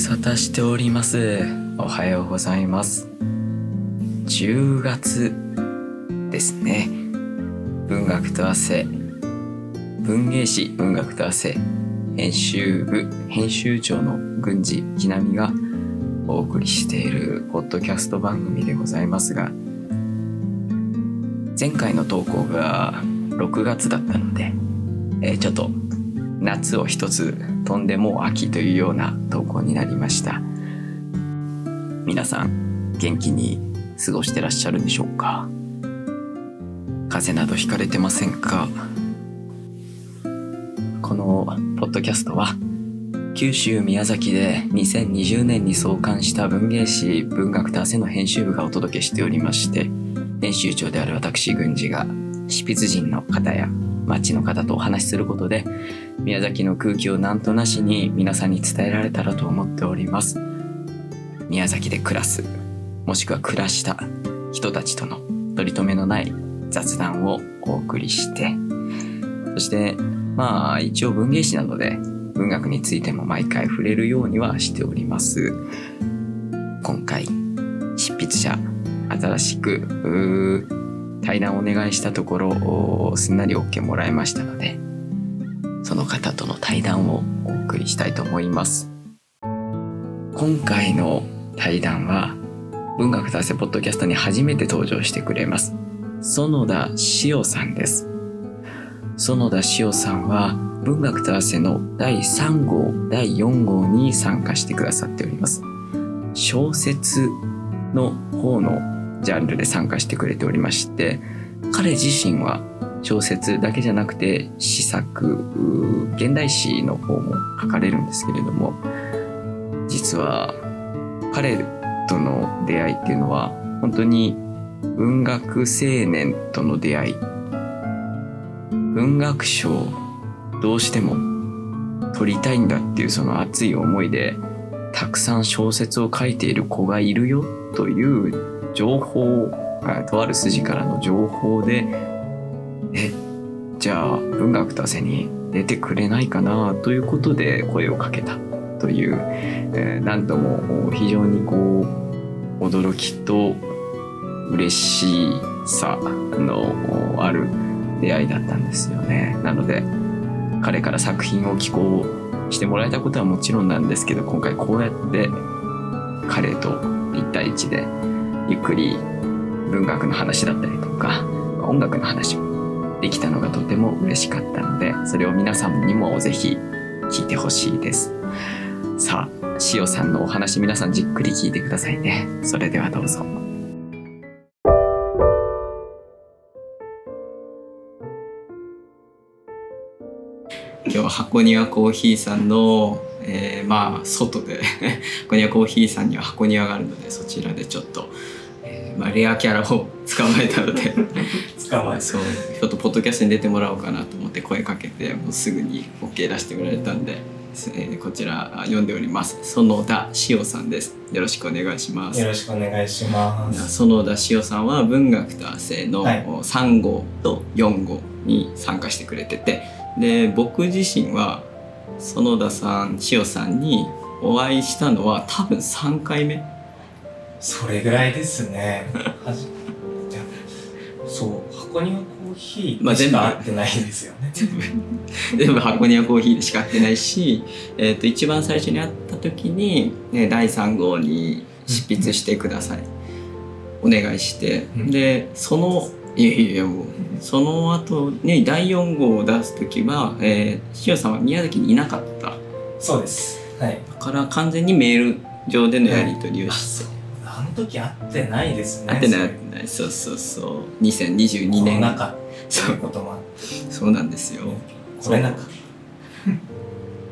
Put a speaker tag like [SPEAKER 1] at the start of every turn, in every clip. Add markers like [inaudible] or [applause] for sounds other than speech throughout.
[SPEAKER 1] 無沙汰しております。おはようございます。10月ですね。文学と汗、文芸誌文学と汗、編集部編集長の郡司木南がお送りしているポッドキャスト番組でございますが、前回の投稿が6月だったので、えーちょっと夏を一つ飛んでもう秋というような投稿になりました。皆さん元気に過ごしてらっしゃるでしょうか？風邪などひかれてませんか？このポッドキャストは九州宮崎で2020年に創刊した文芸誌文学と汗の編集部がお届けしておりまして編集長である私郡司が執筆人の方や町の方とお話しすることで宮崎の空気をなんとなしに皆さんに伝えられたらと思っております。宮崎で暮らすもしくは暮らした人たちとの取り留めのない雑談をお送りしてそしてまあ一応文芸誌なので文学についても毎回触れるようにはしております。今回執筆者新しくうー対談をお願いしたところすんなり OK もらいましたのでその方との対談をお送りしたいと思います。今回の対談は文学達成ポッドキャストに初めて登場してくれます園田塩さんです。園田塩さんは文学と汗の第3号第4号に参加してくださっております。小説の方のジャンルで参加してくれておりまして彼自身は小説だけじゃなくて詩作現代詩の方も書かれるんですけれども実は彼との出会いっていうのは本当に文学青年との出会い文学賞どうしても取りたいんだっていうその熱い思いでたくさん小説を書いている子がいるよという情報とある筋からの情報でえじゃあ文学と汗に出てくれないかなということで声をかけたという、えーなんとも非常にこう驚きと嬉しさのある出会いだったんですよね。なので彼から作品を寄稿してもらえたことはもちろんなんですけど今回こうやって彼と1対1でゆっくり文学の話だったりとか音楽の話もできたのがとても嬉しかったのでそれを皆さんにもぜひ聞いてほしいです。さあ塩さんのお話皆さんじっくり聞いてくださいね。それではどうぞ。
[SPEAKER 2] 今日は箱庭コーヒーさんの、えーまあ外で。[laughs] 箱庭コーヒーさんには箱庭があるのでそちらでちょっと、まあ、レアキャラを捕まえたので。
[SPEAKER 3] 捕まえ
[SPEAKER 2] そう。ちょっとポッドキャストに出てもらおうかなと思って声かけてもうすぐに OK 出してくれたんで、えーこちらあ読んでおります。園田塩さんです。よろしくお願いします。
[SPEAKER 3] よろしくお願いします。
[SPEAKER 2] 園田塩さんは文学と汗の
[SPEAKER 3] はい。
[SPEAKER 2] 3号と4号に参加してくれてて。で僕自身は園田さん塩さんにお会いしたのは多分3回目
[SPEAKER 3] それぐらいですね。そう。箱庭コーヒーしか
[SPEAKER 2] 全部
[SPEAKER 3] 会ってないですよね。
[SPEAKER 2] 全部。箱庭コーヒーでしか会ってないし、えー、と一番最初に会った時に、ね、第3号に執筆してください。お願いして。
[SPEAKER 3] うん。
[SPEAKER 2] でそのいやいやもうその後に第4号を出す時は、えー、塩さんは宮崎にいなかった。
[SPEAKER 3] そうです。はい。
[SPEAKER 2] だから完全にメール上でのやり取りを
[SPEAKER 3] あ
[SPEAKER 2] して、
[SPEAKER 3] そう。あの時会ってないですね。
[SPEAKER 2] 会ってない会
[SPEAKER 3] そ
[SPEAKER 2] ってない。そうそうそう。2022
[SPEAKER 3] れコロ
[SPEAKER 2] 年。
[SPEAKER 3] ナ禍と
[SPEAKER 2] そ
[SPEAKER 3] いうう。ことも
[SPEAKER 2] そうなんですよ。
[SPEAKER 3] 来れなかっ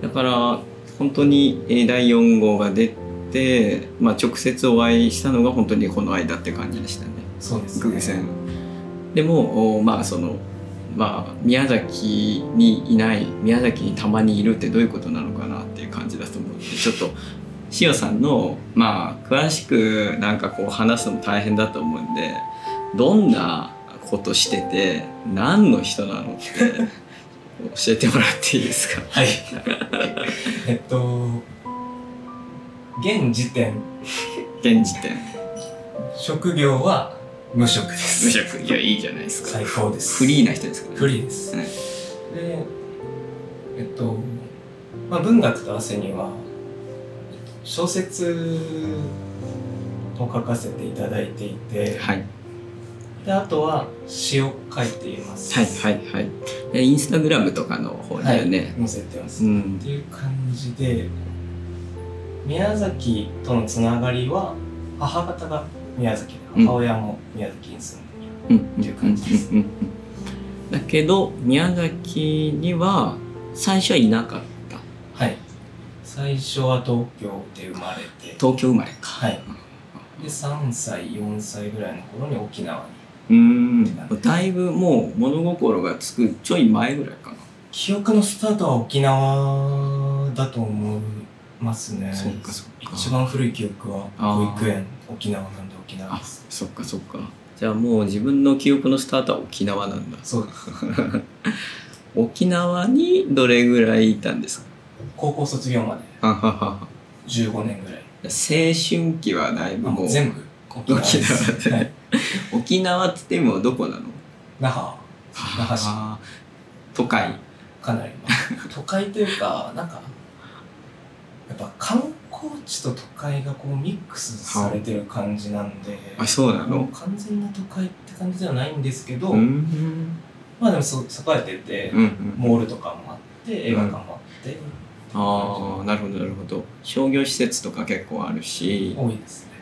[SPEAKER 2] だから本当にえー第4号が出て、まあ、直接お会いしたのが本当にこの間って感じでしたね。
[SPEAKER 3] た。そうですね。
[SPEAKER 2] 偶然。でもおまあそのまあ宮崎にいない宮崎にたまにいるってどういうことなのかなっていう感じだと思うのでちょっと塩さんのまあ詳しくなんかこう話すのも大変だと思うんでどんなことしてて何の人なのって教えてもらっていいですか？
[SPEAKER 3] はい。えっと現時点。
[SPEAKER 1] 現時点。
[SPEAKER 3] 職業は無職で
[SPEAKER 1] 無
[SPEAKER 3] す
[SPEAKER 1] 職。いやいいじゃないですか。
[SPEAKER 3] 最高です。
[SPEAKER 1] フリーな人ですからね。
[SPEAKER 3] フリーです、
[SPEAKER 1] はい。
[SPEAKER 3] でえっと、まあ、文学と汗には小説を書かせていただいていて
[SPEAKER 1] はい。
[SPEAKER 3] であとは詩を書いています。
[SPEAKER 1] はいはいはい。えインスタグラムとかの方だよね、
[SPEAKER 3] 載せてます、っ
[SPEAKER 1] うん。
[SPEAKER 3] ていう感じで宮崎とのつながりは母方が宮崎で
[SPEAKER 1] うん。
[SPEAKER 3] 母親も宮崎に住んでいる、
[SPEAKER 1] うん
[SPEAKER 3] っていう感じです。
[SPEAKER 1] だけど宮崎には最初はいなかった。
[SPEAKER 3] はい最初は東京で生まれて。
[SPEAKER 1] 東京生まれか。
[SPEAKER 3] はい。で3歳4歳ぐらいの頃に沖縄に。
[SPEAKER 1] うーんだいぶもう物心がつくちょい前ぐらいかな。
[SPEAKER 3] 記憶のスタートは沖縄だと思いますね。
[SPEAKER 1] そっかそっか。
[SPEAKER 3] 一番古い記憶は保育園沖縄なんで沖縄
[SPEAKER 1] あ
[SPEAKER 3] です。
[SPEAKER 1] そっかそっか。じゃあもう自分の記憶のスタートは沖縄なんだ。
[SPEAKER 3] そう。で [laughs] す
[SPEAKER 1] 沖縄にどれぐらいいたんですか？
[SPEAKER 3] 高校卒業まで。
[SPEAKER 1] ははは
[SPEAKER 3] 15年ぐらい。
[SPEAKER 1] 青春期はだいぶ
[SPEAKER 3] あ
[SPEAKER 1] もう。
[SPEAKER 3] 全部？沖縄
[SPEAKER 1] 沖
[SPEAKER 3] で。す
[SPEAKER 1] 沖縄っつってもどこなの？
[SPEAKER 3] 那覇。那覇市。
[SPEAKER 1] 都会。
[SPEAKER 3] かなり、まあ都会というかなんかやっぱ観光地と都会がこうミックスされてる感じなんで。
[SPEAKER 1] あそうなの？
[SPEAKER 3] 完全な都会って感じではないんですけど、
[SPEAKER 1] うん。
[SPEAKER 3] まあでもそう栄えてて、
[SPEAKER 1] うんうん。
[SPEAKER 3] モールとかもあって映画館もあって、
[SPEAKER 1] ああなるほどなるほど。商業施設とか結構あるし
[SPEAKER 3] 多いですね。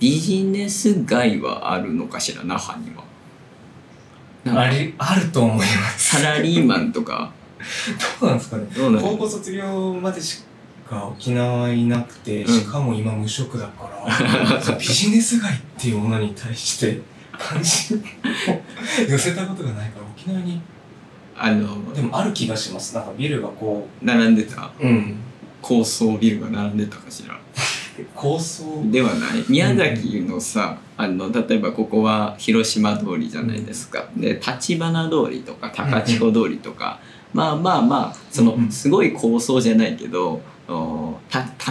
[SPEAKER 1] ビジネス街はあるのかしら那覇には。
[SPEAKER 3] ありあると思います。
[SPEAKER 1] サラリーマンとか。
[SPEAKER 3] どうなんですかね。高校卒業までしか沖縄いなくて、
[SPEAKER 1] うん。
[SPEAKER 3] しかも今無職だから [laughs] ビジネス街っていうものに対して関心を寄せたことがないから沖縄に
[SPEAKER 1] あの
[SPEAKER 3] でもある気がします。なんかビルがこ
[SPEAKER 1] 並んでた。
[SPEAKER 3] ううん。
[SPEAKER 1] 高層ビルが並んでたかしら。[laughs]
[SPEAKER 3] 高層。
[SPEAKER 1] ではない。宮崎のさ、あの例えばここは広島通りじゃないですか。で立花通りとか高千穂通りとか、まあまあまあその
[SPEAKER 3] うん。うん
[SPEAKER 1] すごい高層じゃないけど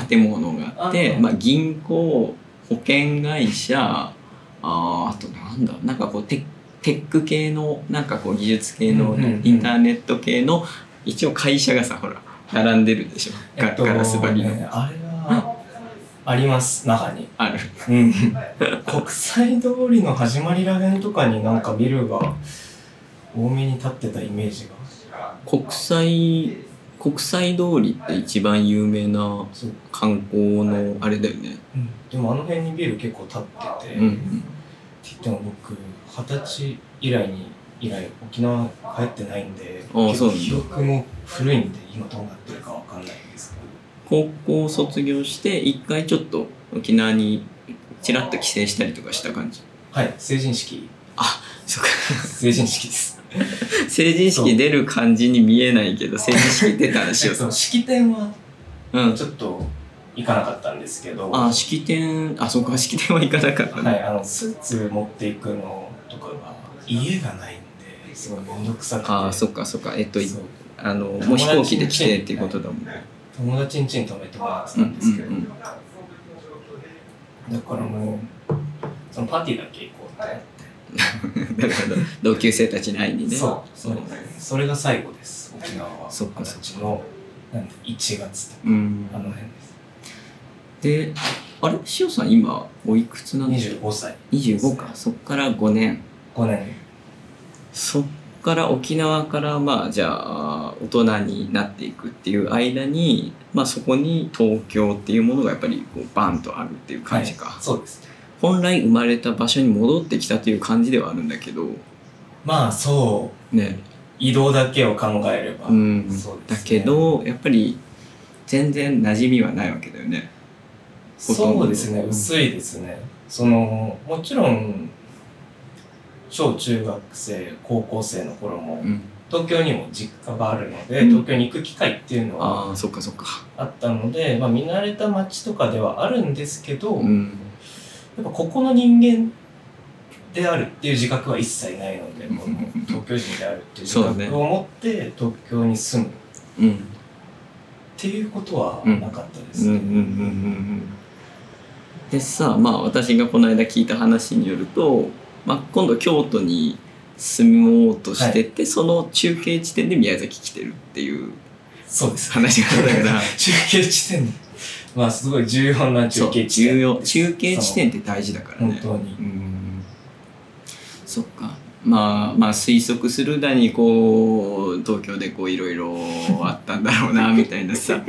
[SPEAKER 1] 建物があって
[SPEAKER 3] あ
[SPEAKER 1] まあ、銀行保険会社あーあとなんだなんかこうテテック系のなんかこう技術系の、
[SPEAKER 3] うんうんうん。
[SPEAKER 1] インターネット系の一応会社がさほら並んでるでしょ、ガガラス張りの、
[SPEAKER 3] ねあれはあります那覇に。
[SPEAKER 1] ある。
[SPEAKER 3] うん。国際通りの始まりらへんとかになんかビルが多めに立ってたイメージが。
[SPEAKER 1] 国際国際通りって一番有名な観光のあれだよね。
[SPEAKER 3] うん、でもあの辺にビル結構立ってて、
[SPEAKER 1] うん。
[SPEAKER 3] って言っても僕二十歳以来に以来沖縄帰ってないんで記憶も古いんで今どうなってるかわかんないんですけど。
[SPEAKER 1] 高校卒業して一回ちょっと沖縄にちらっと帰省したりとかした感じ？
[SPEAKER 3] はい成人式。
[SPEAKER 1] そっか。
[SPEAKER 3] 成人式です。[laughs]
[SPEAKER 1] 成人式出る感じに見えないけど成人式出たらしよ。う
[SPEAKER 3] えっと式典は
[SPEAKER 1] うん。
[SPEAKER 3] ちょっと行かなかったんですけど。
[SPEAKER 1] あ式典あそうか式典は行かなかった。ね。
[SPEAKER 3] はい、あのスーツ持っていくの家がないんで。すごい面倒くさくて。
[SPEAKER 1] あそっかそっか。えっとあのもう飛行機で来てっていうことだもんね。
[SPEAKER 3] 友達ん家に泊めてもらって
[SPEAKER 1] うん
[SPEAKER 3] たんですけど、
[SPEAKER 1] うんうん。
[SPEAKER 3] だからもうそのパーティーだけ行こうって [laughs]
[SPEAKER 1] なるほど。同級生たちに会いにね。
[SPEAKER 3] そうそう。それが最後です。沖縄は。
[SPEAKER 1] そっか
[SPEAKER 3] 二十歳のなんで1月とか。
[SPEAKER 1] うん。
[SPEAKER 3] あの辺です。
[SPEAKER 1] であれ？しおさん今おいくつなんですか
[SPEAKER 3] 25歳。
[SPEAKER 1] 25か。そっから5年
[SPEAKER 3] 5年。
[SPEAKER 1] そっから沖縄からまあじゃあ大人になっていくっていう間にまあそこに東京っていうものがやっぱりこうバンとあるっていう感じか、
[SPEAKER 3] はいそうです
[SPEAKER 1] 本来生まれた場所に戻ってきたという感じではあるんだけど。
[SPEAKER 3] まあそう。
[SPEAKER 1] ね。
[SPEAKER 3] 移動だけを考えれば、
[SPEAKER 1] うん。
[SPEAKER 3] そうですね。
[SPEAKER 1] だけどやっぱり全然馴染みはないわけだよね。
[SPEAKER 3] そうですね。薄いですね。そのもちろん小中学生高校生の頃も
[SPEAKER 1] うん。
[SPEAKER 3] 東京にも実家があるので、
[SPEAKER 1] うん。
[SPEAKER 3] 東京に行く機会っていうのは
[SPEAKER 1] あっかそっか。
[SPEAKER 3] あったので、まあ、見慣れた街とかではあるんですけど、や
[SPEAKER 1] うん。
[SPEAKER 3] っぱここの人間であるっていう自覚は一切ないので、
[SPEAKER 1] うん。
[SPEAKER 3] この東京人であるっていう自覚を持って東京に住む。っ
[SPEAKER 1] うん。
[SPEAKER 3] ていうことはなかったですね。
[SPEAKER 1] でさまあ私がこの間聞いた話によると、まあ、今度京都に住もうとしてて、その中継地点で宮崎来てるっていう
[SPEAKER 3] そうです。
[SPEAKER 1] 話がから。[laughs]
[SPEAKER 3] 中継地点。まあすごい重要な中継地点
[SPEAKER 1] 重要中継地点って大事だからね。
[SPEAKER 3] 本当に。
[SPEAKER 1] うん。そっかまあまあ推測するだにこう東京でこういろいろあったんだろうな [laughs] みたいなさ。
[SPEAKER 3] う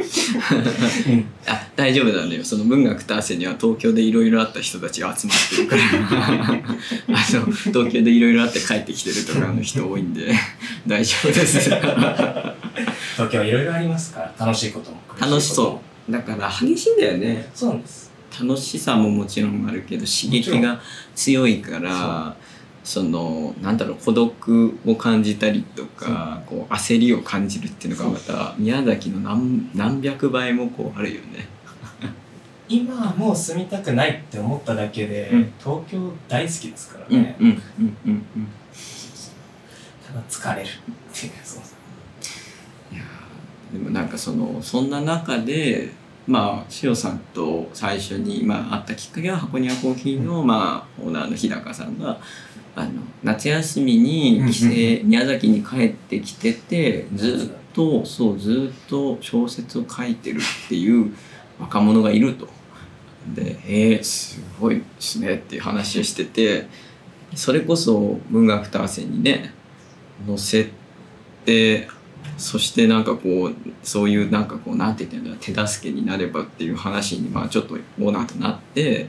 [SPEAKER 3] ん。[laughs]
[SPEAKER 1] あ大丈夫なんだよ。その文学と汗には東京でいろいろあった人たちが集まってるから。[laughs] あの東京でいろいろあって帰ってきてるとかの人多いんで大丈夫です。
[SPEAKER 3] 東京はいろいろありますから楽しいことも
[SPEAKER 1] 楽しそう。だから激しいんだよね。
[SPEAKER 3] そうなんです。
[SPEAKER 1] 楽しさももちろんあるけど刺激が強いからそのなんだろう孤独を感じたりとかこう焦りを感じるっていうのがまた宮崎の何何百倍もこうあるよね。[laughs]
[SPEAKER 3] 今はもう住みたくないって思っただけで、
[SPEAKER 1] うん。
[SPEAKER 3] 東京大好きですから
[SPEAKER 1] うん
[SPEAKER 3] ね、
[SPEAKER 1] うんうんうんうん。
[SPEAKER 3] ただ疲れるっていうそうそう。
[SPEAKER 1] いやーでもなんかそのそんな中でまあ塩さんと最初に、まあ、会ったきっかけは箱庭コーヒーの、まあ、オーナーの日高さんがあの夏休みに帰省、宮崎に帰ってきててずっとそうずっと小説を書いてるっていう若者がいると。で「えー、すごいですね」っていう話をしててそれこそ文学と汗にね載せてそしてなんかこうそういうなんかこうなんて言ってんだ手助けになればっていう話にまあちょっとオーナーとなって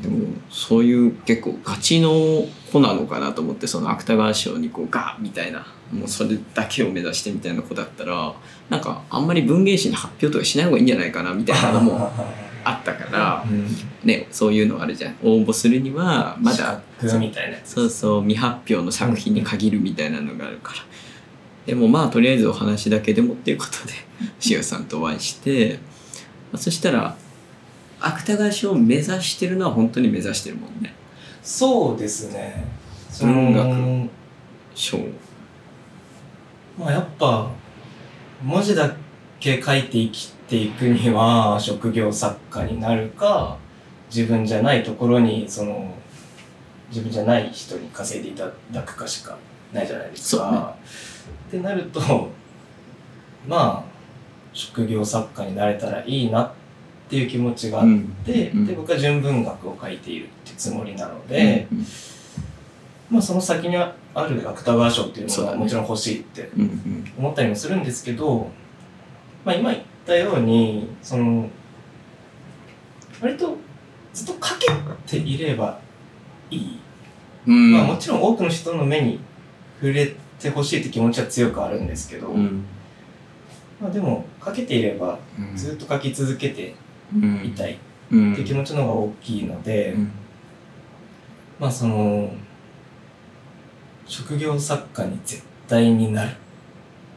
[SPEAKER 1] でもそういう結構ガチの子なのかなと思ってその芥川賞にこうガーみたいなもうそれだけを目指してみたいな子だったらなんかあんまり文芸誌に発表とかしない方がいいんじゃないかなみたいなのもあったから
[SPEAKER 3] うん。
[SPEAKER 1] ねそういうのあるじゃん。応募するにはまだそうそう。未発表の作品に限るみたいなのがあるから、でもまあとりあえずお話だけでもっていうことで [laughs] 塩さんとお会いして、まあそしたら芥川賞を目指してるのは本当に目指してるもんね。
[SPEAKER 3] そうですね。そ
[SPEAKER 1] 文
[SPEAKER 3] の
[SPEAKER 1] 賞
[SPEAKER 3] まあやっぱ文字だけ書いて生きていくには職業作家になるか自分じゃないところにその自分じゃない人に稼いでいただくかしかないじゃないですか。ってなるとまあ職業作家になれたらいいなっていう気持ちがあって、
[SPEAKER 1] うん
[SPEAKER 3] で僕は純文学を書いているってつもりなので、
[SPEAKER 1] うん
[SPEAKER 3] まあその先にある芥川賞っていうのがもちろん欲しいって思ったりもするんですけど、まあ、今言ったようにその割とずっとかけていればいい、
[SPEAKER 1] うん。
[SPEAKER 3] まあ、もちろん多くの人の目に触れてほしいって気持ちは強くあるんですけど、
[SPEAKER 1] うん。
[SPEAKER 3] まあ、でもかけていれば
[SPEAKER 1] うん。
[SPEAKER 3] ずっと書き続けて
[SPEAKER 1] うん
[SPEAKER 3] いたい。っ
[SPEAKER 1] うん。
[SPEAKER 3] ていう気持ちの方が大きいので、
[SPEAKER 1] うん。
[SPEAKER 3] まあその職業作家に絶対になる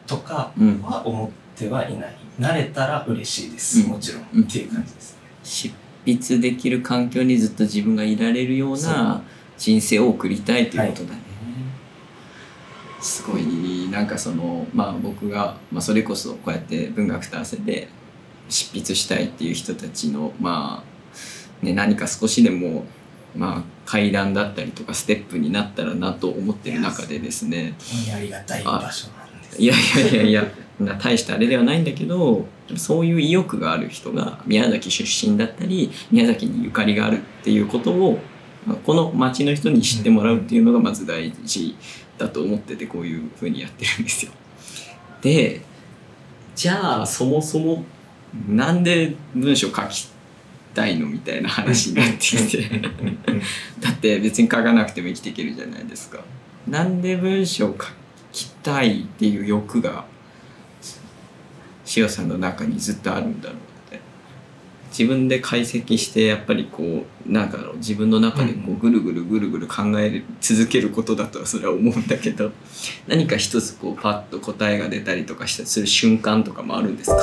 [SPEAKER 3] とか
[SPEAKER 1] うん。
[SPEAKER 3] は思ってはいない。慣れたら嬉しいです。
[SPEAKER 1] うん。
[SPEAKER 3] もちろん。
[SPEAKER 1] うん。
[SPEAKER 3] っていう感じですね。
[SPEAKER 1] 執筆できる環境にずっと自分がいられるような人生を送りたいということだね、すごい。なんかそのまあ僕が、まあ、それこそこうやって文学と汗で執筆したいっていう人たちのまあ、ね、何か少しでもまあ階段だったりとかステップになったらなと思ってる中でですね
[SPEAKER 3] ありがたい場所なんです。
[SPEAKER 1] いやいやいやいやな大したあれではないんだけどそういう意欲がある人が宮崎出身だったり宮崎にゆかりがあるっていうことをまあこの町の人に知ってもらうっていうのがまず大事だと思っててこういうふうにやってるんですよ。でじゃあそもそもなんで文章書きたいのみたいな話になってきて。だって別に書かなくても生きていけるじゃないですか。なんで文章を書きたいっていう欲が塩さんの中にずっとあるんだろうって自分で解析してやっぱりこうなんか自分の中でこ
[SPEAKER 3] う
[SPEAKER 1] うぐるぐるぐるぐる考え続けることだとはそれは思うんだけど何か一つこうパッと答えが出たりとかしたりする瞬間とかもあるんですか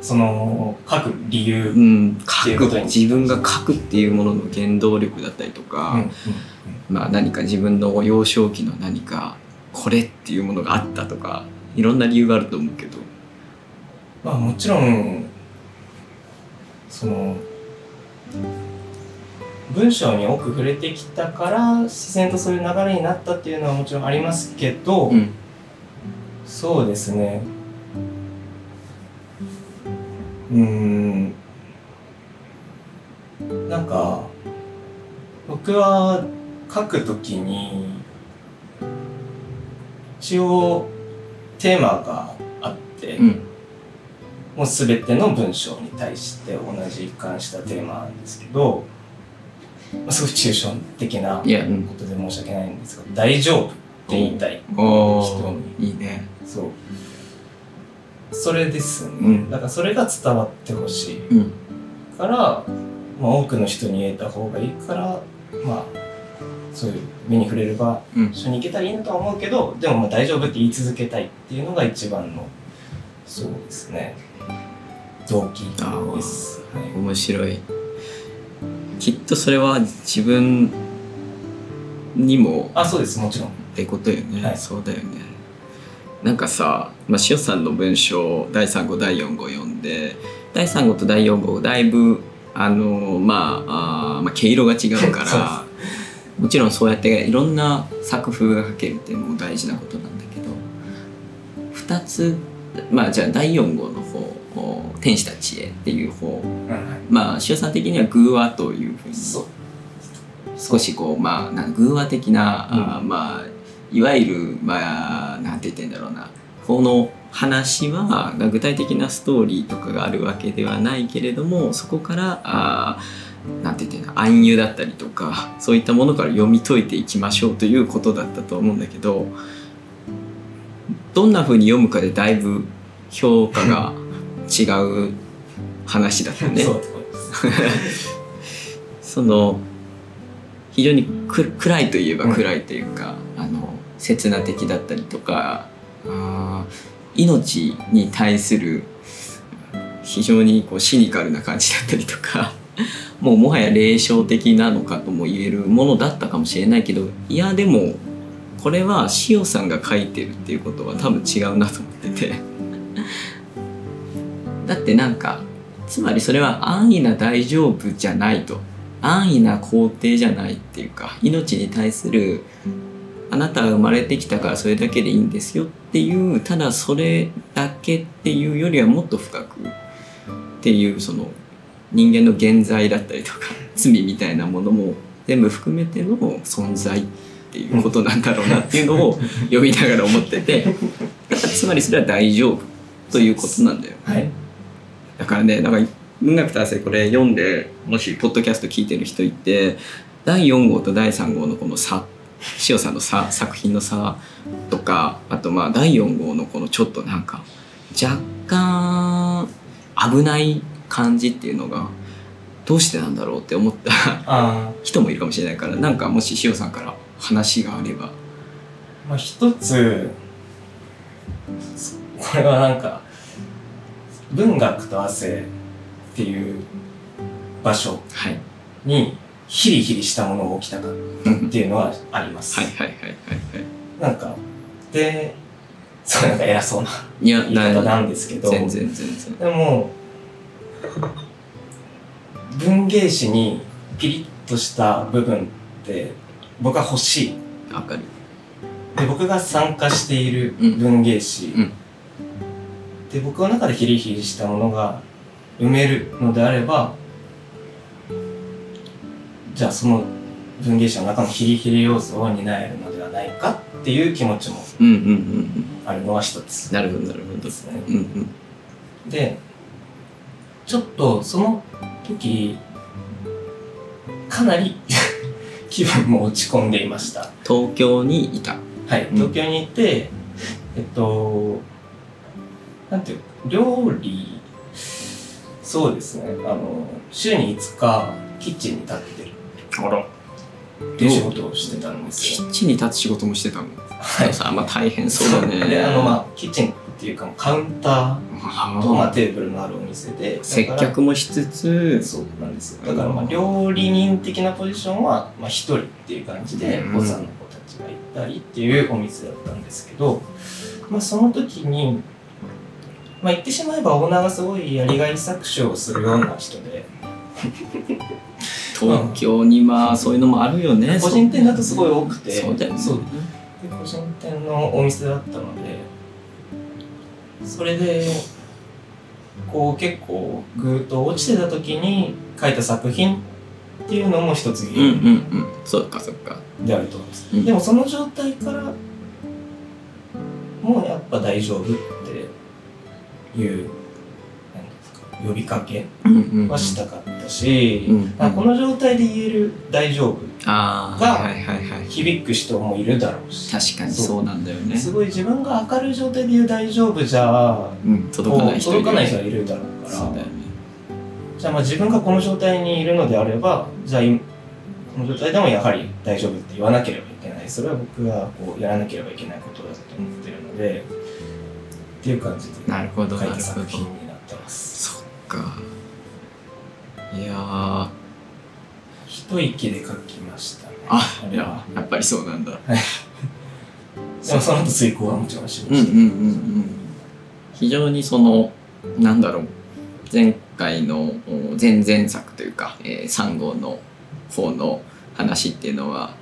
[SPEAKER 3] その書く理由。
[SPEAKER 1] う
[SPEAKER 3] うん
[SPEAKER 1] 書く自分が書くっていうものの原動力だったりとか、まあ何か自分の幼少期の何かこれっていうものがあったとかいろんな理由があると思うけど。
[SPEAKER 3] まあもちろんその文章に多く触れてきたから自然とそういう流れになったっていうのはもちろんありますけど、
[SPEAKER 1] うん。
[SPEAKER 3] そうですねうーん。なんか僕は書くときに一応テーマがあって、
[SPEAKER 1] うん。
[SPEAKER 3] もう全ての文章に対して同じ一貫したテーマなんですけど、まあ、すごい抽象的なことで申し訳ないんですが「大丈夫」って言いたい
[SPEAKER 1] お
[SPEAKER 3] 人
[SPEAKER 1] ーいいね。
[SPEAKER 3] そうそれですね、
[SPEAKER 1] うん。
[SPEAKER 3] だからそれが伝わってほしい。
[SPEAKER 1] うん。
[SPEAKER 3] から、まあ、多くの人に言えた方がいいからまあそういう目に触れる場
[SPEAKER 1] うん。
[SPEAKER 3] 所に行けたらいいなとは思うけどでもまあ大丈夫って言い続けたいっていうのが一番のそうですね。動機です、はい。
[SPEAKER 1] 面白い。きっとそれは自分にも
[SPEAKER 3] あそうです。もちろん。
[SPEAKER 1] ってことよね、
[SPEAKER 3] はい。
[SPEAKER 1] そうだよねなんかさ、まあ、塩さんの文章第3号第4号読んで第3号と第4号だいぶあのまああーまあ毛色が違うから [laughs] もちろんそうやっていろんな作風が書けるっていうのも大事なことなんだけど2つまあじゃあ第4号の方「天使たちへ」っていう方
[SPEAKER 3] うんはい
[SPEAKER 1] まあ塩さん的には偶話というふうに少しこうまあなん偶話的な、
[SPEAKER 3] うん。
[SPEAKER 1] まあいわゆるまあなんて言ってんだろうなこの話は具体的なストーリーとかがあるわけではないけれどもそこからあーなんて言ってんだ暗喩だったりとかそういったものから読み解いていきましょうということだったと思うんだけどどんな風に読むかでだいぶ評価が違う話だったね。
[SPEAKER 3] そ [laughs]
[SPEAKER 1] の非常にく暗いといえば暗いというか、あの刹那的だったりとかあ命に対する非常にこうシニカルな感じだったりとか [laughs] もうもはや霊障的なのかとも言えるものだったかもしれないけどいやでもこれは塩さんが書いてるっていうことは多分違うなと思ってて。[laughs] だってなんかつまりそれは安易な大丈夫じゃないと。安易な肯定じゃないっていうか命に対するあなたが生まれてきたからそれだけでいいんですよっていうただそれだけっていうよりはもっと深くっていうその人間の現在だったりとか [laughs] 罪みたいなものも全部含めての存在っていうことなんだろうなっていうのを読みながら思っててだからつまりそれは大丈夫ということなんだよ。
[SPEAKER 3] はい
[SPEAKER 1] だからね、なんか文学と汗これ読んで、もしポッドキャスト聞いてる人いて、第4号と第3号のこの差、塩さんの差、作品の差とか、あとまあ第4号のこのちょっとなんか、若干危ない感じっていうのが、どうしてなんだろうって思った
[SPEAKER 3] あ [laughs]
[SPEAKER 1] 人もいるかもしれないから、なんかもし塩さんから話があれば。
[SPEAKER 3] ーまあ一つこれはなんか文学と汗っていう場所
[SPEAKER 1] はい。
[SPEAKER 3] にヒリヒリしたものが起きたかっていうのはあります。
[SPEAKER 1] はいはいはいはいはい。
[SPEAKER 3] なんかでそうなんか偉そうな言い方なんですけど
[SPEAKER 1] 全然全然。
[SPEAKER 3] でも文芸誌にピリッとした部分って僕は欲しい
[SPEAKER 1] わかる。
[SPEAKER 3] で僕が参加している文芸誌、
[SPEAKER 1] うん
[SPEAKER 3] で僕の中でヒリヒリしたものが埋めるのであればじゃあその文芸誌の中のヒリヒリ要素を担えるのではないかっていう気持ちも
[SPEAKER 1] うんうんうんうん。
[SPEAKER 3] あるのは一つ
[SPEAKER 1] なるほどなるほど
[SPEAKER 3] で。すね。
[SPEAKER 1] うんうん。
[SPEAKER 3] でちょっとその時かなり [laughs] 気分も落ち込んでいました。
[SPEAKER 1] 東京にいた。
[SPEAKER 3] はい、
[SPEAKER 1] うん
[SPEAKER 3] 東京にいて、えっと、なんていう料理、そうですね、あの、週に5日、キッチンに立ってる
[SPEAKER 1] あら。
[SPEAKER 3] っていう？仕事をしてたんですよ。
[SPEAKER 1] キッチンに立つ仕事もしてたの？
[SPEAKER 3] はい。
[SPEAKER 1] さあ、まあ大変そうだね。
[SPEAKER 3] で、あの、まあ、キッチンっていうか、カウンターと、まあ、
[SPEAKER 1] あ
[SPEAKER 3] テーブルのあるお店で、[laughs]
[SPEAKER 1] 接
[SPEAKER 3] だから
[SPEAKER 1] 客もしつつ、
[SPEAKER 3] そうなんですよ。だから、まあ、料理人的なポジションは、まあ、一人っていう感じで、
[SPEAKER 1] うん
[SPEAKER 3] お子さんの子たちがいたりっていうお店だったんですけど、まあ、その時に、まあ言ってしまえばオーナーがすごいやりがい搾取をするような人で
[SPEAKER 1] 東京にまあそういうのもあるよね
[SPEAKER 3] 個人店だとすごい多くて。
[SPEAKER 1] そうだよね。
[SPEAKER 3] で個人店のお店だったのでそれでこう結構ぐーっと落ちてた時に書いた作品っていうのも一つ
[SPEAKER 1] うん
[SPEAKER 3] 原因
[SPEAKER 1] うんうん。そっかそっか。
[SPEAKER 3] であると思います、
[SPEAKER 1] うん。
[SPEAKER 3] でもその状態からもうやっぱ大丈夫っていう呼びかけはしたかったし、この状態で言える大丈夫
[SPEAKER 1] ああ
[SPEAKER 3] が響く人もいるだろうし。
[SPEAKER 1] 確かにそう。なんだよね。
[SPEAKER 3] すごい自分が明るい状態で言う大丈夫じゃ
[SPEAKER 1] うん届かない人
[SPEAKER 3] 届かない
[SPEAKER 1] る
[SPEAKER 3] がいるだろうから。
[SPEAKER 1] ね。
[SPEAKER 3] じゃあまあ自分がこの状態にいるのであればじゃあ今この状態でもやはり大丈夫って言わなければいけない。それは僕がこうやらなければいけないことだと思ってるのでっていう感じで
[SPEAKER 1] なるほど。
[SPEAKER 3] 書いた作品になってます
[SPEAKER 1] か。いやー。
[SPEAKER 3] 一息で書きましたね。
[SPEAKER 1] あ
[SPEAKER 3] れは。
[SPEAKER 1] やっぱりそうなんだ。[laughs]
[SPEAKER 3] その後遂行はもちろんしました、
[SPEAKER 1] うんうんうんうん。非常にそのなんだろう。前回のお前々作というか、えー、3号の方の話っていうのは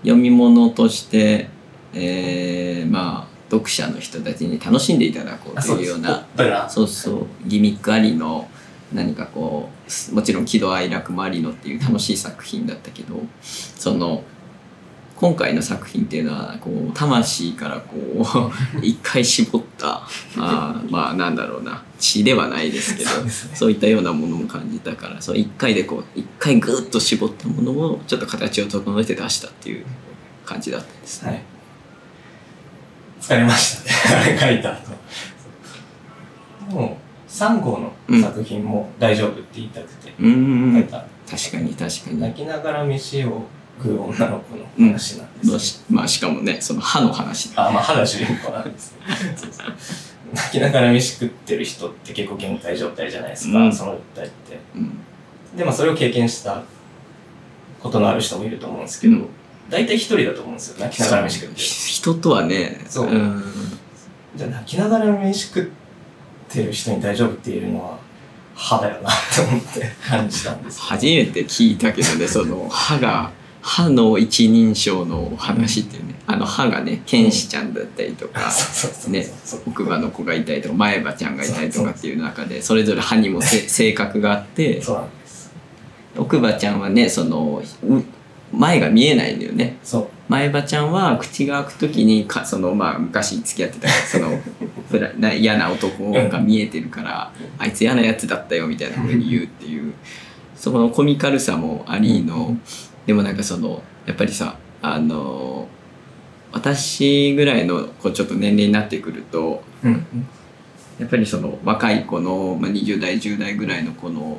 [SPEAKER 1] 読み物として、えーまあ読者の人たちに楽しんでいただこうというようなそうそうギミックありの何かこうもちろん喜怒哀楽もありのっていう楽しい作品だったけどその今回の作品っていうのはこう魂からこう [laughs] 一回絞ったあーまあなんだろうな血ではないですけど
[SPEAKER 3] ね。
[SPEAKER 1] そういったようなものも感じたからそう一回でこう一回グッと絞ったものをちょっと形を整えて出したっていう感じだったんですね。
[SPEAKER 3] はい疲れましたね。あ [laughs] れ書いた。後でも3号の作品も大丈夫って言いたくて。
[SPEAKER 1] うん。うんうん
[SPEAKER 3] 書いた、
[SPEAKER 1] 確かに確かに。
[SPEAKER 3] 泣きながら飯を食う女の子の話なんですよ、
[SPEAKER 1] まあしまあしかもねその歯の話
[SPEAKER 3] あまあ歯が主人公なんですそうそう泣きながら飯食ってる人って結構限界状態じゃないですか、
[SPEAKER 1] うん。
[SPEAKER 3] その訴えって。
[SPEAKER 1] うん。
[SPEAKER 3] でもそれを経験したことのある人もいると思うんですけど、
[SPEAKER 1] うん
[SPEAKER 3] 大体一人だと思うんですよ。泣きながら飯食ってる
[SPEAKER 1] 人。とはね。
[SPEAKER 3] そう。ん。じゃあ泣きながら飯食ってる人に大丈夫って言えるのは歯だよなって思って感じたんです
[SPEAKER 1] 初めて聞いたけどねその [laughs] 歯が歯の一人称の話っていうね。あの歯がね天使ちゃんだったりとか、ね奥歯の子がいたりとか前歯ちゃんがいたりとかっていう中でそれぞれ歯にもせ [laughs] 性格があって。奥歯ちゃんはねそのう前が見えないんだよね。
[SPEAKER 3] そう。
[SPEAKER 1] 前歯ちゃんは口が開く時にかそのまあ昔付き合ってたその [laughs] な嫌な男が見えてるからあいつ嫌なやつだったよみたいなふうに言うっていうそのコミカルさもありのでもなんかそのやっぱりさあの私ぐらいのこうちょっと年齢になってくると
[SPEAKER 3] うん。
[SPEAKER 1] やっぱりその若い子の、まあ、20代10代ぐらいの子の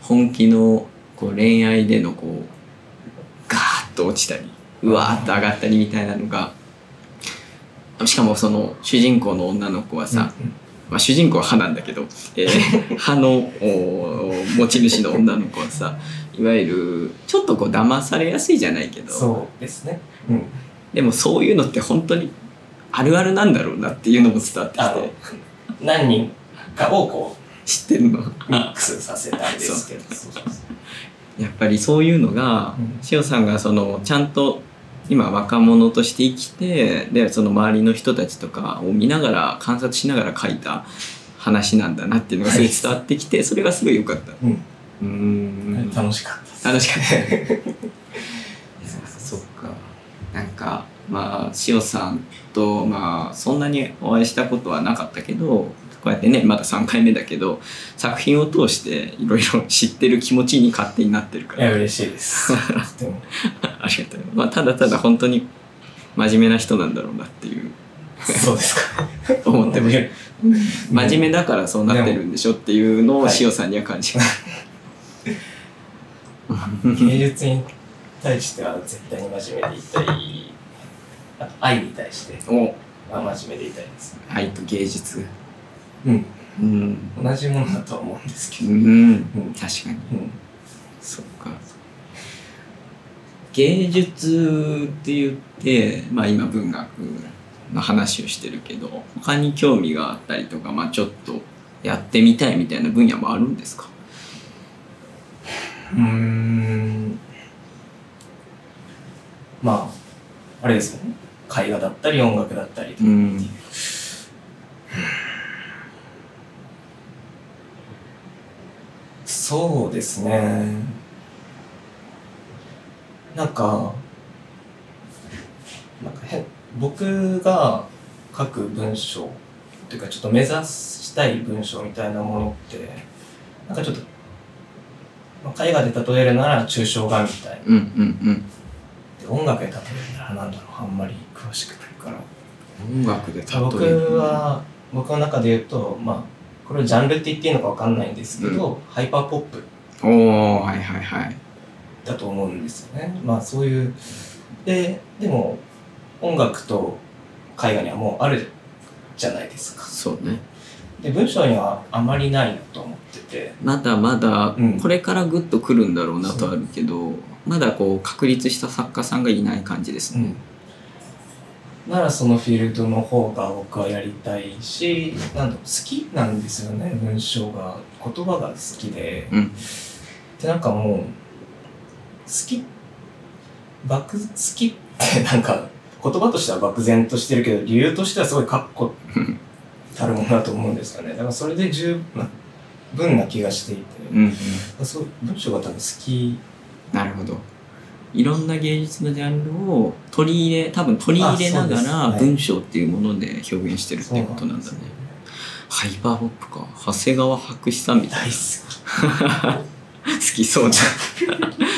[SPEAKER 1] 本気のこう恋愛でのこうと落ちたりうわーっと上がったりみたいなのがしかもその主人公の女の子はさ、まあ、主人公は歯なんだけど、えー [laughs] 歯のお持ち主の女の子はさいわゆるちょっとこう騙されやすいじゃないけど
[SPEAKER 3] そうですね。うん。
[SPEAKER 1] でもそういうのって本当にあるあるなんだろうなっていうのも伝わってきて
[SPEAKER 3] 何人かをこ
[SPEAKER 1] 知ってるの。
[SPEAKER 3] うミックスさせたんですけど。そうそうそう
[SPEAKER 1] やっぱりそういうのが
[SPEAKER 3] うん
[SPEAKER 1] しおさんがそのちゃんと今若者として生きてでその周りの人たちとかを見ながら観察しながら書いた話なんだなっていうのがすごい伝わってきてそれがすごい良かった。
[SPEAKER 3] うん
[SPEAKER 1] うーん
[SPEAKER 3] 楽しかった
[SPEAKER 1] 楽しかった。[laughs] そっか。なんかまあしおさんとまあそんなにお会いしたことはなかったけどこうやってねまだ3回目だけど作品を通していろいろ知ってる気持ちに勝手になってるから。
[SPEAKER 3] いや嬉しいです。[laughs]
[SPEAKER 1] ありがとう。まあただただ本当に真面目な人なんだろうなっていう。
[SPEAKER 3] そうですか。[laughs]
[SPEAKER 1] 思ってます。真面目だからそうなってるんでしょっていうのをしおさんには感じます。[laughs]
[SPEAKER 3] 芸術に対しては絶対に真面目でいたい。あと愛に対して
[SPEAKER 1] お。
[SPEAKER 3] は真面目でいたいです。
[SPEAKER 1] 愛と芸術。
[SPEAKER 3] うん。
[SPEAKER 1] うん。
[SPEAKER 3] 同じものだとは思うんですけど。
[SPEAKER 1] うん。
[SPEAKER 3] うん。
[SPEAKER 1] 確かに。
[SPEAKER 3] うん。
[SPEAKER 1] そっか。芸術って言って、まあ今文学の話をしてるけど他に興味があったりとか、まあ、ちょっとやってみたいみたいな分野もあるんですか？
[SPEAKER 3] うーん。まああれですよね。絵画だったり音楽だったりとか
[SPEAKER 1] う
[SPEAKER 3] そうですね。なんかなんか変僕が書く文章っていうかちょっと目指したい文章みたいなものってなんかちょっと、まあ、絵画で例えるなら抽象画みたいな。
[SPEAKER 1] うんうん
[SPEAKER 3] で音楽で例えるならなんだろう。あんまり詳しくないから。
[SPEAKER 1] うん音楽で例える
[SPEAKER 3] 僕は僕の中で言うとまあこれをジャンルって言っていいのかわかんないんですけど、ハイパーポップ。
[SPEAKER 1] おおはいはいはい。
[SPEAKER 3] だと思うんですよね。まあそういうででも音楽と絵画にはもうあるじゃないですか。
[SPEAKER 1] そうね。
[SPEAKER 3] で文章にはあまりないなと思ってて。
[SPEAKER 1] まだまだ
[SPEAKER 3] うん。
[SPEAKER 1] これからグッとくるんだろうなとあるけど、まだこう確立した作家さんがいない感じですね、
[SPEAKER 3] ならそのフィールドの方が僕はやりたいしなん好きなんですよね文章が。言葉が好きで。
[SPEAKER 1] うん。
[SPEAKER 3] でなんかもう好き漠好きってなんか言葉としては漠然としてるけど理由としてはすごい確固たるものだと思うんですよね。だからそれで十分な気がしていて、
[SPEAKER 1] うん。
[SPEAKER 3] そう文章が多分好き。
[SPEAKER 1] なるほどいろんな芸術のジャンルを取り入れ多分取り入れながら
[SPEAKER 3] はい
[SPEAKER 1] 文章っていうもので表現してるっていうことなんだね。
[SPEAKER 3] そうです
[SPEAKER 1] ハイパーポップか。長谷川博士さんみたい。
[SPEAKER 3] 大
[SPEAKER 1] な
[SPEAKER 3] 好
[SPEAKER 1] 好きそうだ。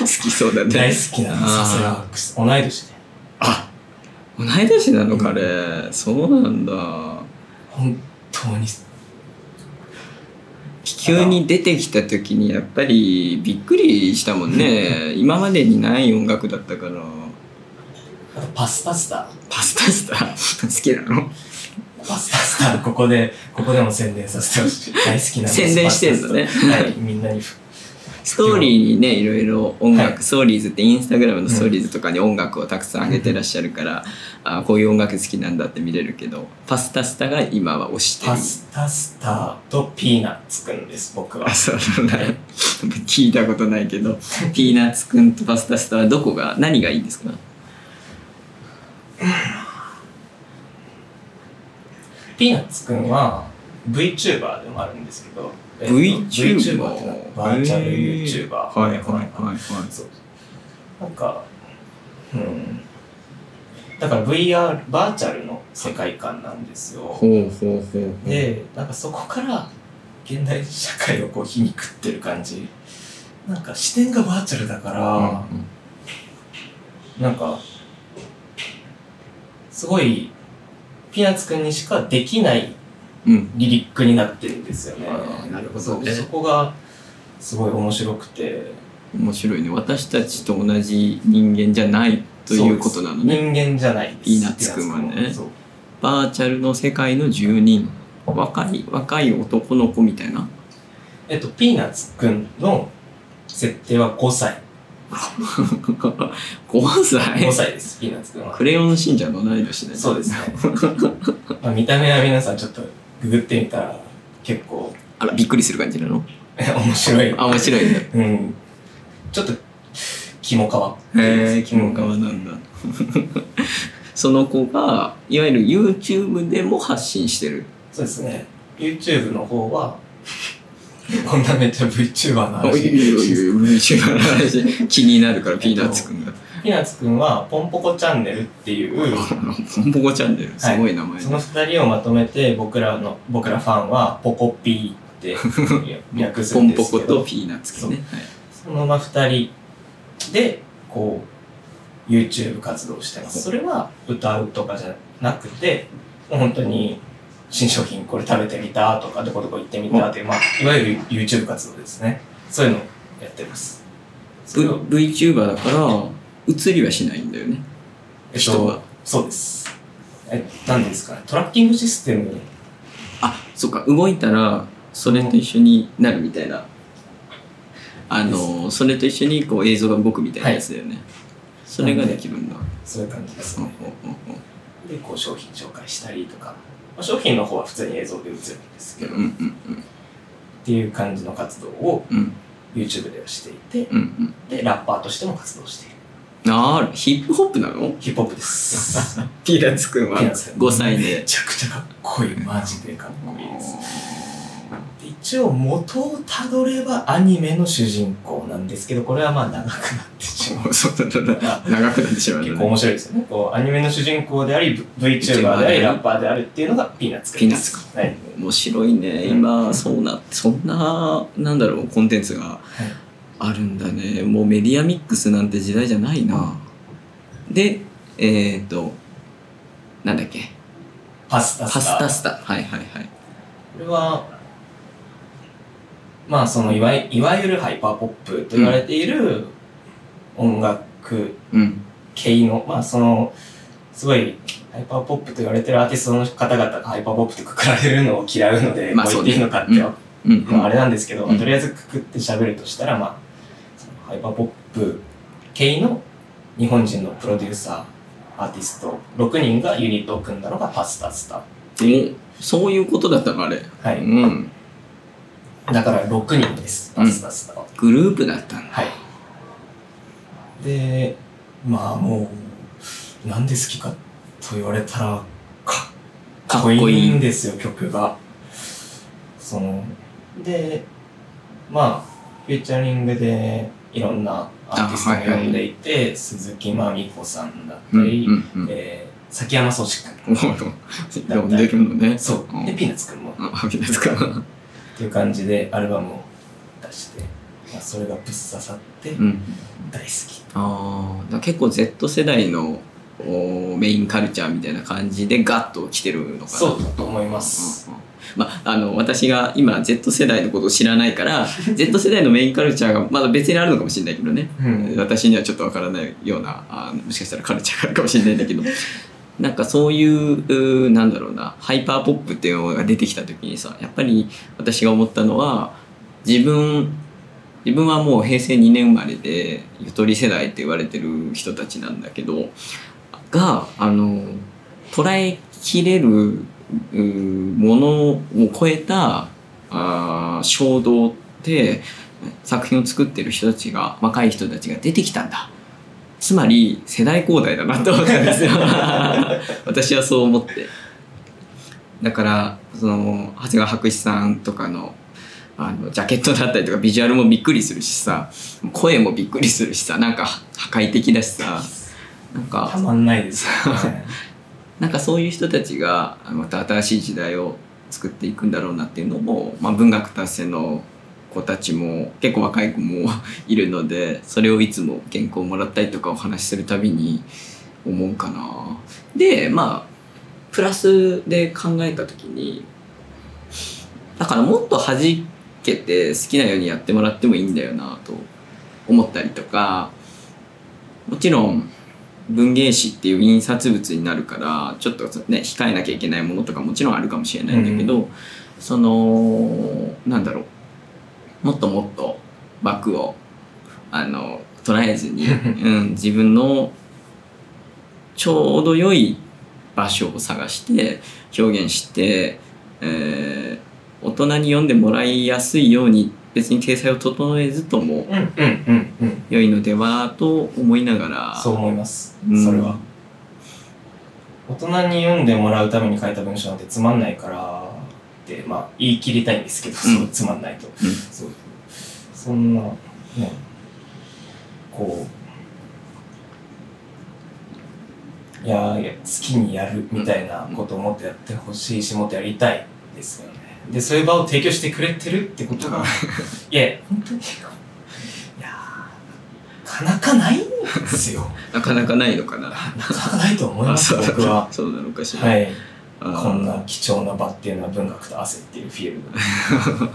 [SPEAKER 1] 好きそうだ
[SPEAKER 3] き大
[SPEAKER 1] ね
[SPEAKER 3] 好きなんです
[SPEAKER 1] あー
[SPEAKER 3] さすが博士。同い年で。
[SPEAKER 1] あ同い年なの彼、そうなんだ。
[SPEAKER 3] 本当に
[SPEAKER 1] 急に出てきた時にやっぱりびっくりしたもんね。[laughs] 今までにない音楽だったから。
[SPEAKER 3] あとパスタスター。
[SPEAKER 1] パスタスタ好きなの？
[SPEAKER 3] パスタスターここでここでも宣伝させてほしい。大好きなんです
[SPEAKER 1] 宣伝してんのね。
[SPEAKER 3] はい。みんなに
[SPEAKER 1] ストーリーにねいろいろ音楽、
[SPEAKER 3] はい。
[SPEAKER 1] ストーリーズってインスタグラムのストーリーズとかに音楽をたくさん上げてらっしゃるから、あこういう音楽好きなんだって見れるけどパスタスタが今は推してる。
[SPEAKER 3] パスタスターとピーナッツくんです僕は。
[SPEAKER 1] あそうなんだ。[laughs] 聞いたことないけどピーナッツくんとパスタスタはどこが何がいいんですか？
[SPEAKER 3] ピーナッツくんは VTuber でもあるんですけど、えっと
[SPEAKER 1] VTuber
[SPEAKER 3] バーチャル YouTuber
[SPEAKER 1] はいはいはいはい。
[SPEAKER 3] そうなんかうん。だから VR バーチャルの世界観なんですよ。
[SPEAKER 1] ほうほうほう
[SPEAKER 3] でなんかそこから現代社会をこう皮肉ってる感じ。なんか視点がバーチャルだから、なんかすごいピーナッツくんにしかできないリリックになってるんですよね。
[SPEAKER 1] なるほどね。
[SPEAKER 3] そこがすごい面白くて。
[SPEAKER 1] 面白いね。私たちと同じ人間じゃないということなのね。
[SPEAKER 3] 人間じゃないです。
[SPEAKER 1] ピーナッツくんはね。バーチャルの世界の住人。若い若い男の子みたいな？
[SPEAKER 3] えっとピーナッツくんの設定は5歳。[laughs]
[SPEAKER 1] 5歳
[SPEAKER 3] ？5歳ですピーナッツくんは。
[SPEAKER 1] クレヨンしんちゃんの同い年で
[SPEAKER 3] そうですね。[laughs] まあ見た目は皆さんちょっとググってみたら結構
[SPEAKER 1] あらびっくりする感じなの？[laughs]
[SPEAKER 3] 面白い。
[SPEAKER 1] あ面白いね
[SPEAKER 3] うん。ちょっと肝皮。
[SPEAKER 1] へえ肝皮なんだ。[laughs] その子がいわゆる YouTube でも発信してる。
[SPEAKER 3] そうですね。YouTube の方は [laughs] こんなめっちゃ VTuber の話。
[SPEAKER 1] YouTuber の話。気になるからピーナッツくんが
[SPEAKER 3] ピーナッツくんはポンポコチャンネルっていう
[SPEAKER 1] ポンポコチャンネル。すごい名前
[SPEAKER 3] その二人をまとめて僕らの僕らファンはポコピーって略 [laughs] す
[SPEAKER 1] ポンポコ
[SPEAKER 3] んですけど。
[SPEAKER 1] とピーナッツくんねはい。
[SPEAKER 3] そのまあ二人でこう YouTube 活動してます。それは歌うとかじゃなくてもう本当に新商品これ食べてみたとかどこどこ行ってみたっていう、まあ、いわゆる YouTube 活動ですね。そういうのをやってます。
[SPEAKER 1] V- VTuber だから映りはしないんだよね。
[SPEAKER 3] えっとそうです。え何ですか？ねトラッキングシステム
[SPEAKER 1] あそっか。動いたらそれと一緒になるみたいな。あのそれと一緒にこう映像が動くみたいなやつだよね、それができるんだ、
[SPEAKER 3] そういう感じですね。でこう商品紹介したりとか、まあ、商品の方は普通に映像で映るんですけど、
[SPEAKER 1] うんうん
[SPEAKER 3] っていう感じの活動を
[SPEAKER 1] うんうん。
[SPEAKER 3] YouTube ではしていて、
[SPEAKER 1] うんうん。
[SPEAKER 3] でラッパーとしても活動している
[SPEAKER 1] あーヒップホップなの？
[SPEAKER 3] ヒップホップです。
[SPEAKER 1] ピーナッツくんは。
[SPEAKER 3] ピーナッツ
[SPEAKER 1] 5歳
[SPEAKER 3] め
[SPEAKER 1] で。
[SPEAKER 3] ちゃくちゃかっこいい。マジでかっこいいです。で一応元をたどればアニメの主人公なんですけどこれはまあ長くなってしまう。
[SPEAKER 1] そうだだ長くなってしまう
[SPEAKER 3] 結構面白いですよね。こうアニメの主人公であり VTuber でありラッパーであるっていうのがピーナッツくん
[SPEAKER 1] ピーナッツ
[SPEAKER 3] はい。
[SPEAKER 1] 面白いね。今そうなそんななんだろうコンテンツが。
[SPEAKER 3] はい
[SPEAKER 1] あるんだね。もうメディアミックスなんて時代じゃないな。でえっ、ー、となんだっけ？
[SPEAKER 3] パスタ
[SPEAKER 1] パスタ
[SPEAKER 3] ス
[SPEAKER 1] スタ。はいはいはい。
[SPEAKER 3] これはまあそのいわいいわゆるハイパーポップと言われている音楽
[SPEAKER 1] うん。
[SPEAKER 3] 系の、まあそのすごいハイパーポップと言われてるアーティストの方々がハイパーポップとくくられるのを嫌うので、
[SPEAKER 1] まあ
[SPEAKER 3] こう言っていいのかっては、
[SPEAKER 1] うん。うん。
[SPEAKER 3] まあ、あれなんですけど、
[SPEAKER 1] うん。
[SPEAKER 3] とりあえずくくって喋るとしたら、まあ、ハイパーポップ系の日本人のプロデューサー、アーティスト6人がユニットを組んだのが PAS TASTA。
[SPEAKER 1] おそういうことだったのあれ
[SPEAKER 3] はい。
[SPEAKER 1] うん
[SPEAKER 3] だから6人です、パスタスタは。
[SPEAKER 1] グループだったんだ
[SPEAKER 3] はい。で、まあもう、なんで好きかと言われたら、か
[SPEAKER 1] か
[SPEAKER 3] っこい
[SPEAKER 1] い
[SPEAKER 3] んですよ、曲が。その、で、まあ、フューチャリングでいろんなアーティストを呼んでいて、鈴木まみこさんだった
[SPEAKER 1] うん
[SPEAKER 3] り、
[SPEAKER 1] うんうん
[SPEAKER 3] えー崎山壮志
[SPEAKER 1] おい呼んでるのね
[SPEAKER 3] 君。そう。
[SPEAKER 1] ん
[SPEAKER 3] で、ピーナッツくんも。
[SPEAKER 1] あピーナッツくん
[SPEAKER 3] っていう感じでアルバムを出して、まあ、それがぶっ刺さって
[SPEAKER 1] うん
[SPEAKER 3] 大好き。
[SPEAKER 1] ああだから結構 Z 世代のおメインカルチャーみたいな感じでガッと来てるのかな
[SPEAKER 3] そうだと思います。
[SPEAKER 1] うんうんまあ、あの私が今 Z 世代のことを知らないから [laughs] Z 世代のメインカルチャーがまだ別にあるのかもしれないけどね、
[SPEAKER 3] うん。
[SPEAKER 1] 私にはちょっとわからないようなあもしかしたらカルチャーがあるかもしれないんだけど。なんかそういうなんだろうなハイパーポップっていうのが出てきた時にさやっぱり私が思ったのは自分自分はもう平成2年生まれでゆとり世代って言われてる人たちなんだけどがあの捉えきれるものを超えたあー衝動って作品を作ってる人たちが若い人たちが出てきたんだ。つまり世代交代だなと思ったんですよ。[laughs] 私はそう思って。だからその長谷川博さんとかのあのジャケットだったりとかビジュアルもびっくりするしさ声もびっくりするしさなんか破壊的だしさなんか。
[SPEAKER 3] たまんないですよね。[laughs]
[SPEAKER 1] なんかそういう人たちがまた新しい時代を作っていくんだろうなっていうのも、まあ、文学達成の子たちも結構若い子もいるのでそれをいつも原稿もらったりとかお話しするたびに思うかな。でまあプラスで考えた時にだからもっと弾けて好きなようにやってもらってもいいんだよなと思ったりとかもちろん文芸誌っていう印刷物になるからちょっとね控えなきゃいけないものとかもちろんあるかもしれないんだけど、そのなんだろう。もっともっと枠をあの捉えずに、[laughs] うん、自分のちょうど良い場所を探して表現して、えー大人に読んでもらいやすいように別に体裁を整えずとも。良いのではと思いながら
[SPEAKER 3] そう思います。
[SPEAKER 1] うん
[SPEAKER 3] それは。大人に読んでもらうために書いた文章なんてつまんないからって、まあ言い切りたいんですけど、
[SPEAKER 1] うん
[SPEAKER 3] そうつまんないと。
[SPEAKER 1] うん
[SPEAKER 3] そうそんな、ね、こう、いやいや、好きにやるみたいなことをもっとやってほしいし、もっとやりたいですよね。で、そういう場を提供してくれてるってことが、[laughs] いや、本当に、いやーなかなかないんですよ。[laughs]
[SPEAKER 1] なかなかないのかな。
[SPEAKER 3] なかなかないと思います、僕は。
[SPEAKER 1] そうなのかしら。
[SPEAKER 3] はい。こんな貴重な場っていうのは文学と汗っていうフィール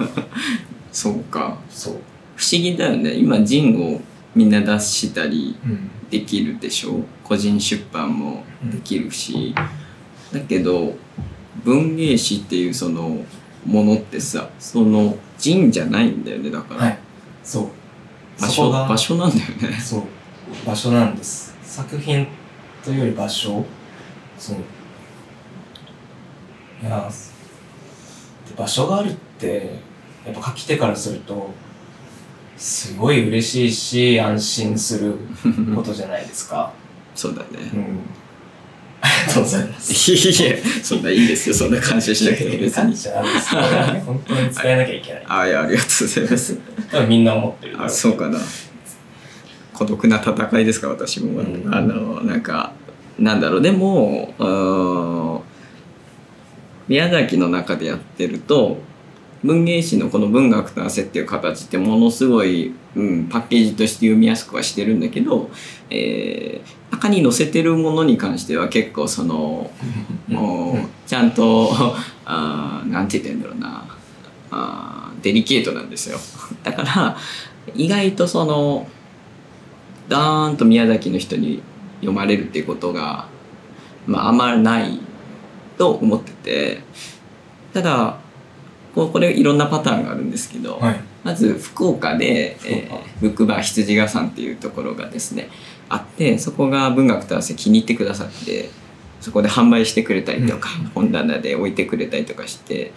[SPEAKER 3] ドで。[laughs]
[SPEAKER 1] そうか。
[SPEAKER 3] そう。
[SPEAKER 1] 不思議だよね。今、ジンをみんな出したり
[SPEAKER 3] うん。
[SPEAKER 1] できるでしょ個人出版もできるし。だけど、文芸誌っていうそのものってさ、そのジンじゃないんだよね。だから、
[SPEAKER 3] はい。そう。
[SPEAKER 1] 場所、場所なんだよね。
[SPEAKER 3] そう。場所なんです。作品というより場所。そのいやで場所があるってやっぱ書き手からするとすごい嬉しいし安心することじゃないですか。[laughs]
[SPEAKER 1] そうだね
[SPEAKER 3] うん、ありがとうございます。
[SPEAKER 1] いえそんないいですよ。そんな感謝しなくても別に
[SPEAKER 3] 感謝です。けどね本当に。伝えなきゃい。けない。
[SPEAKER 1] あいやありがとうございます。
[SPEAKER 3] 多分みんな思ってる
[SPEAKER 1] あ
[SPEAKER 3] う
[SPEAKER 1] そうかな。孤独な戦いですか私も、
[SPEAKER 3] うん。
[SPEAKER 1] あのなんかなんだろう。でもうーん宮崎の中でやってると文芸誌のこの文学と汗っていう形ってものすごい、うん、パッケージとして読みやすくはしてるんだけど、えー中に載せてるものに関しては結構その [laughs] もうちゃんとあーなんて言ってんだろうな。あーデリケートなんですよ。[laughs] だから意外とそのダーンと宮崎の人に読まれるっていうことが、まあ、あんまりないと思ってて。ただこうこれいろんなパターンがあるんですけど、
[SPEAKER 3] はい。
[SPEAKER 1] まず福岡で、えー、ブックバー羊ヶさんっていうところがですねあってそこが文学と合わせ気に入ってくださってそこで販売してくれたりとか、本棚で置いてくれたりとかして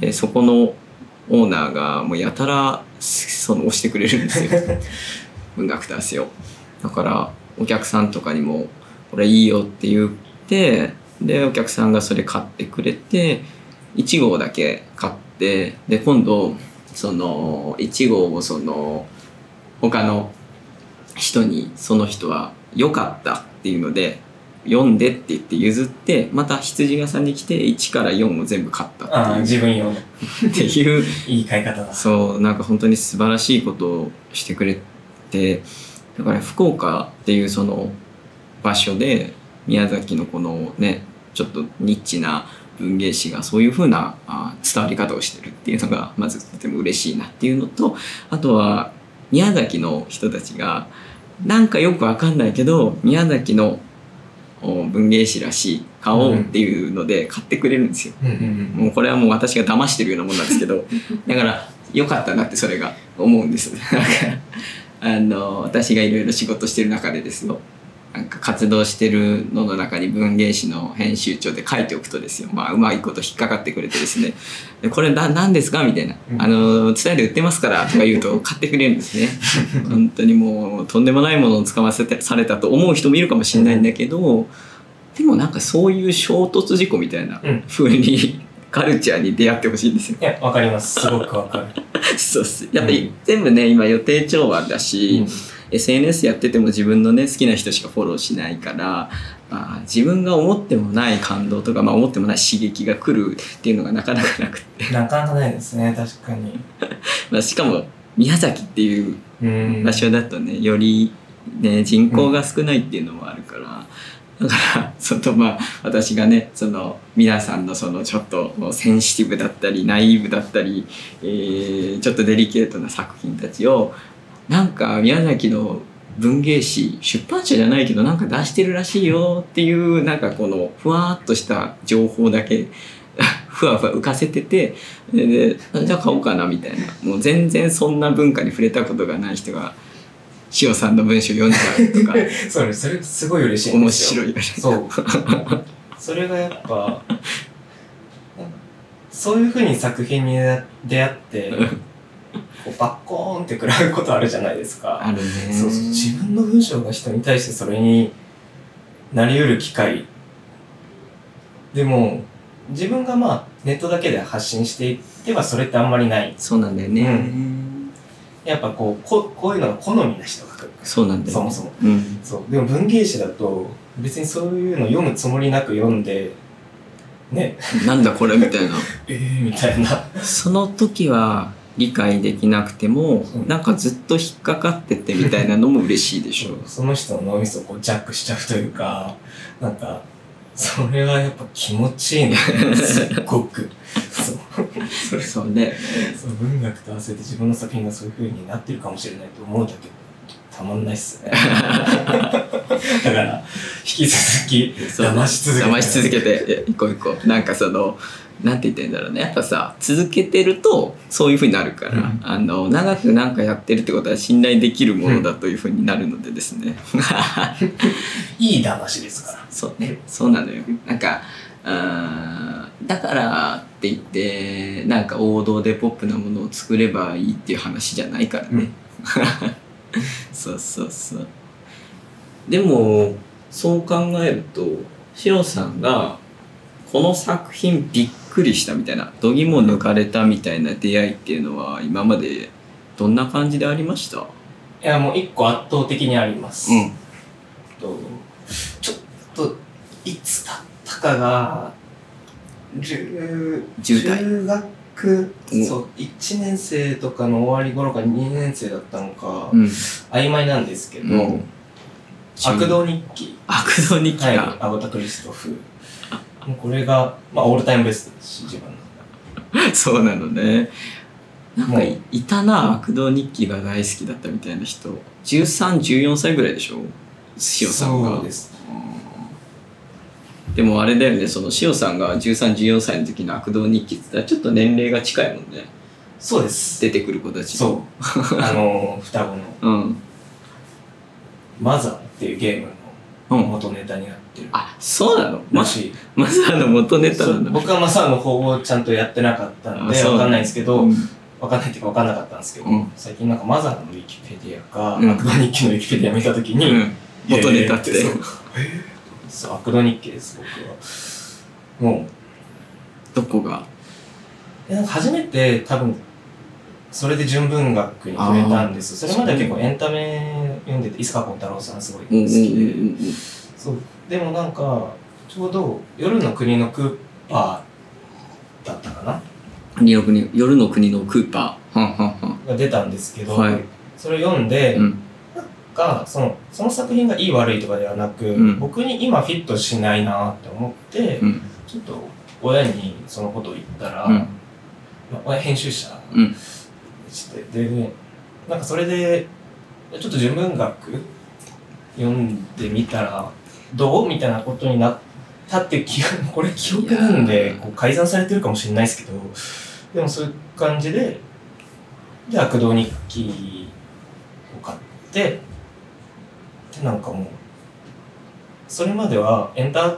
[SPEAKER 1] でそこのオーナーがもうやたらその押してくれるんですよ。[laughs] 文学と合わせをだからお客さんとかにも「これいいよ」って言ってでお客さんがそれ買ってくれて1号だけ買ってで今度その1号をその他の人にその人は良かったっていうので読んでって言って譲ってまた羊屋さんに来て1から4を全部買ったっていう。
[SPEAKER 3] 自分用の。
[SPEAKER 1] っていう。
[SPEAKER 3] いい買い方だ。
[SPEAKER 1] そうなんか本当に素晴らしいことをしてくれてだから福岡っていうその場所で宮崎のこのねちょっとニッチな文芸誌がそういう風なあ伝わり方をしてるっていうのがまずとても嬉しいなっていうのとあとは宮崎の人たちがなんかよくわかんないけど宮崎のお文芸誌らしい買おうっていうので買ってくれるんですよ。もうこれはもう私が騙してるようなもんなんですけど [laughs] だから良かったなってそれが思うんです。あの私がいろいろ仕事してる中でですよなんか活動してるのの中に文芸誌の編集長で書いておくとですよ、まあ、うまいこと引っかかってくれてですね「でこれな何ですか?」みたいな「あの伝えで売ってますから」とか言うと [laughs] 買ってくれるんですね。本当にもうとんでもないものを使わせてされたと思う人もいるかもしれないんだけどでもなんかそういう衝突事故みたいな
[SPEAKER 3] うん。
[SPEAKER 1] 風にカルチャーに出会ってほしいんですよ。
[SPEAKER 3] いや、わかります。すごくわかる。[laughs]
[SPEAKER 1] そうっす。やっぱり
[SPEAKER 3] うん。
[SPEAKER 1] 全部ね今予定調和だし、
[SPEAKER 3] うん
[SPEAKER 1] SNS やってても自分のね好きな人しかフォローしないから、まあ、自分が思ってもない感動とか、まあ、思ってもない刺激が来るっていうのがなかなかなくって、
[SPEAKER 3] なかなかないですね、確かに。[laughs]
[SPEAKER 1] まあ、しかも宮崎っていう
[SPEAKER 3] うん。
[SPEAKER 1] 場所だとねよりね人口が少ないっていうのもあるから、だからそのまあ私がねその皆さんのそのちょっとセンシティブだったりナイーブだったり、えーちょっとデリケートな作品たちをなんか宮崎の文芸誌出版社じゃないけどなんか出してるらしいよっていうなんかこのふわーっとした情報だけ [laughs] ふわふわ浮かせててででじゃあ買おうかなみたいなもう全然そんな文化に触れたことがない人が塩さんの文章読んじゃうとか [laughs]
[SPEAKER 3] それ、それすごい嬉しいん
[SPEAKER 1] 面
[SPEAKER 3] ですよ。
[SPEAKER 1] 白い。
[SPEAKER 3] そう。[laughs] それがやっぱ、そういうふうに作品に出会って、こうバッコーンって食らうことあるじゃないですか。
[SPEAKER 1] あるね。
[SPEAKER 3] そうそう自分の文章が人に対してそれになり得る機会でも自分がまあネットだけで発信していってはそれってあんまりない
[SPEAKER 1] そうなんだよね。
[SPEAKER 3] やっぱこうここういうのが好みな人が来る
[SPEAKER 1] そうなんだよ、
[SPEAKER 3] そもそも
[SPEAKER 1] うん。
[SPEAKER 3] そうでも文芸誌だと別にそういうの読むつもりなく読んでね
[SPEAKER 1] なんだこれみたいな。[laughs]
[SPEAKER 3] えー、みたいな
[SPEAKER 1] その時は理解できなくても、
[SPEAKER 3] う。ん
[SPEAKER 1] なんかずっと引っかかっててみたいなのも嬉しいでしょ。[laughs]
[SPEAKER 3] その人の脳みそをこうジャックしちゃうというかなんかそれはやっぱ気持ちいいね。[laughs] すっごく。そう。そ
[SPEAKER 1] うね。
[SPEAKER 3] そう文学と合わせて自分の作品がそういう風になってるかもしれないと思うだけでたまんないっすね。[laughs] だから引き続き騙し続けて。
[SPEAKER 1] 騙し続けて、一個一個。なんかその、なんて言ってんだろうね。やっぱさ、続けてると、そういう風になるから、
[SPEAKER 3] うん
[SPEAKER 1] あの、長くなんかやってるってことは信頼できるものだという風になるのでですね。[laughs]
[SPEAKER 3] いい騙しですから
[SPEAKER 1] そうね。そうなのよ。なんか、あーだからって言ってなんか王道でポップなものを作ればいいっていう話じゃないからね、[laughs] そうそうそうでもそう考えるとシロさんがこの作品びっくりしたみたいな度肝抜かれたみたいな出会いっていうのは今までどんな感じでありました？
[SPEAKER 3] いやもう一個圧倒的にあります、
[SPEAKER 1] うん。
[SPEAKER 3] とちょっといつだったかが10
[SPEAKER 1] 10代
[SPEAKER 3] 中学
[SPEAKER 1] うん
[SPEAKER 3] そう1年生とかの終わり頃か2年生だったのか、
[SPEAKER 1] うん。
[SPEAKER 3] 曖昧なんですけど、
[SPEAKER 1] うん。
[SPEAKER 3] 悪道日記。
[SPEAKER 1] 悪道日記
[SPEAKER 3] はい
[SPEAKER 1] が、
[SPEAKER 3] アゴタ・クリストフもうこれが、まあ、オールタイムベストですし自分の。[laughs]
[SPEAKER 1] そうなのね。なんか
[SPEAKER 3] も
[SPEAKER 1] いたな悪道日記が大好きだったみたいな人。1314歳ぐらいでしょ？しおさんが。
[SPEAKER 3] そうです。
[SPEAKER 1] でもあれだよね。そのしおさんが1314歳の時の悪道日記って言ったらちょっと年齢が近いもんね。
[SPEAKER 3] そうです。
[SPEAKER 1] 出てくる子たち
[SPEAKER 3] そう。[laughs] あの双子の。
[SPEAKER 1] うん。
[SPEAKER 3] マザーっていうゲームの
[SPEAKER 1] うん。
[SPEAKER 3] 元ネタになってる。
[SPEAKER 1] あそうなの？
[SPEAKER 3] しい、
[SPEAKER 1] まさの元ネタなんだ。
[SPEAKER 3] 僕はマザーの方をちゃんとやってなかったん
[SPEAKER 1] あそう。
[SPEAKER 3] でわかんないんですけど、
[SPEAKER 1] うん。
[SPEAKER 3] わかんないっていうかわかんなかったんですけど、
[SPEAKER 1] うん。
[SPEAKER 3] 最近なんかマザーのウィキペディアか、
[SPEAKER 1] うん
[SPEAKER 3] 悪道日記のウィキペディア見たときに、
[SPEAKER 1] うん元ネタって。
[SPEAKER 3] そう。そう悪道日記です僕は。も
[SPEAKER 1] どこが？
[SPEAKER 3] うなんか初めて多分それで純文学に触れたんです。それまでは結構エンタメ読んでて伊坂幸太郎さんすごい好
[SPEAKER 1] うんうん
[SPEAKER 3] きで、
[SPEAKER 1] うんうん。
[SPEAKER 3] そうでもなんかちょうど夜の国のクーパーだったかな？
[SPEAKER 1] 二の国夜の国のクーパー。
[SPEAKER 3] が出たんですけど、
[SPEAKER 1] はい。
[SPEAKER 3] それを読んで、
[SPEAKER 1] うん。
[SPEAKER 3] がそのその作品がいい悪いとかではなく、
[SPEAKER 1] うん。
[SPEAKER 3] 僕に今フィットしないなって思って、
[SPEAKER 1] うん。
[SPEAKER 3] ちょっと親にそのことを言ったら、
[SPEAKER 1] うん。
[SPEAKER 3] まあ、親編集者
[SPEAKER 1] うん。
[SPEAKER 3] して、でなんかそれでちょっと純文学読んでみたらどう？みたいなことになったって記憶 [laughs] これ記憶なんで
[SPEAKER 1] ー。
[SPEAKER 3] こう改ざんされてるかもしれないですけどでもそういう感じでで悪道日記を買ってでなんかもうそれまではエンター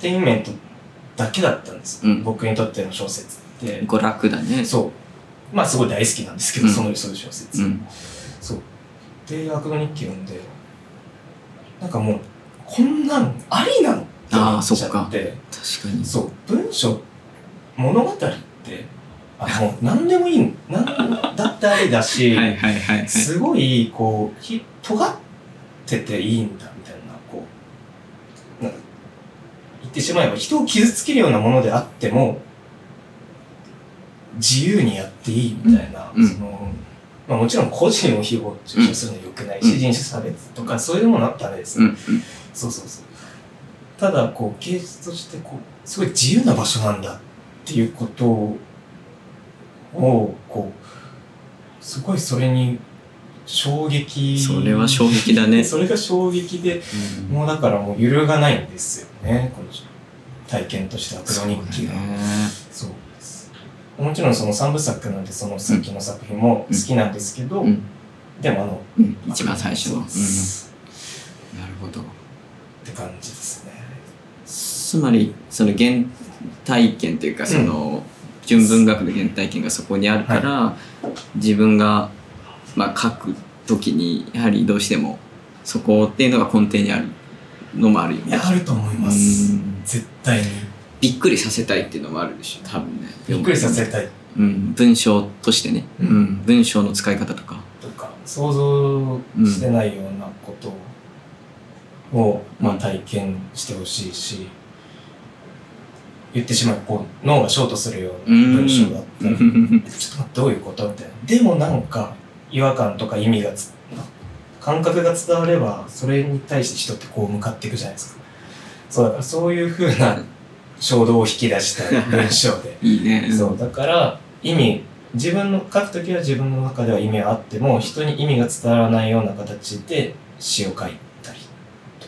[SPEAKER 3] テインメントだけだったんです、
[SPEAKER 1] うん。
[SPEAKER 3] 僕にとっての小説って。
[SPEAKER 1] 娯楽だね。
[SPEAKER 3] そう。まあすごい大好きなんですけど、
[SPEAKER 1] うん。
[SPEAKER 3] そのそういう小説、
[SPEAKER 1] うん。
[SPEAKER 3] そう。で悪道日記読んでなんかもうこんなんありなの？って思っちゃ
[SPEAKER 1] そっ
[SPEAKER 3] て。
[SPEAKER 1] 確かに。
[SPEAKER 3] そう。文章物語ってあもう [laughs] 何でもいい何だってありだし、[laughs]
[SPEAKER 1] はいはいはいはい。
[SPEAKER 3] すごいこうひ尖ってていいんだみたいなこうなんか言ってしまえば人を傷つけるようなものであっても自由にやっていいみたいな、
[SPEAKER 1] うん。
[SPEAKER 3] そのまあ、もちろん個人を誹謗中傷するのは良くないし、
[SPEAKER 1] うん。
[SPEAKER 3] 人種差別とかそういうものあったらですね、
[SPEAKER 1] うん。うん
[SPEAKER 3] そうそうそう。ただこう芸術としてこうすごい自由な場所なんだっていうことをこうすごいそれに衝撃。
[SPEAKER 1] それは衝撃だね。[laughs]
[SPEAKER 3] それが衝撃でもうだからもう揺るがないんですよね。この体験としてはプロ日記が。そうです。もちろんその三部作なんでその先の作品も好きなんですけど、
[SPEAKER 1] うん。
[SPEAKER 3] でもあの
[SPEAKER 1] うん。一番最初の、
[SPEAKER 3] そう
[SPEAKER 1] うん
[SPEAKER 3] です
[SPEAKER 1] なるほど
[SPEAKER 3] って感じですね。
[SPEAKER 1] つまりその原体験というかその、純文学の原体験がそこにあるから、自分が、まあ、書く時にやはりどうしてもそこっていうのが根底にあるのもあるよね。
[SPEAKER 3] あると思います。
[SPEAKER 1] うん。
[SPEAKER 3] 絶対に。
[SPEAKER 1] びっくりさせたいっていうのもあるでしょ多分ね。
[SPEAKER 3] びっくりさせたい。
[SPEAKER 1] うん、文章としてね、
[SPEAKER 3] うん。
[SPEAKER 1] うん。文章の使い方とか。
[SPEAKER 3] とか想像してないようなことを、まあ、体験してほしいし言ってしまえばこう脳がショートするような文章だったり、ちょっと待ってどういうこと？みたいな。でもなんか違和感とか意味がつ感覚が伝わればそれに対して人ってこう向かっていくじゃないですか。そうだからそういうふうな衝動を引き出した文章で。[laughs]
[SPEAKER 1] いいね。
[SPEAKER 3] そうだから意味自分の書くときは自分の中では意味はあっても人に意味が伝わらないような形で詩を書いたりと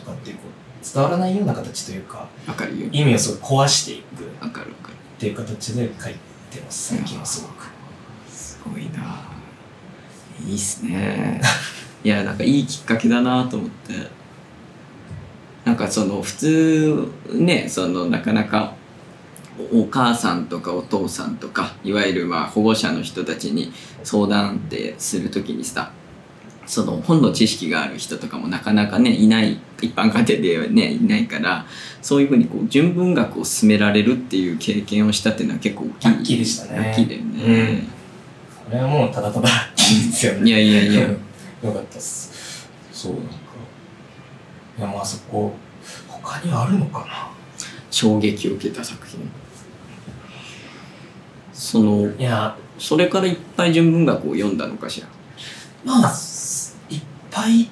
[SPEAKER 3] かっていうこう伝わらないような形というか
[SPEAKER 1] わかるよ。
[SPEAKER 3] 意味をすごい壊していくっ
[SPEAKER 1] わかるわかる。
[SPEAKER 3] ていう形で書いてます最近はすごく。
[SPEAKER 1] すごいないいっすね [laughs] いやなんかいいきっかけだなと思って。なんかその普通ねそのなかなかお母さんとかお父さんとかいわゆるまあ保護者の人たちに相談ってするときにさその本の知識がある人とかもなかなかねいない一般家庭ではねいないからそういうふうにこう純文学を進められるっていう経験をしたっていうのは結構大きい。
[SPEAKER 3] でしたね。
[SPEAKER 1] ラッキーだよね、
[SPEAKER 3] これはもうただただラッキーですよね。
[SPEAKER 1] いやいやいや。[laughs]
[SPEAKER 3] よかったっす。そうなんか。いやまあそこ他にはあるのかな。
[SPEAKER 1] 衝撃を受けた作品。その
[SPEAKER 3] いや。
[SPEAKER 1] それからいっぱい純文学を読んだのかしら？
[SPEAKER 3] まあぱい。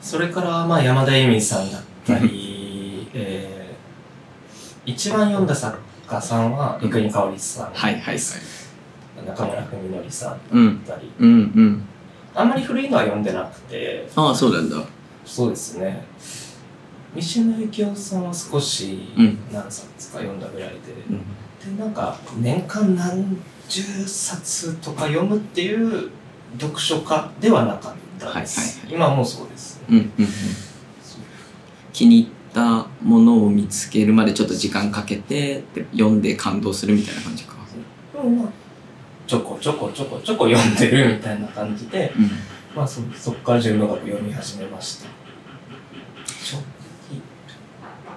[SPEAKER 3] それからまあ山田恵美さんだったり、[laughs] えー一番読んだ作家さんは生国香織さん。
[SPEAKER 1] はいはいはい。
[SPEAKER 3] 中村文則さん
[SPEAKER 1] うん
[SPEAKER 3] だったり。
[SPEAKER 1] うんうん。
[SPEAKER 3] あんまり古いのは読んでなくて。
[SPEAKER 1] ああそうなんだ。
[SPEAKER 3] そうですね。三島由紀夫さんは少し
[SPEAKER 1] うん。
[SPEAKER 3] 何冊か読んだぐらいで、
[SPEAKER 1] うん。
[SPEAKER 3] でなんか年間何十冊とか読むっていう読書家ではなかったです、
[SPEAKER 1] はい
[SPEAKER 3] 今はもうそうです。
[SPEAKER 1] うんうんうん。気に入ったものを見つけるまでちょっと時間かけてで読んで感動するみたいな感じか。
[SPEAKER 3] でもまあちょこちょこちょこちょこ読んでるみたいな感じで
[SPEAKER 1] うん。
[SPEAKER 3] まあそそこから純文学読み始めました。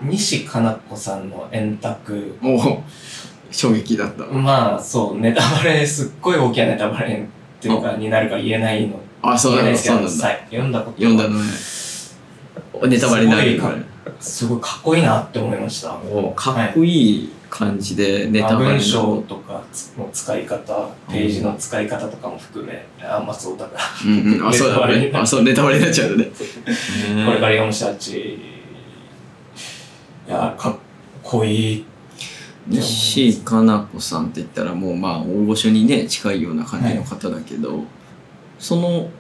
[SPEAKER 3] 西加奈子さんの円卓。
[SPEAKER 1] おお衝撃だった。
[SPEAKER 3] まあそうネタバレすっごい大きなネタバレっていうかになるか言えないの
[SPEAKER 1] あそうなんだそうなんだ。
[SPEAKER 3] はい読んだこと
[SPEAKER 1] 読んだのね。ネタバレになるから
[SPEAKER 3] すごいかっこいいなって思いました。
[SPEAKER 1] おかっこいい感じでネタバレ
[SPEAKER 3] 文
[SPEAKER 1] の
[SPEAKER 3] 章とかの使い方ページの使い方とかも含めあんまそうだから。
[SPEAKER 1] うんうん。あ [laughs] そうだね。あそうネタバレになっちゃうのね。[laughs]
[SPEAKER 3] これから読む人たちいやかっこいい
[SPEAKER 1] 西加奈子さんって言ったらもうまあ大御所にね近いような感じの方だけど、その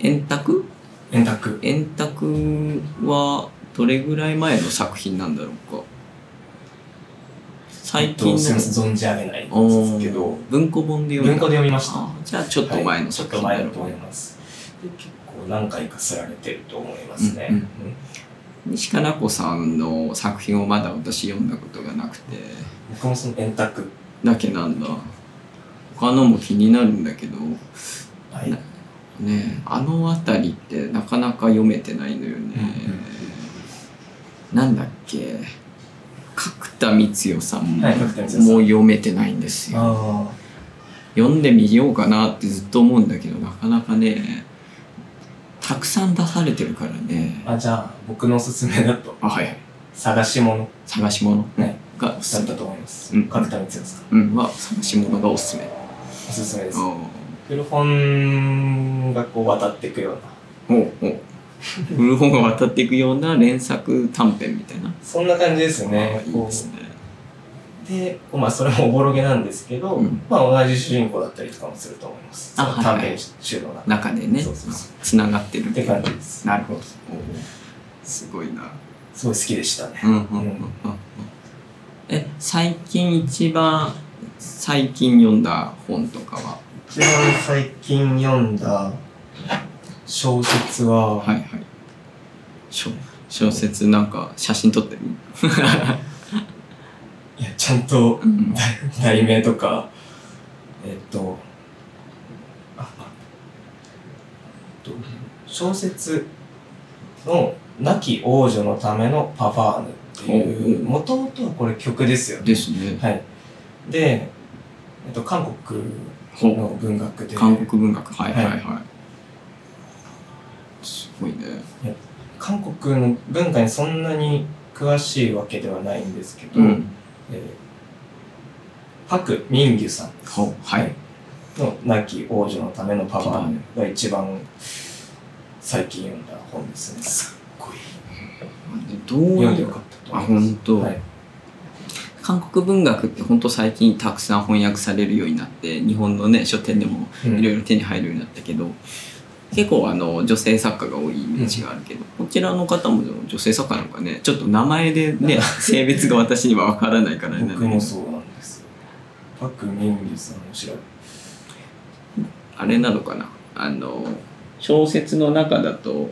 [SPEAKER 1] 円卓？
[SPEAKER 3] 円卓。
[SPEAKER 1] 円卓はどれぐらい前の作品なんだろうか？最近の。
[SPEAKER 3] 存じ上げないですけど。
[SPEAKER 1] ー文庫本で読
[SPEAKER 3] 文庫で読みました。
[SPEAKER 1] あじゃあちょっと前の
[SPEAKER 3] はいちょっ
[SPEAKER 1] 作品だろう
[SPEAKER 3] と前だと思います。で結構何回かすられてると思いますね、
[SPEAKER 1] うんうん。西加奈子さんの作品をまだ私読んだことがなくて。
[SPEAKER 3] 僕もその円卓。
[SPEAKER 1] だけなんだ。他のも気になるんだけど。
[SPEAKER 3] はい
[SPEAKER 1] ねあの辺りってなかなか読めてないのよね、なんだっけ角田光代さんも,、う読めてないんですよ。
[SPEAKER 3] あ
[SPEAKER 1] 読んでみようかなってずっと思うんだけどなかなかねたくさん出されてるからね。
[SPEAKER 3] ーあじゃあ僕のおすすめだと。
[SPEAKER 1] あはいはい。
[SPEAKER 3] 探し物。
[SPEAKER 1] 探し物。
[SPEAKER 3] ね
[SPEAKER 1] がお
[SPEAKER 3] だ
[SPEAKER 1] すすめ。
[SPEAKER 3] ったと思います、
[SPEAKER 1] うん。
[SPEAKER 3] 角田光代さん。
[SPEAKER 1] うん。は探し物がおすすめ。
[SPEAKER 3] おすすめです。
[SPEAKER 1] お
[SPEAKER 3] 古本がこう渡っていくような。
[SPEAKER 1] おお古本が渡っていくような連作短編みたいな。
[SPEAKER 3] そんな感じです
[SPEAKER 1] あ
[SPEAKER 3] ね
[SPEAKER 1] いいですね。
[SPEAKER 3] でまあそれもおぼろげなんですけど、
[SPEAKER 1] うん。
[SPEAKER 3] まあ同じ主人公だったりとかもすると思います。
[SPEAKER 1] あ
[SPEAKER 3] 短編集の中
[SPEAKER 1] 中でね。つながってる
[SPEAKER 3] って感じです。
[SPEAKER 1] なるほど。おすごいな。
[SPEAKER 3] すごい好きでしたね、
[SPEAKER 1] え最近一番最近読んだ本とかは？
[SPEAKER 3] 一番最近読んだ小説は、
[SPEAKER 1] はいはい。小小説なんか写真撮ってる？[laughs]
[SPEAKER 3] いやちゃんと
[SPEAKER 1] うん。
[SPEAKER 3] 題名とかえっと小説の「亡き王女のためのパファーヌ」っていうもともとはこれ曲ですよね。
[SPEAKER 1] ですね。
[SPEAKER 3] はい。で、えっと、韓国
[SPEAKER 1] ほ
[SPEAKER 3] の文学で。
[SPEAKER 1] 韓国文学。はいはいはい、
[SPEAKER 3] は
[SPEAKER 1] すごいね。
[SPEAKER 3] 韓国の文化にそんなに詳しいわけではないんですけど、
[SPEAKER 1] うん。
[SPEAKER 3] えーパク・ミンギュさん。
[SPEAKER 1] ほはい。
[SPEAKER 3] の「亡き王女のためのパファーヌ」が一番最近読んだ本ですね。すっごい。
[SPEAKER 1] どう
[SPEAKER 3] 読んでよかったと
[SPEAKER 1] あ
[SPEAKER 3] 思います。
[SPEAKER 1] 本当、
[SPEAKER 3] はい、
[SPEAKER 1] 韓国文学って本当最近たくさん翻訳されるようになって日本のね書店でも
[SPEAKER 3] うん。
[SPEAKER 1] いろいろ手に入るようになったけど、結構あの女性作家が多いイメージがあるけど、こちらの方も女性作家なのかねちょっと名前でね [laughs] 性別が私には分からないからあれなんだけど。
[SPEAKER 3] 僕もそうなんです。よパク・ミンギュさん
[SPEAKER 1] あれなのかな？あの小説の中だと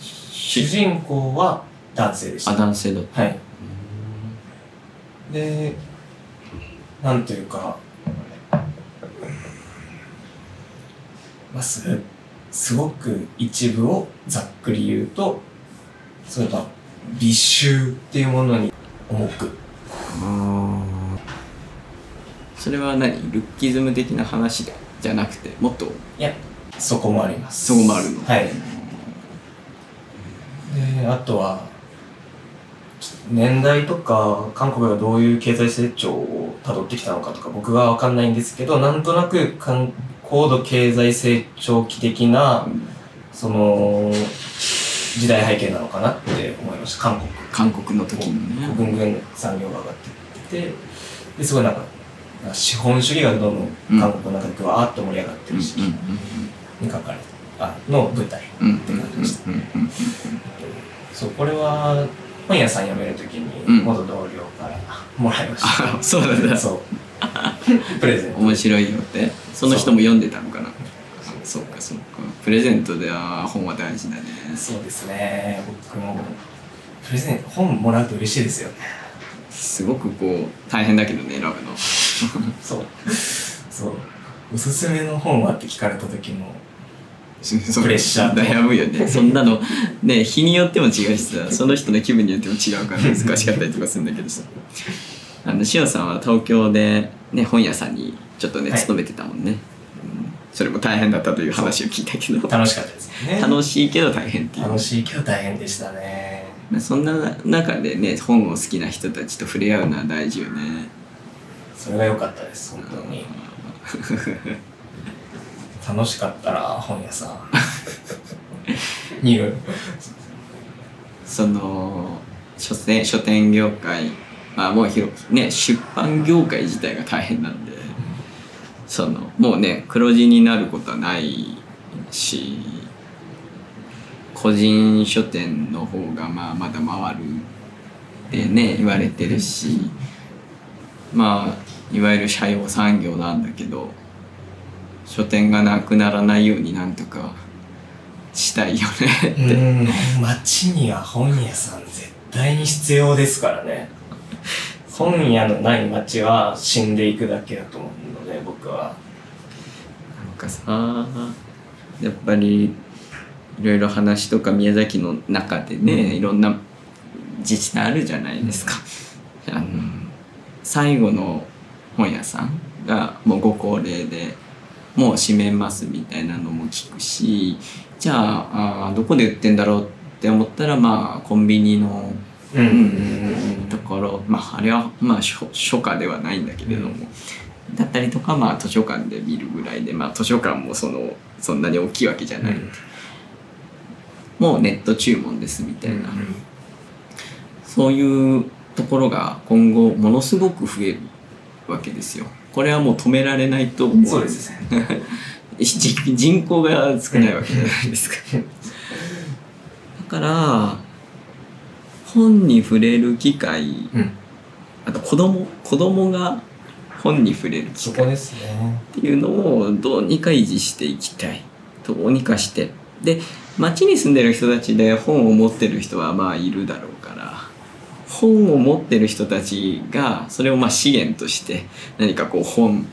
[SPEAKER 3] 主人公は男性でした。
[SPEAKER 1] あ男性だった。
[SPEAKER 3] はいでなんというか、まあ、すすごく一部をざっくり言うとそれが美醜っていうものに重く。
[SPEAKER 1] それは何？ルッキズム的な話じゃなくてもっと？
[SPEAKER 3] いやそこもあります。
[SPEAKER 1] そこもあるの。
[SPEAKER 3] はい。であとは年代とか韓国がどういう経済成長をたどってきたのかとか僕は分かんないんですけどなんとなく韓高度経済成長期的なその時代背景なのかなって思いました。韓国。
[SPEAKER 1] 韓国の時のね。
[SPEAKER 3] ぐんぐん産業が上がっていってですごいなんか資本主義がどんどん韓国の中でぐわーっと盛り上がってる時期に書かれたあの舞台って感じでした。そうこれは本屋さん辞めるとき
[SPEAKER 1] うん。
[SPEAKER 3] に元同僚からもらいました、
[SPEAKER 1] あそうなんだ。
[SPEAKER 3] そう。[laughs] プレゼント。
[SPEAKER 1] 面白いよって。その人も読んでたのかな。そう。かそうか。プレゼントでは本は大事だね。
[SPEAKER 3] そうですね。僕もプレゼント本もらうと嬉しいですよ。ね
[SPEAKER 1] すごくこう大変だけどね選ぶの。
[SPEAKER 3] そう。そう。おすすめの本はって聞かれた時の [laughs] プレッシャー。と
[SPEAKER 1] 悩むよね。[laughs] そんなのね日によっても違うしさその人の気分によっても違うから難しかったりとかするんだけどさ。あのしおさんは東京で、ね、本屋さんにちょっとね
[SPEAKER 3] はい。
[SPEAKER 1] 勤めてたもんね、うん。それも大変だったという話を聞いたけど。
[SPEAKER 3] 楽しかったですよね。
[SPEAKER 1] 楽しいけど大変っていう。
[SPEAKER 3] 楽しいけど大変でしたね。
[SPEAKER 1] そんな中でね本を好きな人たちと触れ合うのは大事よね。
[SPEAKER 3] それが良かったです本当に楽しかったら本屋さん。にい。る
[SPEAKER 1] その書店書店業界まあもう広くね出版業界自体が大変なんでそのもうね黒字になることはないし個人書店の方がまあまだ回るってね言われてるしまあいわゆる社用産業なんだけど書店がなくならないようになんとかしたいよねって。
[SPEAKER 3] うん街には本屋さん絶対に必要ですからね本屋のない街は死んでいくだけだと思うので僕は
[SPEAKER 1] なんかさやっぱりいろいろ話とか宮崎の中でね、
[SPEAKER 3] うん
[SPEAKER 1] いろんな自治体あるじゃないですか。あの最後の本屋さんがもうご高齢でもう閉めますみたいなのも聞くしじゃああーどこで売ってんだろうって思ったらまあコンビニの
[SPEAKER 3] う
[SPEAKER 1] うんところまああれはまあ書書家ではないんだけれども、だったりとかまあ図書館で見るぐらいでまあ図書館もそのそんなに大きいわけじゃない、
[SPEAKER 3] うん。
[SPEAKER 1] もうネット注文ですみたいな、そういうところが今後ものすごく増えるわけですよ。これはもう止められないと思う。
[SPEAKER 3] そうですね。
[SPEAKER 1] 人人口が少ないわけじゃないですか。だから本に触れる機会
[SPEAKER 3] うん。
[SPEAKER 1] あと子供子供が本に触れる機会
[SPEAKER 3] そこですね。
[SPEAKER 1] っていうのをどうにか維持していきたいどうにかして。で町に住んでる人たちで本を持ってる人はまあいるだろうから本を持ってる人たちがそれをまあ資源として何かこう本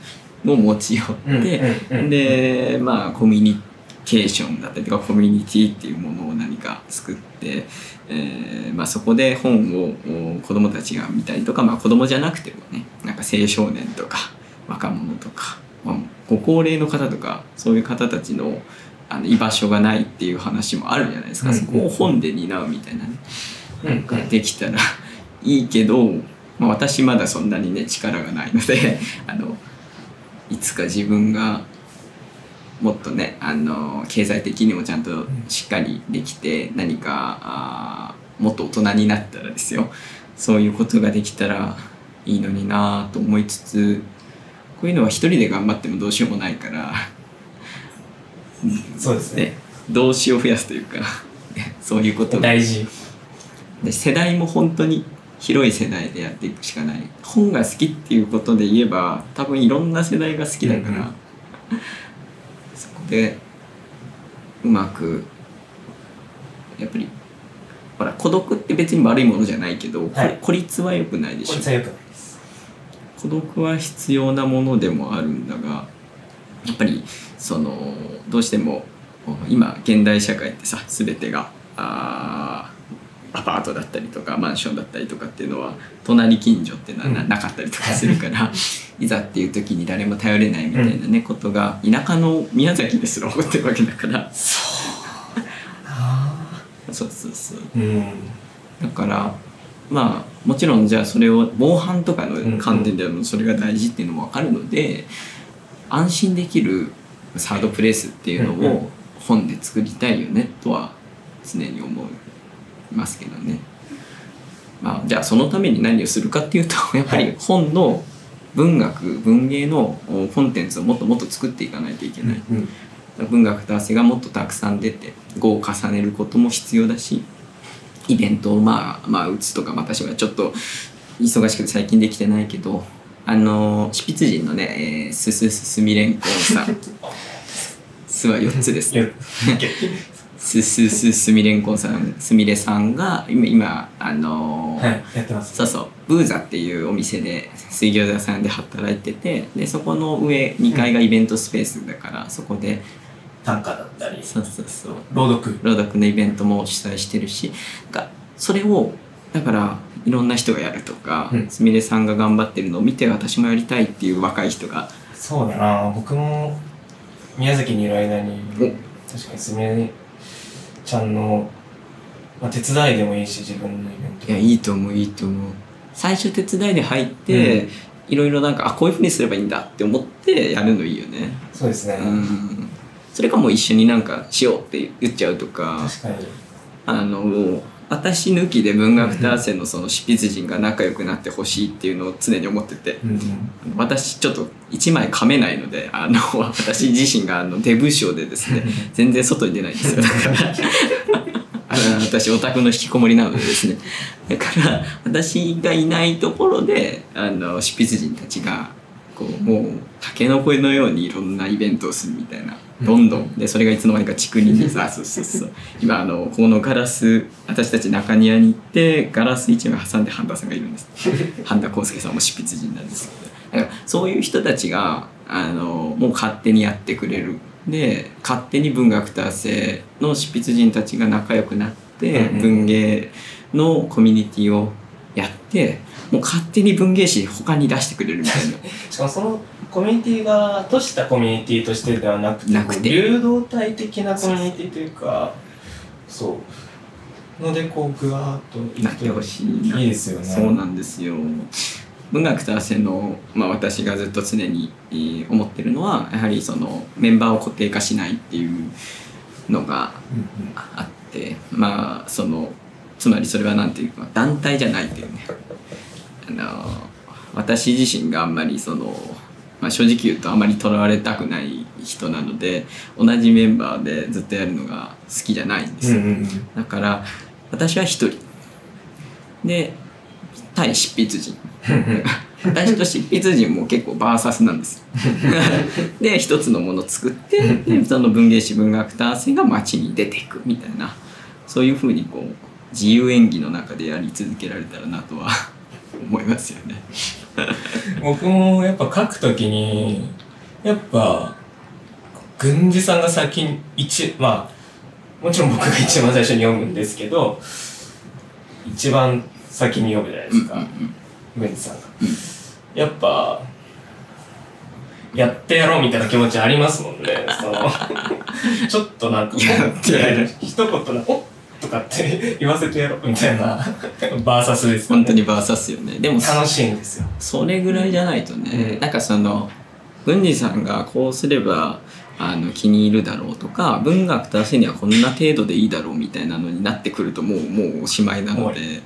[SPEAKER 1] を持ち寄って、でまあコミュニケーションだったりとかコミュニティっていうものを何か作って、えーまあ、そこで本をお子供たちが見たりとか、まあ、子供じゃなくてもねなんか青少年とか若者とか、まあ、ご高齢の方とかそういう方たちのあの居場所がないっていう話もあるじゃないですか、
[SPEAKER 3] うん
[SPEAKER 1] そこを本で担うみたいなね、
[SPEAKER 3] うん
[SPEAKER 1] ができたらいいけど、まあ、私まだそんなにね力がないので [laughs] あのいつか自分がもっとねあの経済的にもちゃんとしっかりできて何かあーもっと大人になったらですよ。そういうことができたらいいのになと思いつつこういうのは一人で頑張ってもどうしようもないから、
[SPEAKER 3] そうですね。
[SPEAKER 1] ね、動詞を増やすというかね [laughs] そういうことが。
[SPEAKER 3] 大事。
[SPEAKER 1] で世代も本当に広い世代でやっていくしかない。本が好きっていうことで言えば多分いろんな世代が好きだから、
[SPEAKER 3] うんうん。
[SPEAKER 1] そこでうまくやっぱりほら孤独って別に悪いものじゃないけど、こ
[SPEAKER 3] はい。
[SPEAKER 1] 孤立は良くないでしょ。
[SPEAKER 3] こいつはよくないです。
[SPEAKER 1] 孤孤独は必要なものでもあるんだがやっぱりそのどうしても今現代社会ってさ全てがあーアパートだったりとかマンションだったりとかっていうのは隣近所っていうのはな,、
[SPEAKER 3] うん。
[SPEAKER 1] なかったりとかするからい。ざっていう時に誰も頼れないみたいなね、ことが田舎の宮崎ですら起こってるわけだから。そう。そうそう
[SPEAKER 3] う。ん。
[SPEAKER 1] だからまあもちろんじゃあそれを防犯とかの観点でもそれが大事っていうのも分かるので安心できるサードプレイスっていうのを本で作りたいよねとは常に思いますけどね。まあ、じゃあそのために何をするかっていうと [laughs] やっぱり本の文学文芸のコンテンツをもっともっと作っていかないといけない。
[SPEAKER 3] うん
[SPEAKER 1] 文学と汗がもっとたくさん出て語を重ねることも必要だしイベントをまあまあ打つとか私はちょっと忙しくて最近できてないけどあの執筆人のね、えー、すすすすみれんこんさん。[laughs] すは4つですねすすすすみれんこんさんすみれさんが今今あのー
[SPEAKER 3] はいやってます。
[SPEAKER 1] そうそうブーザっていうお店で水餃子屋さんで働いててでそこの上2階がイベントスペースだから、そこで
[SPEAKER 3] 短歌だったり。
[SPEAKER 1] そうそうそう。
[SPEAKER 3] 朗読。
[SPEAKER 1] 朗読のイベントも主催してるしがそれをだからいろんな人がやるとか
[SPEAKER 3] うん。
[SPEAKER 1] すみれさんが頑張ってるのを見て私もやりたいっていう若い人が。
[SPEAKER 3] そうだな。僕も宮崎にいる間に
[SPEAKER 1] お
[SPEAKER 3] 確かにすみれちゃんの、まあ、手伝いでもいいし自分のイベント。
[SPEAKER 1] いやいいと思ういいと思う。最初手伝いで入って、いろいろなんかあこういうふうにすればいいんだって思ってやるのいいよね。
[SPEAKER 3] そうですね、
[SPEAKER 1] うん。それかもう一緒になんかしようって言っちゃうとか。
[SPEAKER 3] 確かに。
[SPEAKER 1] あの私抜きで文学ターセのその執筆陣が仲良くなってほしいっていうのを常に思ってて。
[SPEAKER 3] うんうん。
[SPEAKER 1] 私ちょっと一枚噛めないのであの私自身があのデブ症でですね [laughs] 全然外に出ないんですよ。だから [laughs] 私オタクの引きこもりなのでですね。だから私がいないところであの執筆陣たちがこうもうタケノコのようにいろんなイベントをするみたいなどんどんでそれがいつの間にか竹林に。さそうそうそう。今あのこのガラス私たち中庭に行ってガラス一枚挟んで半田さんがいるんです。半田康介さんも執筆人なんですけど。だからそういう人たちがあのもう勝手にやってくれる。で勝手に文学達成の執筆人たちが仲良くなって
[SPEAKER 3] うんうん。
[SPEAKER 1] 文芸のコミュニティをやってもう勝手に文芸誌他に出してくれるみたいな。[laughs]
[SPEAKER 3] しかもそのコミュニティが閉じたコミュニティとしてではなくて流動体的なコミュニティというかそう。のでこうぐわーっとい
[SPEAKER 1] ってほしい。ない
[SPEAKER 3] いですよね。
[SPEAKER 1] そうなんですよ。文学達成の、まあ、私がずっと常に、えー思ってるのはやはりそのメンバーを固定化しないっていうのが
[SPEAKER 3] うんうん。
[SPEAKER 1] あってまあそのつまりそれは何ていうか団体じゃないっていうね。あの私自身があんまりその、まあ、正直言うとあまりとらわれたくない人なので同じメンバーでずっとやるのが好きじゃないんですよ、
[SPEAKER 3] うんうん
[SPEAKER 1] だから私は一人。で対執筆陣。[laughs] 私と執筆陣も結構バーサスなんですよ。[laughs] で一つのものを作ってでその文芸誌文学達成が街に出ていくみたいな。そういうふうにこう自由演技の中でやり続けられたらなとは思いますよね。
[SPEAKER 3] 僕もやっぱ書くときにやっぱ軍司さんが先に一まあもちろん僕が一番最初に読むんですけど一番先に読むじゃないですか軍司さんが、やっぱやってやろうみたいな気持ちありますもんねその [laughs] ちょっとなんか一言な「おっ!」とかって [laughs] 言わせてやろうみたいな。[laughs] バーサスですよね。
[SPEAKER 1] 本当にバーサスよね。でも
[SPEAKER 3] 楽しいんですよ。
[SPEAKER 1] それぐらいじゃないとね、
[SPEAKER 3] うん。
[SPEAKER 1] なんかその文治さんがこうすればあの気に入るだろうとか文学達成にはこんな程度でいいだろうみたいなのになってくるともうもうおしまいなので
[SPEAKER 3] 終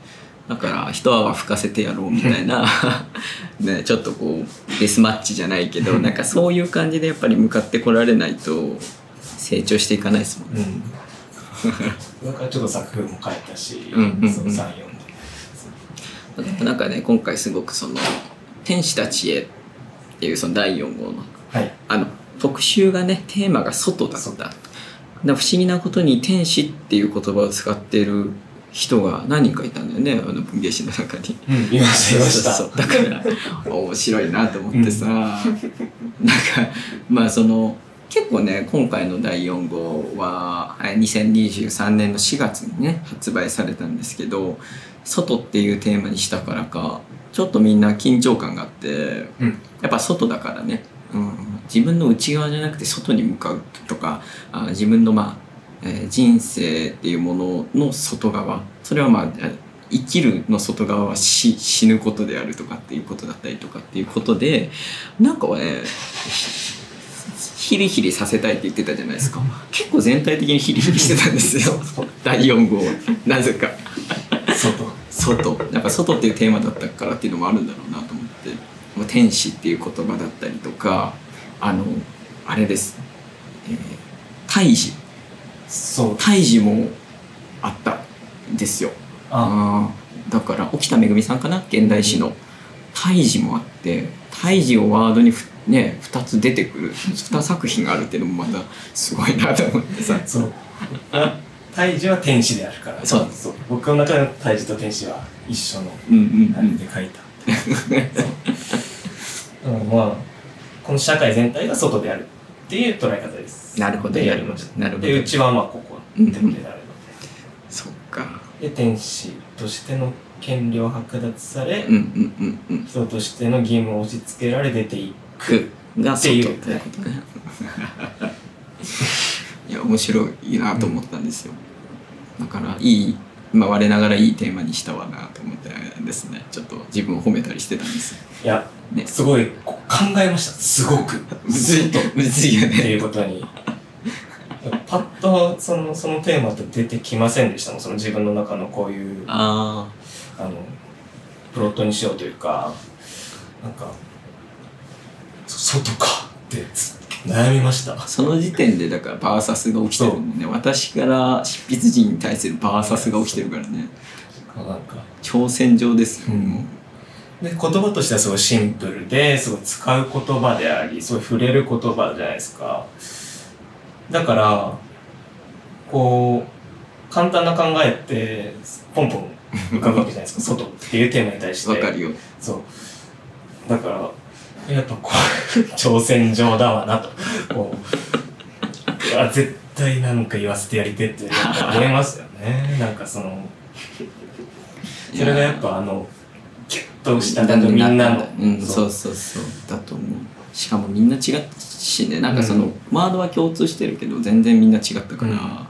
[SPEAKER 1] だから一泡吹かせてやろうみたいな [laughs] ねちょっとこうデスマッチじゃないけどなんかそういう感じでやっぱり向かってこられないと成長していかないですもんね。
[SPEAKER 3] うん。だからちょっと作風も変えたし、
[SPEAKER 1] うんうんうん
[SPEAKER 3] その3、4で。
[SPEAKER 1] なんかね今回すごくその「天使たちへ」っていうその第4号の
[SPEAKER 3] はい。
[SPEAKER 1] あの特集がねテーマが外だっただ不思議なことに天使っていう言葉を使っている人が何人かいたんだよねあの文芸誌の中に。
[SPEAKER 3] うん、いました、いました。
[SPEAKER 1] そうだから面白いなと思ってさ、なんかまあその結構ね今回の第4号ははい2023年の4月にね発売されたんですけど「外」っていうテーマにしたからかちょっとみんな緊張感があって、
[SPEAKER 3] うん。
[SPEAKER 1] やっぱ外だからね、うん、自分の内側じゃなくて外に向かうとかあ自分のまあえー人生っていうものの外側。それはまあえー生きるの外側は死死ぬことであるとかっていうことだったりとかっていうことでなんかねヒリヒリさせたいって言ってたじゃないですか。結構全体的にヒリヒリしてたんですよ。[laughs] 第4号なぜか。
[SPEAKER 3] 外。
[SPEAKER 1] 外。やっぱ外っていうテーマだったからっていうのもあるんだろうなと思って。まあ天使っていう言葉だったりとかあのあれです、えー、胎児。
[SPEAKER 3] そう。
[SPEAKER 1] 胎児もあったんですよ。
[SPEAKER 3] あ、
[SPEAKER 1] あ。ー。だから沖田めぐみさんかな？現代詩の。胎児もあって胎児をワードにふね2つ出てくる2作品があるっていうのもまたすごいなと思ってさ
[SPEAKER 3] そう。胎児は天使であるから。
[SPEAKER 1] そう
[SPEAKER 3] 僕の中での胎児と天使は一緒の、あれで書いた。そううん、まあ、この社会全体が外であるっていう捉え方です。
[SPEAKER 1] なるほど
[SPEAKER 3] でやりました。
[SPEAKER 1] なるほど
[SPEAKER 3] で、うちはまあここってことになるので。
[SPEAKER 1] そっか
[SPEAKER 3] で、天使としての権利を剥奪され、
[SPEAKER 1] うんうんうんうん
[SPEAKER 3] 人としての義務を押し付けられ出ていっていう
[SPEAKER 1] 外ってことね。[laughs] いや面白いなと思ったんですよ、だからいいまあ我ながらいいテーマにしたわなと思ってですね。ちょっと自分を褒めたりしてたんです。よ
[SPEAKER 3] いや、
[SPEAKER 1] ね。
[SPEAKER 3] すごい考えました。すごく。
[SPEAKER 1] むずい。むずいよ
[SPEAKER 3] って
[SPEAKER 1] ね
[SPEAKER 3] いうことに。パッとそのそのテーマって出てきませんでしたもん。その自分の中のこういうあ
[SPEAKER 1] あ
[SPEAKER 3] のプロットにしようというか。なんかそ外かってつ悩みました。
[SPEAKER 1] あその時点でだからバーサスが起きてるもんね。私から執筆陣に対するバーサスが起きてるからね。
[SPEAKER 3] なんか
[SPEAKER 1] 挑戦状ですよ、
[SPEAKER 3] うん。で言葉としてはすごいシンプルですごい使う言葉でありすごい触れる言葉じゃないですか。だからこう簡単な考えってポンポン浮かぶわけじゃないですか。[laughs] 外っていうテーマに対して。
[SPEAKER 1] わかるよ。
[SPEAKER 3] そう。だからやっぱこう [laughs] 挑戦状だわなと。こううわ絶対なんか言わせてやりてってやっぱ思いますよね。なんかそのそれがやっぱあのギュッとしたなんかみんなの。
[SPEAKER 1] うん、そうそうそう。だと思う。しかもみんな違ったしね。なんかその、
[SPEAKER 3] うん。
[SPEAKER 1] ワードは共通してるけど全然みんな違ったから、
[SPEAKER 3] うん。
[SPEAKER 1] あ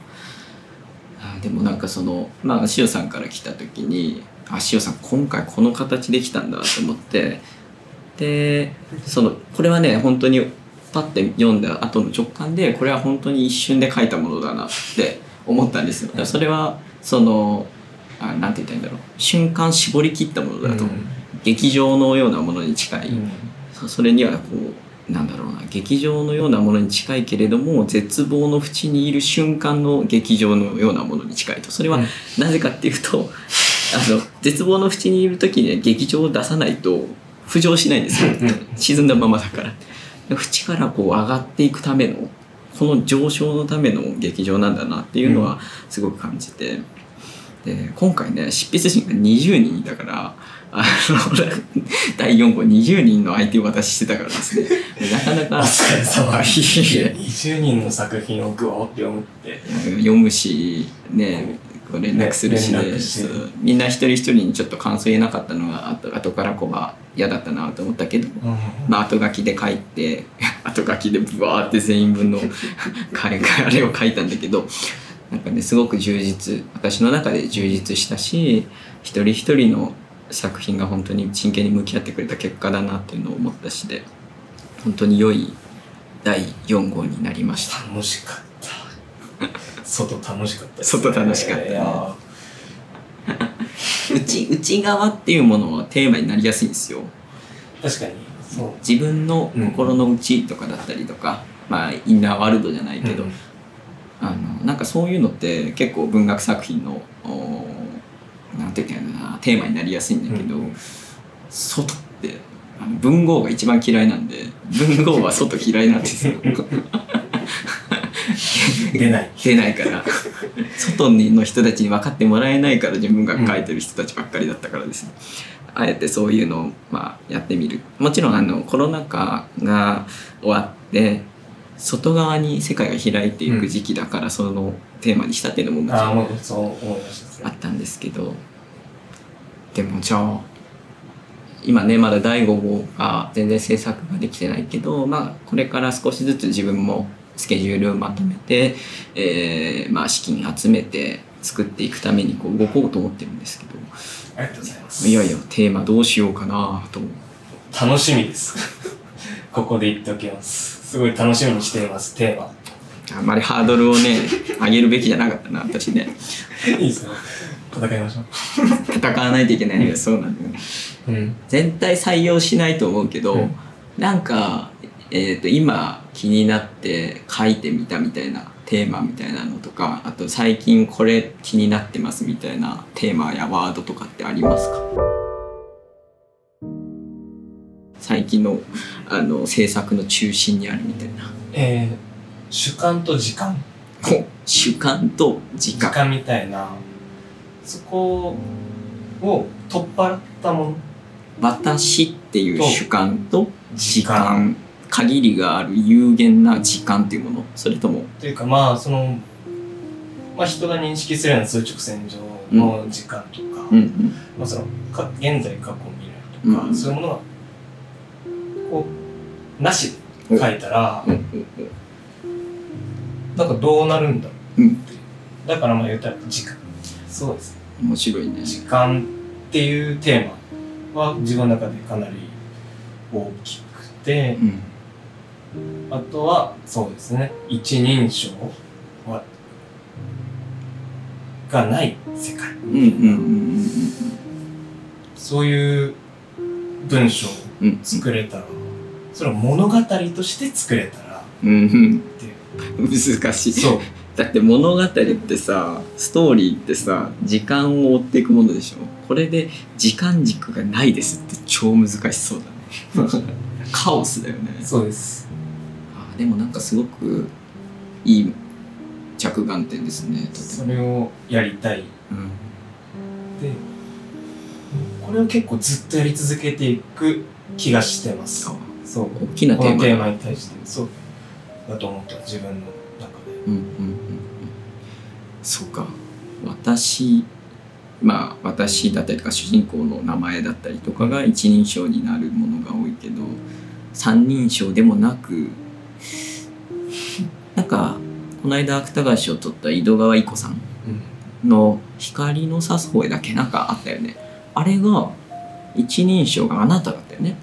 [SPEAKER 1] ーでもなんかそのまあ塩さんから来た時にあ塩さん今回この形できたんだと思ってでそのこれはね本当にパッて読んだ後の直感でこれは本当に一瞬で書いたものだなって思ったんですよ。それはそのあなんて言ったらいいんだろう。瞬間絞り切ったものだと、劇場のようなものに近い、
[SPEAKER 3] うん。
[SPEAKER 1] そそれにはこうなんだろうな劇場のようなものに近いけれども絶望の淵にいる瞬間の劇場のようなものに近いと。それは
[SPEAKER 3] うん。
[SPEAKER 1] なぜかっていうと、あの絶望の淵にいる時にね劇場を出さないと浮上しないんですよ。沈んだままだから。淵からこう上がっていくためのこの上昇のための劇場なんだなっていうのはすごく感じて、で今回ね執筆陣が20人いたからあの [laughs] 第4号20人の相手を私してたからですね。[laughs] なかなか
[SPEAKER 3] お疲れ様。
[SPEAKER 1] あいいえ
[SPEAKER 3] 20人の作品をグオーって読むって。
[SPEAKER 1] 読むしね連絡するしで、
[SPEAKER 3] ね
[SPEAKER 1] みんな一人一人にちょっと感想言えなかったのが後後からこは嫌だったなと思ったけど、まあ、後書きで書いて [laughs] 後書きでブワーって全員分の [laughs] 彼あれを書いたんだけどなんかねすごく充実私の中で充実したし一人一人の作品が本当に真剣に向き合ってくれた結果だなっていうのを思ったしで本当に良い第4号になりました。
[SPEAKER 3] 楽しかった外楽しかったです
[SPEAKER 1] 外楽しかったね。[laughs] 内内側っていうものはテーマになりやすいんですよ。
[SPEAKER 3] 確かに。そう。
[SPEAKER 1] 自分の心の内とかだったりとか、まあインナーワールドじゃないけど、
[SPEAKER 3] うん。
[SPEAKER 1] あのなんかそういうのって結構文学作品のおなんていうかなテーマになりやすいんだけど、
[SPEAKER 3] うん。
[SPEAKER 1] 外ってあの文豪が一番嫌いなんで文豪は外嫌いなんですよ [laughs]
[SPEAKER 3] 出ない。
[SPEAKER 1] 出ないから。[laughs] 外の人たちに分かってもらえないから自分が書いてる人たちばっかりだったからですね、あえてそういうのを、まあ、やってみる。もちろんあのコロナ禍が終わって外側に世界が開いていく時期だから、そのテーマにしたっていうのももちろん。あったんですけどでもじゃあ今ねまだ第5号が全然制作ができてないけどまあこれから少しずつ自分もスケジュールをまとめて、えーまあ資金集めて作っていくためにこう動こうと思ってるんですけど
[SPEAKER 3] ありがとうございます。
[SPEAKER 1] いやいやテーマどうしようかなと
[SPEAKER 3] 楽しみです。[laughs] ここで言っておきます。すごい楽しみにしています、テーマ。
[SPEAKER 1] あんまりハードルをね [laughs] 上げるべきじゃなかったな私ね
[SPEAKER 3] いいですね。戦いましょ
[SPEAKER 1] 戦わないといけないのがそうなんだよ
[SPEAKER 3] う。うん。
[SPEAKER 1] 全体採用しないと思うけど、
[SPEAKER 3] うん
[SPEAKER 1] なんか、えー、と今気になって書いてみたみたいなテーマみたいなのとかあと最近これ気になってますみたいなテーマやワードとかってありますか？最近のあの制作の中心にあるみたいな。
[SPEAKER 3] えー、主観と時間。
[SPEAKER 1] ほ主観と時間。
[SPEAKER 3] 時間みたいな、そこを取っ払ったもの。
[SPEAKER 1] 私っていう
[SPEAKER 3] と
[SPEAKER 1] 主観と時
[SPEAKER 3] 間
[SPEAKER 1] 限りがある有限な時間っていうもの？それとも？
[SPEAKER 3] というかまあその、まあ、人が認識するような数直線上の時間とか、
[SPEAKER 1] うんうん。
[SPEAKER 3] まあ、そのか現在過去未来とか、
[SPEAKER 1] うん
[SPEAKER 3] そういうものがこうなしで書いたら、
[SPEAKER 1] うんうん
[SPEAKER 3] なんかどうなるんだろう
[SPEAKER 1] う。ん。
[SPEAKER 3] ってだからまあ言ったら時間。そうですね。
[SPEAKER 1] 面白いね。
[SPEAKER 3] 時間っていうテーマは自分の中でかなり大きくて
[SPEAKER 1] うん
[SPEAKER 3] あとはそうですね。一人称はがない世界。
[SPEAKER 1] うんうんうん
[SPEAKER 3] そういう文章を作れたら、それを物語として作れたら
[SPEAKER 1] うんうん。
[SPEAKER 3] っていう。
[SPEAKER 1] 難しい。
[SPEAKER 3] そう。
[SPEAKER 1] だって物語ってさストーリーってさ時間を追っていくものでしょ。これで時間軸がないですって超難しそうだね。[laughs] カオスだよね。
[SPEAKER 3] そうです。
[SPEAKER 1] あでもなんかすごくいい着眼点ですね
[SPEAKER 3] それをやりたい。
[SPEAKER 1] うん
[SPEAKER 3] で、これを結構ずっとやり続けていく気がしてます
[SPEAKER 1] あ。
[SPEAKER 3] そう。
[SPEAKER 1] 大きなテーマ
[SPEAKER 3] に対して。そう。だと思った自分の中で。
[SPEAKER 1] うんうんうんうんそうか私まあ私だったりとか主人公の名前だったりとかが一人称になるものが多いけど三人称でもなくなんかこの間芥川賞を取った井戸川伊子さん
[SPEAKER 3] うん。
[SPEAKER 1] の「光の差す声」だけなんかあったよね。あれが一人称があなただったよね。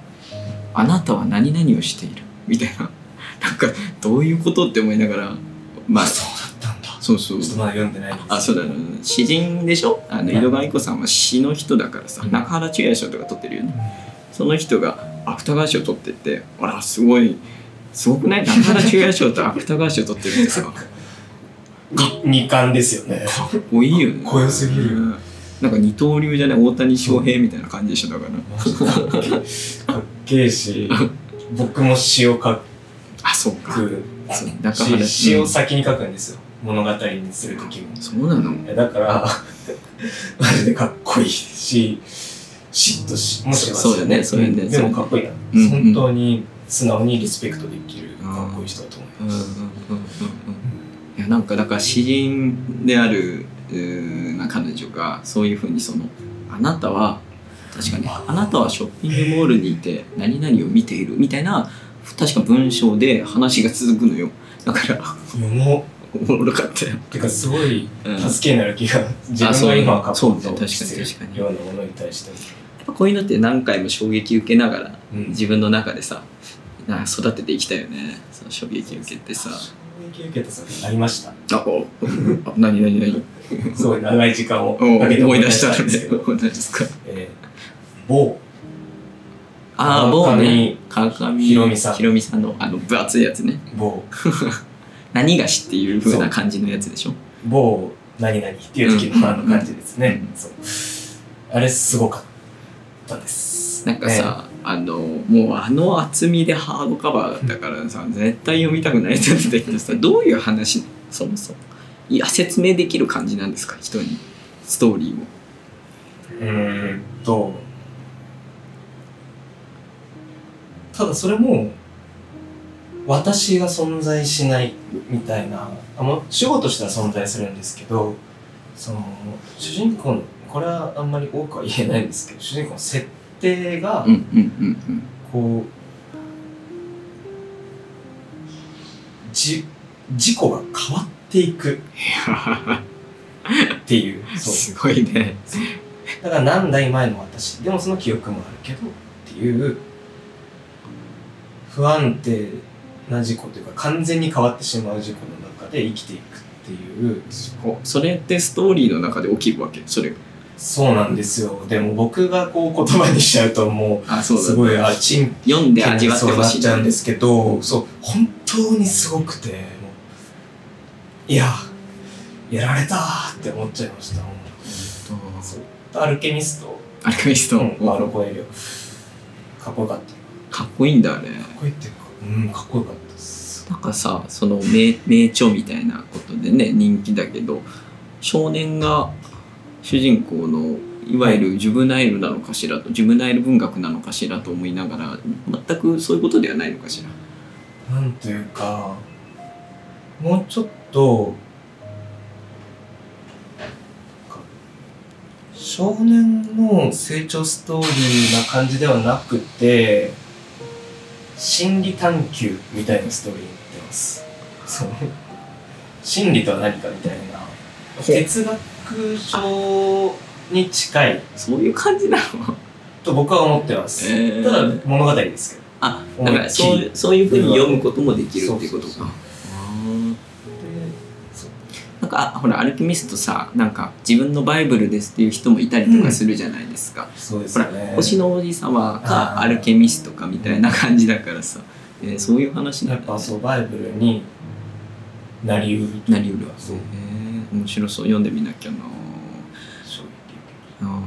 [SPEAKER 1] あなたは何々をしている。みたいな。なんかどういうことって思いながらまあ
[SPEAKER 3] そうだったんだ。
[SPEAKER 1] そうそう。
[SPEAKER 3] ちょっとまだ読んでない
[SPEAKER 1] あそうだね詩人でしょ？あの
[SPEAKER 3] うん。
[SPEAKER 1] 井戸川伊子さんは詩の人だからさ、
[SPEAKER 3] うん。
[SPEAKER 1] 中原中也賞とか取ってるよね。その人が芥川賞取ってってあらすごいすごくない？中原中也賞と芥川賞取ってるってさか？
[SPEAKER 3] に二冠ですよね。
[SPEAKER 1] っこいいよね。
[SPEAKER 3] かっすぎる。
[SPEAKER 1] うんなんか二刀流じゃない？大谷翔平みたいな感じでしょだから。
[SPEAKER 3] かっけえし、僕も詩を書
[SPEAKER 1] あそうか。
[SPEAKER 3] く
[SPEAKER 1] そう中原。
[SPEAKER 3] し詩を先に書くんですよ。物語にするときも。
[SPEAKER 1] そうなの？
[SPEAKER 3] だから、[laughs] マジでかっこいいし、嫉妬し、もします
[SPEAKER 1] そうだね。そうだね。
[SPEAKER 3] でもかっこいいな。
[SPEAKER 1] うんうん。
[SPEAKER 3] 本当に素直にリスペクトできるかっこいい人だと思います。
[SPEAKER 1] やなんかだから詩人であるな彼女がそういうふうにそのあなたは確かにあなたはショッピングモールにいて何々を見ているみたいな確か文章で話が続くのよ。だから
[SPEAKER 3] も
[SPEAKER 1] おもろかったよ。
[SPEAKER 3] う、てかすごい
[SPEAKER 1] うん。
[SPEAKER 3] 助けになる気が、自分が今書こうと。してる
[SPEAKER 1] そうね確かに確かに。
[SPEAKER 3] ようなものに対して。も。
[SPEAKER 1] やっぱこういうのって何回も衝撃受けながら
[SPEAKER 3] うん。
[SPEAKER 1] 自分の中でさなんか育てていきたいよね。その衝撃受けてさ。
[SPEAKER 3] 衝撃受けた作品ありました。
[SPEAKER 1] あおあ何何何？
[SPEAKER 3] すごい長い時間を
[SPEAKER 1] お
[SPEAKER 3] かけて
[SPEAKER 1] 思い出した
[SPEAKER 3] んですけど、
[SPEAKER 1] 何ですか
[SPEAKER 3] えー、某。
[SPEAKER 1] ああ、某ね。川上
[SPEAKER 3] ひろみさん。
[SPEAKER 1] ひろみさんのあの分厚いやつね。
[SPEAKER 3] 某。[laughs]
[SPEAKER 1] 何がしっていう風な感じのやつでしょ？
[SPEAKER 3] 某何々っていう時のあの感じですね、
[SPEAKER 1] うん。
[SPEAKER 3] そう。あれすごかったです。
[SPEAKER 1] なんかさ、あの、もうあの厚みでハードカバーだったからさ、絶対読みたくないって言ったけどさ、どういう話そもそも？いや説明できる感じなんですか？人にストーリーを
[SPEAKER 3] うーんとただそれも私が存在しないみたいなあも主語としては存在するんですけどその主人公のこれはあんまり多くは言えないんですけど主人公の設定がこうじ自己が変わっていく。[laughs] っていう。
[SPEAKER 1] すごいね。
[SPEAKER 3] だから何代前の私でもその記憶もあるけどっていう不安定な事故というか完全に変わってしまう事故の中で生きていくっていう。
[SPEAKER 1] それってストーリーの中で起きるわけ？それ
[SPEAKER 3] そうなんですよ。でも僕がこう言葉にしちゃうとも
[SPEAKER 1] あそう
[SPEAKER 3] すごいあちん
[SPEAKER 1] 読んで味わってほしい
[SPEAKER 3] ちゃうんですけどそう本当にすごくていややられたーって思っちゃいました。もうそうアルケミスト。
[SPEAKER 1] アルケミスト、
[SPEAKER 3] うん、マルコ・エリオかっこよかった。
[SPEAKER 1] かっこいいんだあれ
[SPEAKER 3] かっこいいっていうか、うん、かっこよかったです。
[SPEAKER 1] なんかさその名名著みたいなことでね人気だけど少年が主人公のいわゆるジュブナイルなのかしらとジュブナイル文学なのかしらと思いながら全くそういうことではないのかしら
[SPEAKER 3] なんというか、もうちょっと、か少年の成長ストーリーな感じではなくて、心理探求みたいなストーリーになってます。そう。心理とは何かみたいな。哲学書に近い。
[SPEAKER 1] そういう感じなの？
[SPEAKER 3] と僕は思ってます。
[SPEAKER 1] えー。
[SPEAKER 3] ただ物語ですけど。
[SPEAKER 1] あだからそうそういうふうに読むこともできるっていうことか。なんかあほらアルケミストさなんか自分のバイブルですっていう人もいたりとかするじゃないですか、
[SPEAKER 3] そうです
[SPEAKER 1] ほら。星の王子様かアルケミストかみたいな感じだからさ、えーそういう話なんだ。
[SPEAKER 3] やっぱそうバイブルになりうる
[SPEAKER 1] なりうるわ。
[SPEAKER 3] そう。
[SPEAKER 1] えー面白そう。読んでみなきゃな。
[SPEAKER 3] 衝
[SPEAKER 1] あ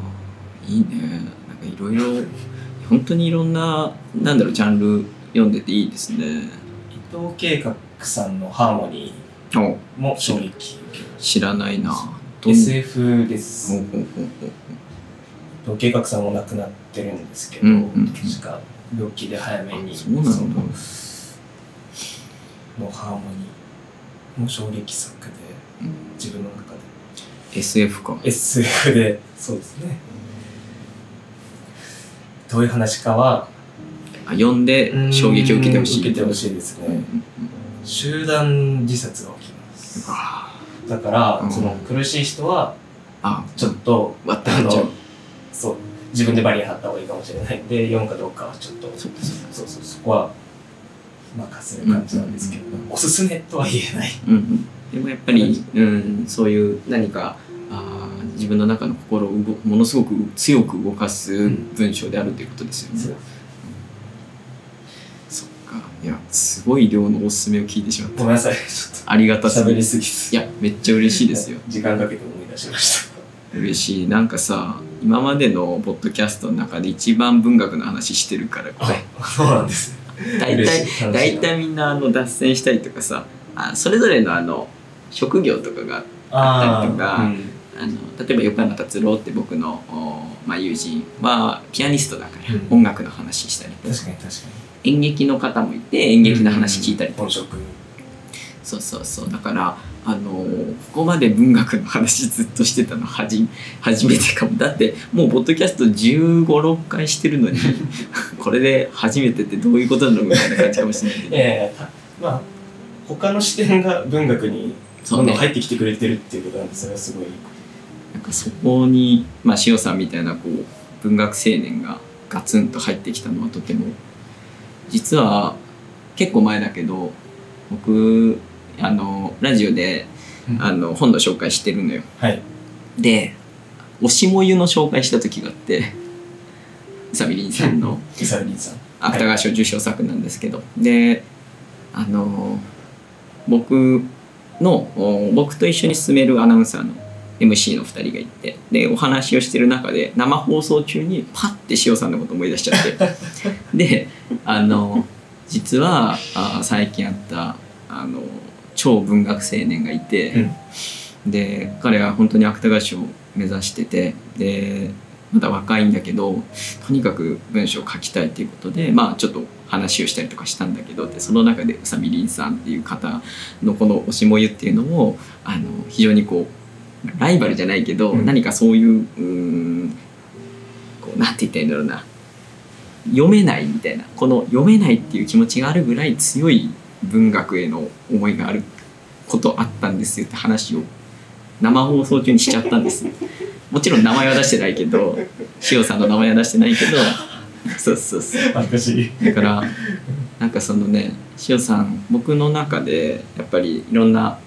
[SPEAKER 1] ーいいね。なんかいろいろ本当にいろんななんだろうジャンル読んでていいですね。
[SPEAKER 3] 撃伊藤計画さんのハーモニ
[SPEAKER 1] お。
[SPEAKER 3] ーも衝撃
[SPEAKER 1] 知らないな。
[SPEAKER 3] SF です。伊
[SPEAKER 1] ほうほうほうほう。
[SPEAKER 3] 藤計画さんも亡くなってるんですけど、
[SPEAKER 1] うんうん
[SPEAKER 3] 確か病気で早めに
[SPEAKER 1] あそうなんだ。
[SPEAKER 3] そののハーモニー。も衝撃作で。
[SPEAKER 1] うん
[SPEAKER 3] 自分の中で。
[SPEAKER 1] SF か。
[SPEAKER 3] SF でそうですね。どういう話かは
[SPEAKER 1] あ読んで衝撃を受けてほしい
[SPEAKER 3] 受けてほしいですね。
[SPEAKER 1] うんうんうん
[SPEAKER 3] 集団自殺が起きます。
[SPEAKER 1] あ
[SPEAKER 3] だから、
[SPEAKER 1] うん。
[SPEAKER 3] その苦しい人は
[SPEAKER 1] あ
[SPEAKER 3] ちょっと、
[SPEAKER 1] 割って
[SPEAKER 3] あ
[SPEAKER 1] なっちゃう。
[SPEAKER 3] のそう自分でバリア張った方がいいかもしれない。んで読むかどうかはちょっと
[SPEAKER 1] そうかそうか。
[SPEAKER 3] そうそうそこは任せる感じなんですけど、おすすめとは言えない。
[SPEAKER 1] うんうん、でもやっぱり、うん、そういう何かあー自分の中の心を動ものすごく強く動かす文章であるということですよね。
[SPEAKER 3] そう。
[SPEAKER 1] そっか。いやすごい量のおすすめを聞いてしまった。
[SPEAKER 3] ごめんなさい。ち
[SPEAKER 1] ありがたすぎる。
[SPEAKER 3] ょっと喋りすぎです
[SPEAKER 1] いやめっちゃ嬉しいですよ。
[SPEAKER 3] 時間かけて思い出しました。
[SPEAKER 1] 嬉しい。なんかさ今までのポッドキャストの中で一番文学の話してるからこれ。
[SPEAKER 3] そうなんです。
[SPEAKER 1] 大体大
[SPEAKER 3] な。
[SPEAKER 1] 体みんなあの脱線したりとかさあそれぞれのあの職業とかがあったりとか
[SPEAKER 3] うん。
[SPEAKER 1] あの例えば横山達郎って僕の、おまあ、友人はピアニストだから、
[SPEAKER 3] うん。
[SPEAKER 1] 音楽の話したりとか。
[SPEAKER 3] 確かに確か
[SPEAKER 1] 演劇の方もいて演
[SPEAKER 3] に
[SPEAKER 1] 劇の話聞いたりとか、そうそうそう。だからあのここまで文学の話ずっとしてたのはじ [laughs] 初めてかも。だってもうポッドキャスト1 5 6回してるのに [laughs] これで初めてってどういうことなのみたいな感じかもしれないけど。
[SPEAKER 3] いやいやたまあ他の視点が文学にどんどん入ってきてくれてるっていうことなんでそれはすごい。
[SPEAKER 1] なんかそこに、まあ、塩さんみたいなこう文学青年がガツンと入ってきたのはとても実は結構前だけど僕あのラジオで
[SPEAKER 3] うん。
[SPEAKER 1] あの本の紹介してるのよ。
[SPEAKER 3] とはい。
[SPEAKER 1] で「おしもゆ」の紹介した時があって宇佐美凛さんの
[SPEAKER 3] 伊沢凛さん。
[SPEAKER 1] 芥川賞受賞作なんですけど、であの僕のお僕と一緒に進めるアナウンサーの MC の2人がいてでお話をしてる中で生放送中にパッて塩さんのこと思い出しちゃって。であの実はあ最近あったあの超文学青年がいて、で彼は本当に芥川賞を目指しててでまだ若いんだけどとにかく文章を書きたいっていうことでまあちょっと話をしたりとかしたんだけどでその中で宇佐美凛さんっていう方のこの「推しもゆ」っていうのをあの非常にこうライバルじゃないけど、
[SPEAKER 3] うん。
[SPEAKER 1] 何かそういううーんこうなんて言ったらいいんだろうな。読めないみたいな。この読めないっていう気持ちがあるぐらい強い文学への思いがあることあったんですよって話を生放送中にしちゃったんです。もちろん名前は出してないけど [laughs] 塩さんの名前は出してないけど [laughs] そうそうそう。
[SPEAKER 3] 私
[SPEAKER 1] だからなんかそのね塩さん僕の中でやっぱりいろんな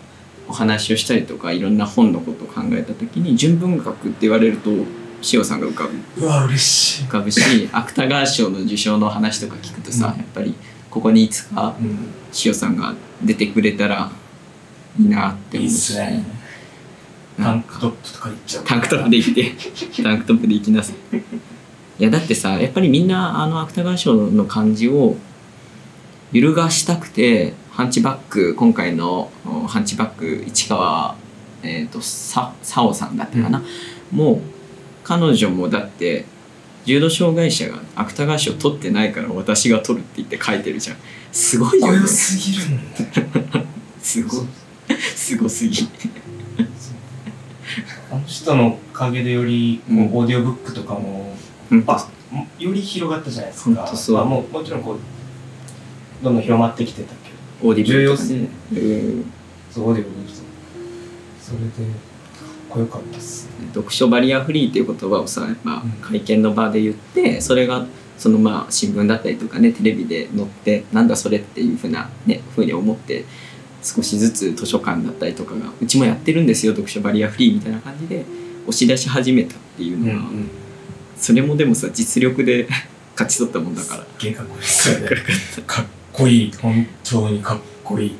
[SPEAKER 1] お話をしたりとかいろんな本のことを考えた時に純文学って言われると塩さんが浮かぶ。
[SPEAKER 3] うわ嬉しい。
[SPEAKER 1] 浮かぶし芥川賞の受賞の話とか聞くとさ、
[SPEAKER 3] うん。
[SPEAKER 1] やっぱりここにいつか
[SPEAKER 3] うん。
[SPEAKER 1] 塩さんが出てくれたらいいなって
[SPEAKER 3] いいっ
[SPEAKER 1] 思うし
[SPEAKER 3] すねタンクトップとかいっちゃう。
[SPEAKER 1] タンクトップで行ってタンクトップで行きなさいいやだってさやっぱりみんなあの芥川賞の感じを揺るがしたくてハンチバック今回のおハンチバック市川、えー、とさ佐尾さんだったかな、もう彼女もだって重度障害者が芥川賞取ってないから私が取るって言って書いてるじゃん。すごいよね。
[SPEAKER 3] 強すぎる。[laughs]
[SPEAKER 1] すごい。すごすぎ。
[SPEAKER 3] あの人のおかげでよりこう
[SPEAKER 1] うん。
[SPEAKER 3] オーディオブックとかも
[SPEAKER 1] うん。
[SPEAKER 3] あより広がったじゃないですか。
[SPEAKER 1] そう
[SPEAKER 3] まあ、もうもちろんこうどんどん広まってきてたけど。
[SPEAKER 1] オーディブルとか
[SPEAKER 3] 重
[SPEAKER 1] ねうん
[SPEAKER 3] そうオーディオブックそれでかっこよかったっす。ね
[SPEAKER 1] 読書バリアフリーっていう言葉をさ、まあ
[SPEAKER 3] うん、
[SPEAKER 1] 会見の場で言ってそれがそのまあ新聞だったりとかねテレビで載ってなんだそれっていうふうなねふうに思って少しずつ図書館だったりとかがうちもやってるんですよ読書バリアフリーみたいな感じで押し出し始めたっていうのは、それもでもさ実力で [laughs] 勝ち取ったもんだから。
[SPEAKER 3] すかっこいいっすよね。かっこいい。本当にかっこいい。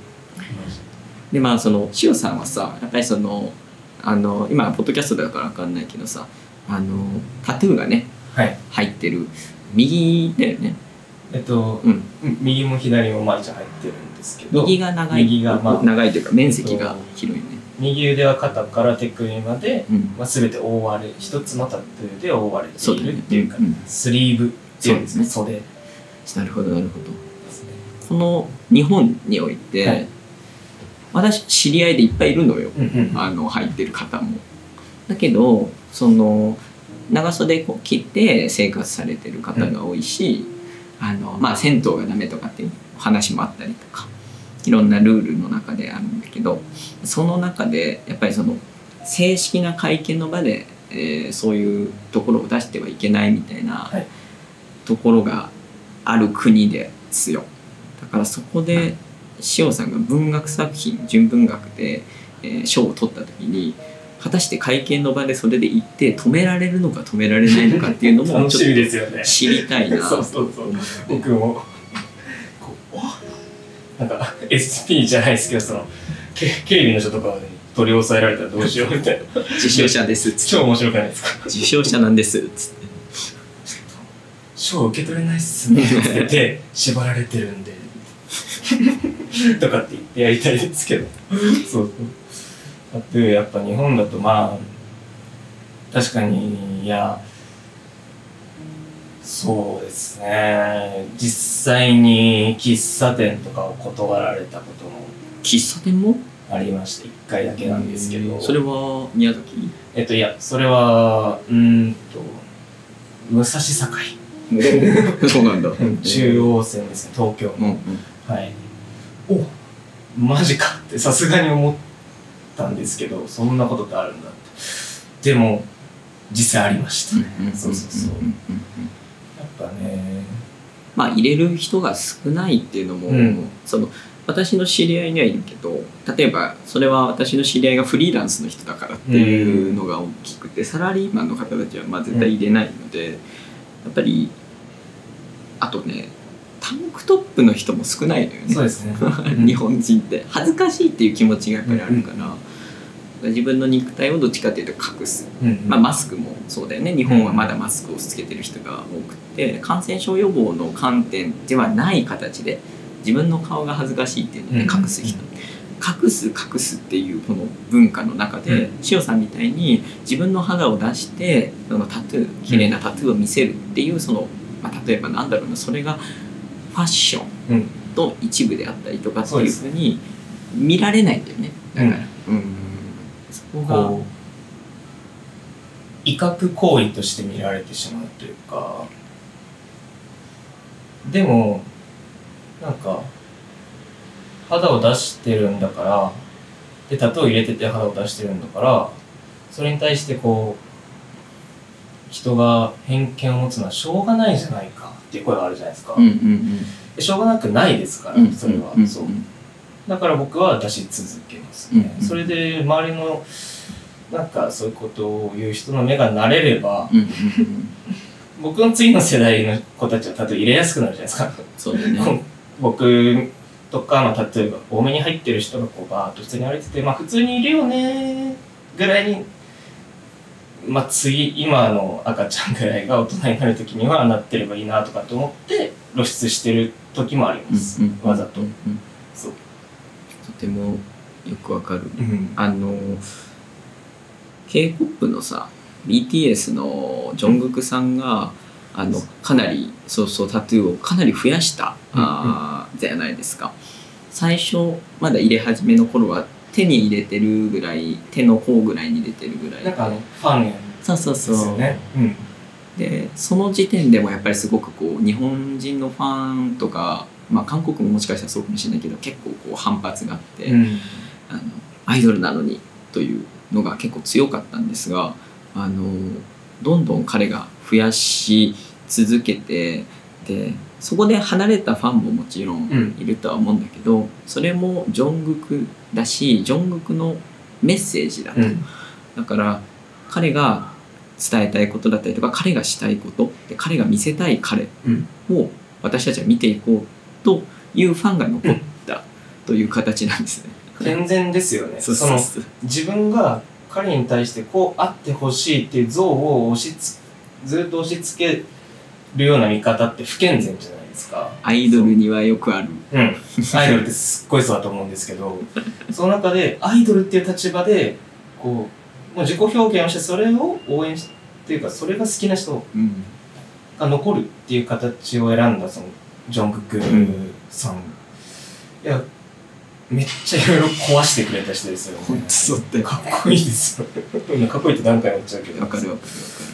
[SPEAKER 1] でまあその塩さんはさやっぱりそのあの今ポッドキャストだから分かんないけどさあのタトゥーがね
[SPEAKER 3] はい。
[SPEAKER 1] 入ってる右だよね。
[SPEAKER 3] えっと、
[SPEAKER 1] うん。
[SPEAKER 3] 右も左もまあ一応入ってるんですけど。
[SPEAKER 1] 右が長い。
[SPEAKER 3] 右がまあ
[SPEAKER 1] 長いというか面積が広いね、
[SPEAKER 3] 右腕は肩から手首まで、
[SPEAKER 1] うん、
[SPEAKER 3] まあ、全て覆われ一つのタトゥーで覆われているっていうか
[SPEAKER 1] うん
[SPEAKER 3] スリーブっていうんですね。
[SPEAKER 1] そ
[SPEAKER 3] 袖。で
[SPEAKER 1] なるほどなるほど。
[SPEAKER 3] すね。
[SPEAKER 1] この日本において、
[SPEAKER 3] はい。
[SPEAKER 1] 私知り合いでいっぱいいるのよ。
[SPEAKER 3] うんうん
[SPEAKER 1] あの入ってる方も。だけどその長袖を着て生活されてる方が多いし、あのまあ銭湯がダメとかっていう話もあったりとかいろんなルールの中であるんだけどその中でやっぱりその正式な会見の場で、えーそういうところを出してはいけないみたいな
[SPEAKER 3] はい。
[SPEAKER 1] ところがある国ですよ。だからそこで塩さんが文学作品純文学で、えー賞を取った時に果たして会見の場でそれで言って止められるのか止められないのかっていうのも [laughs] ちょっと知りたいな [laughs]
[SPEAKER 3] そうそうそう。僕もなんか SP じゃないですけどそのけ警備の人とかに取り押さえられたらどうしようみたいな。
[SPEAKER 1] 受賞者です。っつって
[SPEAKER 3] 超面白くないですか？
[SPEAKER 1] 受賞者なんですっつって。
[SPEAKER 3] 賞受け取れないっすね。って言って縛られてるんで。とかって言ってやりたいですけど。そう。そうだってやっぱ日本だとまあ確かにいやそうですね。実際に喫茶店とかを断られたことも
[SPEAKER 1] 喫茶店も？
[SPEAKER 3] ありまして1回だけなんですけど。
[SPEAKER 1] それは宮崎？
[SPEAKER 3] えっといやそれはうーんと武蔵境。[laughs]
[SPEAKER 1] そうなんだ。[laughs]
[SPEAKER 3] 中央線ですね東京の、
[SPEAKER 1] うんうん。
[SPEAKER 3] はい。おマジかってさすがに思ったんですけどそんなことってあるんだって。でも実際ありましたね、そうそうそう
[SPEAKER 1] うんうんうん
[SPEAKER 3] やっぱね。
[SPEAKER 1] まあ入れる人が少ないっていうのも、
[SPEAKER 3] うん。
[SPEAKER 1] その私の知り合いにはいるけど例えばそれは私の知り合いがフリーランスの人だからっていうのが大きくて、サラリーマンの方たちはまあ絶対入れないので、やっぱりあとねタンクトップの人も少ないのよね。
[SPEAKER 3] ね。[laughs]
[SPEAKER 1] 日本人って。恥ずかしいっていう気持ちがやっぱりあるから、自分の肉体をどっちかっていうと隠す。
[SPEAKER 3] うん
[SPEAKER 1] まあ、マスクもそうだよね。日本はまだマスクをつけてる人が多くて。感染症予防の観点ではない形で自分の顔が恥ずかしいっていうので
[SPEAKER 3] うん
[SPEAKER 1] 隠す人、隠す隠すっていうこの文化の中で、
[SPEAKER 3] うん。
[SPEAKER 1] さんみたいに自分の肌を出してそのタトゥー綺麗なタトゥーを見せるっていうその、まあ、例えばなんだろうなそれがファッション
[SPEAKER 3] うん。
[SPEAKER 1] と一部であったりとかっていうふうに見られないんだよね。だから、うん。そこが
[SPEAKER 3] こう威嚇行為として見られてしまうというか。でもなんか肌を出してるんだからでタトゥーを入れてて肌を出してるんだからそれに対してこう人が偏見を持つのはしょうがないじゃないかっていう声があるじゃないですか、
[SPEAKER 1] うんうん
[SPEAKER 3] でしょうがなくないですから、
[SPEAKER 1] うん
[SPEAKER 3] それは、
[SPEAKER 1] うん。
[SPEAKER 3] そうだから僕は出し続けますね、
[SPEAKER 1] うん
[SPEAKER 3] それで周りのなんかそういうことを言う人の目が慣れれば
[SPEAKER 1] うんうんうん
[SPEAKER 3] 僕の次の世代の子たちはタトゥー入れやすくなるじゃないですか。
[SPEAKER 1] そうだね。
[SPEAKER 3] 僕とか、まあ、例えば多めに入ってる人がこうバーッと普通に歩いててまあ普通にいるよねぐらいにまあ次今の赤ちゃんぐらいが大人になる時にはなってればいいなとかと思って露出してる時もあります、わざと
[SPEAKER 1] うんうんとてもよくわかる。
[SPEAKER 3] うん。
[SPEAKER 1] あの K-POP のさ BTS のジョングクさんがあのかなりそうそうタトゥーをかなり増やした、あーじゃないですか。最初まだ入れ始めの頃は手に入れてるぐらい手の甲ぐらいに入れてるぐらい。
[SPEAKER 3] なんかあのファンや
[SPEAKER 1] そうそう
[SPEAKER 3] です
[SPEAKER 1] そう。
[SPEAKER 3] よね。うん。
[SPEAKER 1] でその時点でもやっぱりすごくこう日本人のファンとか、まあ、韓国ももしかしたらそうかもしれないけど結構こう反発があって、
[SPEAKER 3] うん。
[SPEAKER 1] あのアイドルなのにというのが結構強かったんですがあのどんどん彼が増やし続けてでそこで離れたファンももちろん
[SPEAKER 3] うん
[SPEAKER 1] いるとは思うんだけど、それもジョングクだしジョングクのメッセージだと、
[SPEAKER 3] うん。
[SPEAKER 1] だから彼が伝えたいことだったりとか彼がしたいことで彼が見せたい彼
[SPEAKER 3] うん
[SPEAKER 1] を私たちは見ていこうというファンが残ったという形なんですね。
[SPEAKER 3] 健全ですよね。
[SPEAKER 1] そ
[SPEAKER 3] の自分が彼に対してこうあってほしいっていう像を押しつずっと押し付けるような見方って不健全じゃないですか。
[SPEAKER 1] アイドルにはよくある。
[SPEAKER 3] うん。アイドルってすっごいそうだと思うんですけど、その中でアイドルっていう立場で、こう、もう自己表現をしてそれを応援しっていうか、それが好きな人
[SPEAKER 1] うん
[SPEAKER 3] が残るっていう形を選んだそのジョングクさん、いやめっちゃいろいろ壊してくれた人ですよね。
[SPEAKER 1] ほんとそうだよ
[SPEAKER 3] かっこいいですよ。かっこいいって何回も言っちゃうけど。
[SPEAKER 1] わかるわかるわか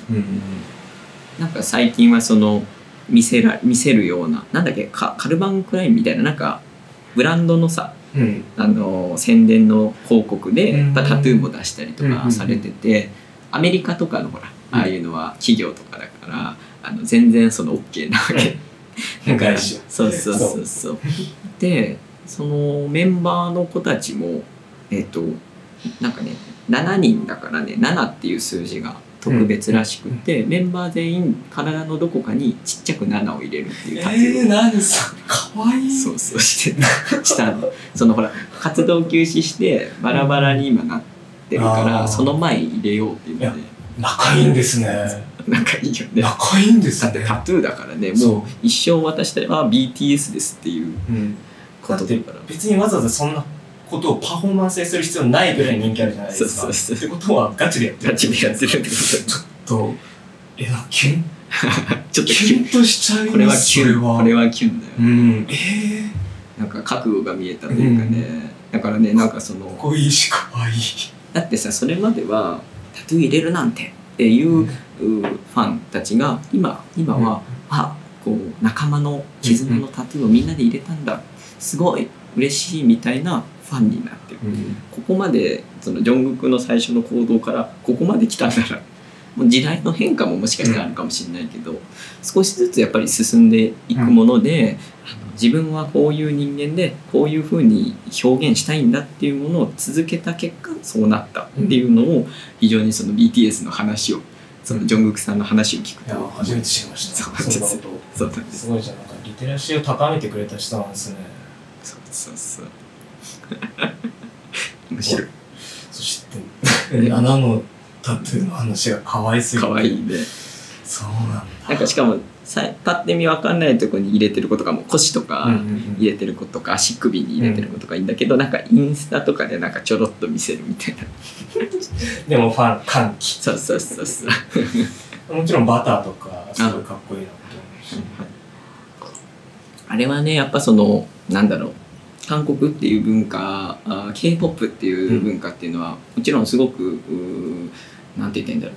[SPEAKER 3] うんうん。
[SPEAKER 1] る。なんか最近はその見せら見せるようななんだっけカカルバンクラインみたいななんかブランドのさ
[SPEAKER 3] うん。
[SPEAKER 1] あの宣伝の広告で
[SPEAKER 3] うん。
[SPEAKER 1] タトゥーも出したりと
[SPEAKER 3] うんうん
[SPEAKER 1] かされててアメリカとかのほらああいうのは企業とかだからあの全然その OK なわけ [laughs] だかそうそうそうそう。でそのメンバーの子たちもえっ、となんかね7人だからね7っていう数字が特別らしくて、メンバー全員体のどこかにちっちゃく7を入れるっていうタトゥーを
[SPEAKER 3] えー、何それか？わいい。
[SPEAKER 1] そうそうしてしたの。そのほら活動休止してバラバラに今なってるから、
[SPEAKER 3] あー。
[SPEAKER 1] その前に入れようっていうので。
[SPEAKER 3] 仲いいんですね
[SPEAKER 1] 仲いいよね。だ
[SPEAKER 3] 仲いいんですね。
[SPEAKER 1] ってタトゥーだからね。も
[SPEAKER 3] そう。
[SPEAKER 1] 一生渡したらあ BTS ですっていう
[SPEAKER 3] うん。
[SPEAKER 1] ことだから。
[SPEAKER 3] 別にわざわざそんなことをパフォーマンスにする必要ないぐらい人気あるじゃないですか。
[SPEAKER 1] そうそうそう
[SPEAKER 3] ってことはガチでやってる
[SPEAKER 1] ガチでやってるってこ
[SPEAKER 3] とえなキュン？
[SPEAKER 1] とちょっと
[SPEAKER 3] キ
[SPEAKER 1] キュン
[SPEAKER 3] としちゃいます？
[SPEAKER 1] これはキュン。これ
[SPEAKER 3] は。
[SPEAKER 1] はキュンだよ、
[SPEAKER 3] うん。ええ
[SPEAKER 1] なんか覚悟が見えたというかね、だからねなんかその
[SPEAKER 3] かっこいいしかわい。い
[SPEAKER 1] だってさそれまではタトゥー入れるなんてっていううファンたちが今今は、あこう仲間の絆のタトゥーをみんなで入れたんだ。すごい嬉しいみたいなファンになってる。ここまでそのジョングクの最初の行動からここまで来たんならもう時代の変化ももしかしたらあるかもしれないけど、少しずつやっぱり進んでいくもので、自分はこういう人間でこういうふうに表現したいんだっていうものを続けた結果そうなったっていうのを非常にその BTS の話をそのジョングクさんの話を聞く
[SPEAKER 3] いや
[SPEAKER 1] と
[SPEAKER 3] 初めて知りました。
[SPEAKER 1] そう
[SPEAKER 3] そんなこ
[SPEAKER 1] そうなんです。
[SPEAKER 3] とすごいじゃん。なんかリテラシーを高めてくれた人なんですね。
[SPEAKER 1] そうそうそう。[laughs] 面白い。
[SPEAKER 3] そして穴のタトゥーの話が可愛すぎて。
[SPEAKER 1] 可愛いね。
[SPEAKER 3] そうなんだ。
[SPEAKER 1] なんかしかもさパッて見分かんないところに入れてる子とかも腰とか、入れてる子とか足首に入れてる子とかいいんだけど、なんかインスタとかでなんかちょろっと見せるみたいな。
[SPEAKER 3] でもファン歓喜。
[SPEAKER 1] そうそうそうそう。
[SPEAKER 3] もちろんバターとかすごいかっこいいなと思うし。
[SPEAKER 1] あれはねやっぱそのなんだろう。韓国っていう文化あ k p o p っていう文化っていうのは、もちろんすごくうーなんて言ったらいいんだろう。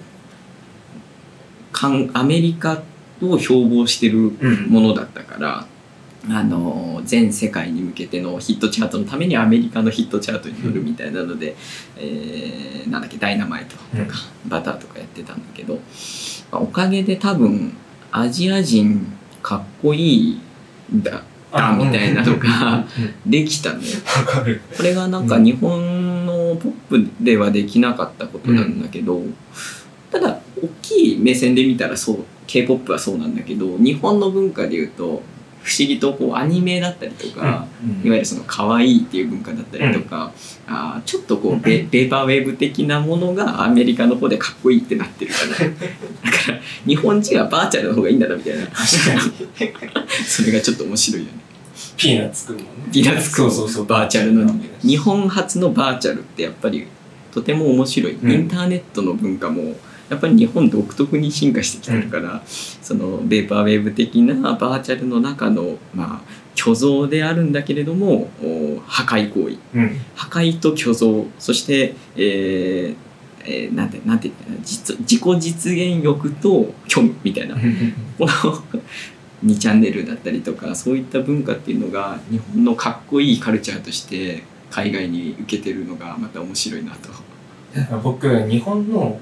[SPEAKER 1] 韓アメリカを標榜してる
[SPEAKER 3] うん。
[SPEAKER 1] ものだったから、あの全世界に向けてのヒットチャートのためにアメリカのヒットチャートに乗るみたいなので、えーなんだっけ「ダイナマイト」とか「バター」とかやってたんだけど、まあおかげで多分アジア人かっこいいんだだみたいなのが
[SPEAKER 3] うん。
[SPEAKER 1] できたのよ。これがなんか日本のポップではできなかったことなんだけど、ただ大きい目線で見たらそう k p o p はそうなんだけど日本の文化でいうと不思議とこうアニメだったりとか、いわゆるその可愛いっていう文化だったりとか、あーちょっとこうベベーバーウェーブ的なものがアメリカの方でかっこいいってなってるから。だから日本人はバーチャルの方がいいんだなみたいな。
[SPEAKER 3] 確かに。
[SPEAKER 1] それがちょっと面白いよね。
[SPEAKER 3] ピーナッツくんもね。
[SPEAKER 1] ピーナッツくん
[SPEAKER 3] そうそうそう。
[SPEAKER 1] バーチャルの日本初のバーチャルってやっぱりとても面白い、
[SPEAKER 3] うん。
[SPEAKER 1] インターネットの文化もやっぱり日本独特に進化してきてるから、そのベーパーウェーブ的なバーチャルの中のまあ虚像であるんだけれどもお破壊行為。
[SPEAKER 3] うん。
[SPEAKER 1] 破壊と虚像。そして、えーえーなんてなんて言ったら自己実現欲と虚無みたいな。この2チャンネルだったりとかそういった文化っていうのが日本のかっこいいカルチャーとして海外に受けてるのがまた面白いなと。
[SPEAKER 3] 僕日本の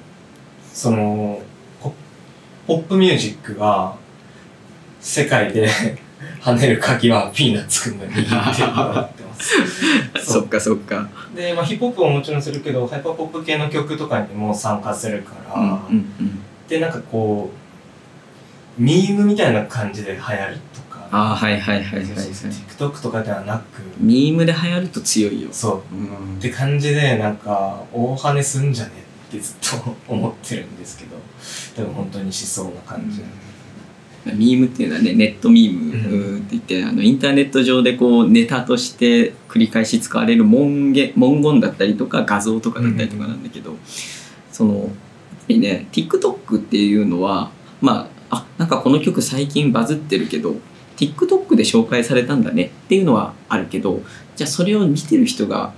[SPEAKER 3] そのポポップミュージックが世界で [laughs] 跳ねる鍵はピーナッツくんが握ってると思ってます。[laughs]
[SPEAKER 1] そっかそっか。
[SPEAKER 3] で、まあ、ヒップホップももちろんするけどハイパーポップ系の曲とかにも参加するから、
[SPEAKER 1] うんうん
[SPEAKER 3] でなんかこうミームみたいな感じで流行るとか。
[SPEAKER 1] ああはいはいはいはい、はい。
[SPEAKER 3] TikTok とかではなく。
[SPEAKER 1] ミームで流行ると強いよ。
[SPEAKER 3] そう。
[SPEAKER 1] うん。
[SPEAKER 3] って感じでなんか大跳ねすんじゃねってずっと [laughs] 思ってるんですけどでも本当にしそうな感じ、
[SPEAKER 1] ミームっていうのはねネットミーム
[SPEAKER 3] うん
[SPEAKER 1] って言って、あのインターネット上でこうネタとして繰り返し使われる文言文言だったりとか画像とかだったりとかなんだけど、そのやっぱりね TikTok っていうのはまああなんかこの曲最近バズってるけど TikTok で紹介されたんだねっていうのはあるけどじゃあそれを見てる人が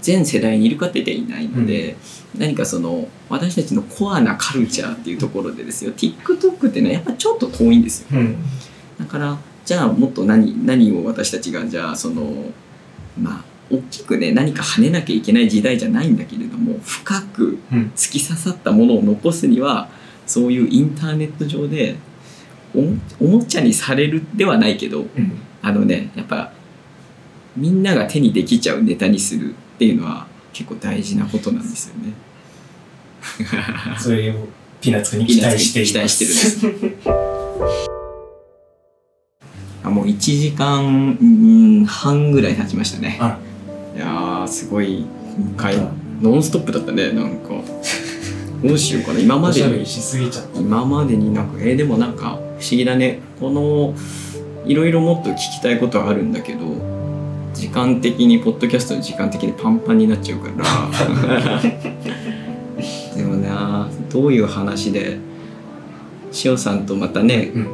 [SPEAKER 1] 全世代にいるかっていないので、何かその私たちのコアなカルチャーっていうところでですよ。TikTok ってねやっぱちょっと遠いんですよ。
[SPEAKER 3] うん。
[SPEAKER 1] だからじゃあもっと何何を私たちがじゃあそのまあ大きくね何か跳ねなきゃいけない時代じゃないんだけれども深く
[SPEAKER 3] うん。
[SPEAKER 1] 突き刺さったものを残すにはそういうインターネット上でおもおもちゃにされるではないけど
[SPEAKER 3] うん。
[SPEAKER 1] あのねやっぱみんなが手にできちゃうネタにするっていうのは結構大事なことなんですよね。[laughs]
[SPEAKER 3] それをピーナッツに期待して
[SPEAKER 1] 期待してるんです。あもう1時間うん半ぐらい経ちましたね。
[SPEAKER 3] あ。
[SPEAKER 1] いやーすごい今回ノンストップだったねなんか。どうしようかな。今までに。今までになんかえーでもなんか不思議だね。このいろいろもっと聞きたいことはあるんだけど時間的にポッドキャストの時間的にパンパンになっちゃうから。[laughs] でもなどういう話で塩さんとまたね
[SPEAKER 3] うん。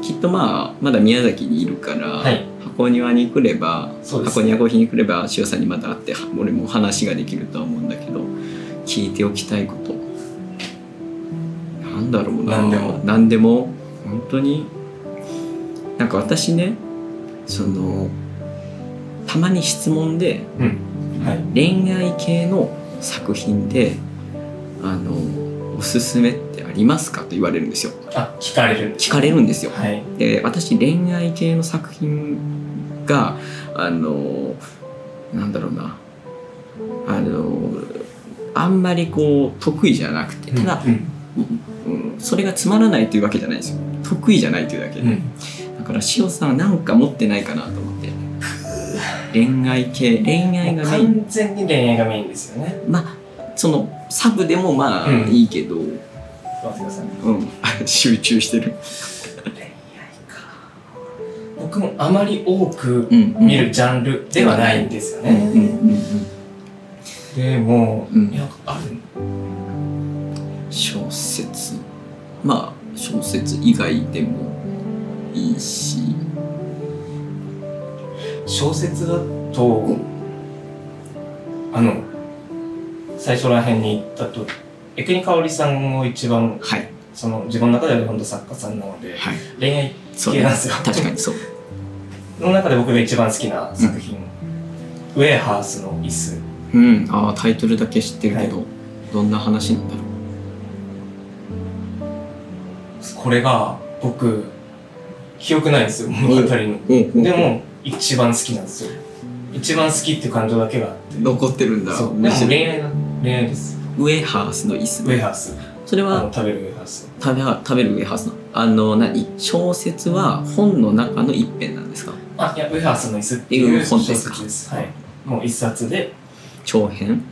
[SPEAKER 1] きっとまあまだ宮崎にいるから、
[SPEAKER 3] はい。
[SPEAKER 1] 箱庭に来れば、
[SPEAKER 3] そうです
[SPEAKER 1] 箱庭コーヒーに来れば塩さんにまた会って俺も話ができるとは思うんだけど聞いておきたいこと。なんだろうな。
[SPEAKER 3] 何でも。
[SPEAKER 1] 何でも。本当に。なんか私ねそのたまに質問で
[SPEAKER 3] うん。はい。
[SPEAKER 1] 恋愛系の作品であのおすすめってありますかと言われるんですよ。
[SPEAKER 3] あ聞かれる。んです
[SPEAKER 1] 聞かれるんですよ。
[SPEAKER 3] はい。
[SPEAKER 1] で私恋愛系の作品があのなんだろうな。あのあんまりこう得意じゃなくてただ、
[SPEAKER 3] うん。
[SPEAKER 1] うんそれがつまらないというわけじゃないですよ。得意じゃないというだけ。で、
[SPEAKER 3] うん。
[SPEAKER 1] だから塩さんは何か持ってないかなと思って恋愛系。恋愛がメイン。
[SPEAKER 3] 完全に恋愛がメインですよね。
[SPEAKER 1] まあそのサブでもまあ
[SPEAKER 3] うん。
[SPEAKER 1] いいけど、
[SPEAKER 3] ね
[SPEAKER 1] うん。[laughs] 集中してる。
[SPEAKER 3] 恋愛か。僕もあまり多く
[SPEAKER 1] うん。
[SPEAKER 3] 見るジャンルではないんですよ
[SPEAKER 1] うん。うん。
[SPEAKER 3] ね、
[SPEAKER 1] うん。
[SPEAKER 3] でも、
[SPEAKER 1] うん。
[SPEAKER 3] いやある
[SPEAKER 1] 小説。まあ小説以外でもいいし
[SPEAKER 3] 小説だとあの最初らへんに言ったと江国香織さんを一番
[SPEAKER 1] はい。
[SPEAKER 3] その自分の中では本当作家さんなので
[SPEAKER 1] はい。
[SPEAKER 3] 恋愛系なんですよ。
[SPEAKER 1] 確かにそう。
[SPEAKER 3] の中で僕が一番好きな作品、ウェーハースの椅子。
[SPEAKER 1] うん。ああタイトルだけ知ってるけど、
[SPEAKER 3] は
[SPEAKER 1] どんな話なんだろ
[SPEAKER 3] これが僕記憶ないんですよ。物語の。
[SPEAKER 1] ううん
[SPEAKER 3] でも一番好きなんですよ。一番好きっていう感情だけがあって。
[SPEAKER 1] 残ってるんだ。
[SPEAKER 3] そう。でも恋愛な恋愛です。
[SPEAKER 1] ウェハースの椅子。
[SPEAKER 3] ウェーハース。
[SPEAKER 1] それは
[SPEAKER 3] 食べるウェーハース。
[SPEAKER 1] 食べは食べるウェハースのあの何？小説は本の中の一編なんですか？
[SPEAKER 3] あいやウェーハースの椅子ってい
[SPEAKER 1] いう
[SPEAKER 3] う小
[SPEAKER 1] 本ですか？
[SPEAKER 3] 説です。はい。もう一冊で。
[SPEAKER 1] 長編？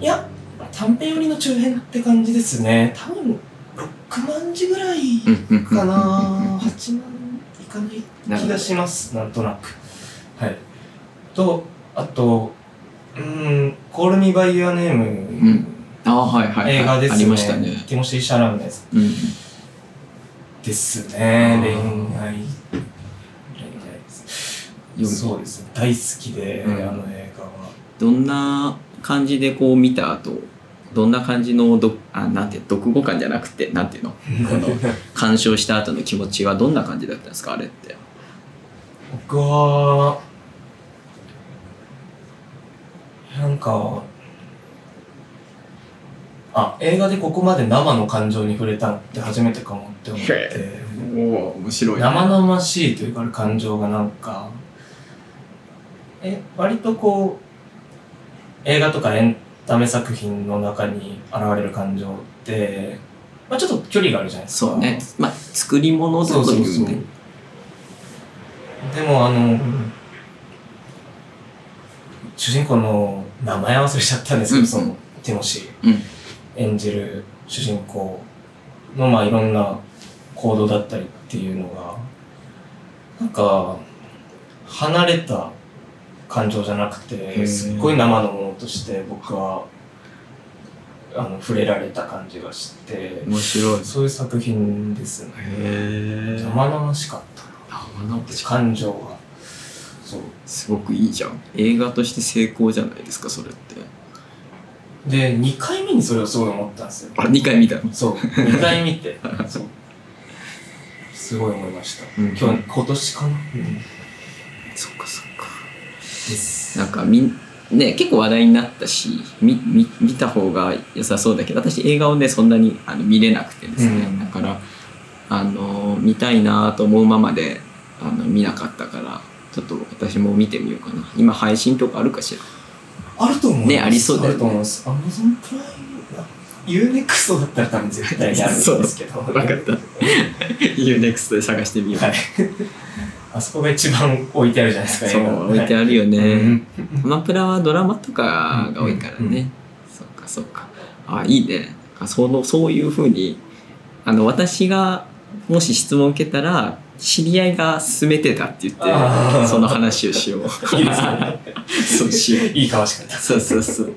[SPEAKER 3] いや短編寄りの中編って感じですね。多分6万字ぐらいかな。8万いかない気がします。なんとなく。はい。とあとうーん「 Call Me by Your Name」
[SPEAKER 1] ん。ああはいはい、はい、
[SPEAKER 3] 映画ですね。
[SPEAKER 1] ありましたね。
[SPEAKER 3] ティモシー・シャラメ
[SPEAKER 1] うん。
[SPEAKER 3] ですね。恋愛。恋愛です。
[SPEAKER 1] よ
[SPEAKER 3] そうです大好きで、
[SPEAKER 1] うん。
[SPEAKER 3] あの映画は。
[SPEAKER 1] どんな感じでこう見た後どんな感じのどあなんて読後感じゃなくてなんていうの？この [laughs] 鑑賞した後の気持ちはどんな感じだったんですか？あれって
[SPEAKER 3] 僕はなんかあ映画でここまで生の感情に触れたのって初めてかもって思って。
[SPEAKER 1] おお面白
[SPEAKER 3] 生々しいというか感情がなんかえ割とこう映画とかエンタメ作品の中に現れる感情って、まあ、ちょっと距離があるじゃないですか。
[SPEAKER 1] そうね。まあ作り物だ
[SPEAKER 3] そう
[SPEAKER 1] とい
[SPEAKER 3] そうそうう。
[SPEAKER 1] ね
[SPEAKER 3] でもあの、主人公の名前忘れちゃったんですけど、
[SPEAKER 1] うん。
[SPEAKER 3] そのティモシー。
[SPEAKER 1] うん。
[SPEAKER 3] 演じる主人公のまあいろんな行動だったりっていうのがなんか離れた感情じゃなくてすっごい生のものとして僕はあの触れられた感じがして
[SPEAKER 1] 面白い。
[SPEAKER 3] そういう作品ですね。生々しかった。な感情が。そう。
[SPEAKER 1] すごくいいじゃん。映画として成功じゃないですかそれって。
[SPEAKER 3] で2回目にそれをすごい思ったんですよ。
[SPEAKER 1] あ2回見たの？
[SPEAKER 3] そう。2回見て。[laughs] そう。すごい思いました、
[SPEAKER 1] うん。
[SPEAKER 3] 今日今年かな、
[SPEAKER 1] そっかそっか。
[SPEAKER 3] です。
[SPEAKER 1] なんかみんね結構話題になったし見見見た方が良さそうだけど私映画をねそんなにあの見れなくてですね、
[SPEAKER 3] うん。
[SPEAKER 1] だからあの見たいなと思うままであの見なかったからちょっと私も見てみようかな。今配信とかあるかしら？
[SPEAKER 3] あると思う
[SPEAKER 1] ねありそうだよね。
[SPEAKER 3] あると思います。アマゾンプライム UNEXT だったら多分絶対にあるんですけど。
[SPEAKER 1] 分かった。[laughs] UNEXT で探してみよう、
[SPEAKER 3] はい。あそこが一番置いてあるじゃないですか
[SPEAKER 1] そう置いて
[SPEAKER 3] る
[SPEAKER 1] あるよね、
[SPEAKER 3] うん。
[SPEAKER 1] アマプラはドラマとかが多いからね、
[SPEAKER 3] うん。うん。
[SPEAKER 1] そっかそっか。あいいね。あそのそういうふうにあの私がもし質問を受けたら知り合いが勧めてたって言って
[SPEAKER 3] あー。
[SPEAKER 1] その話をしよう。
[SPEAKER 3] いいですね。[laughs]
[SPEAKER 1] そうしよう。
[SPEAKER 3] いいかわしかった
[SPEAKER 1] そうそうそう。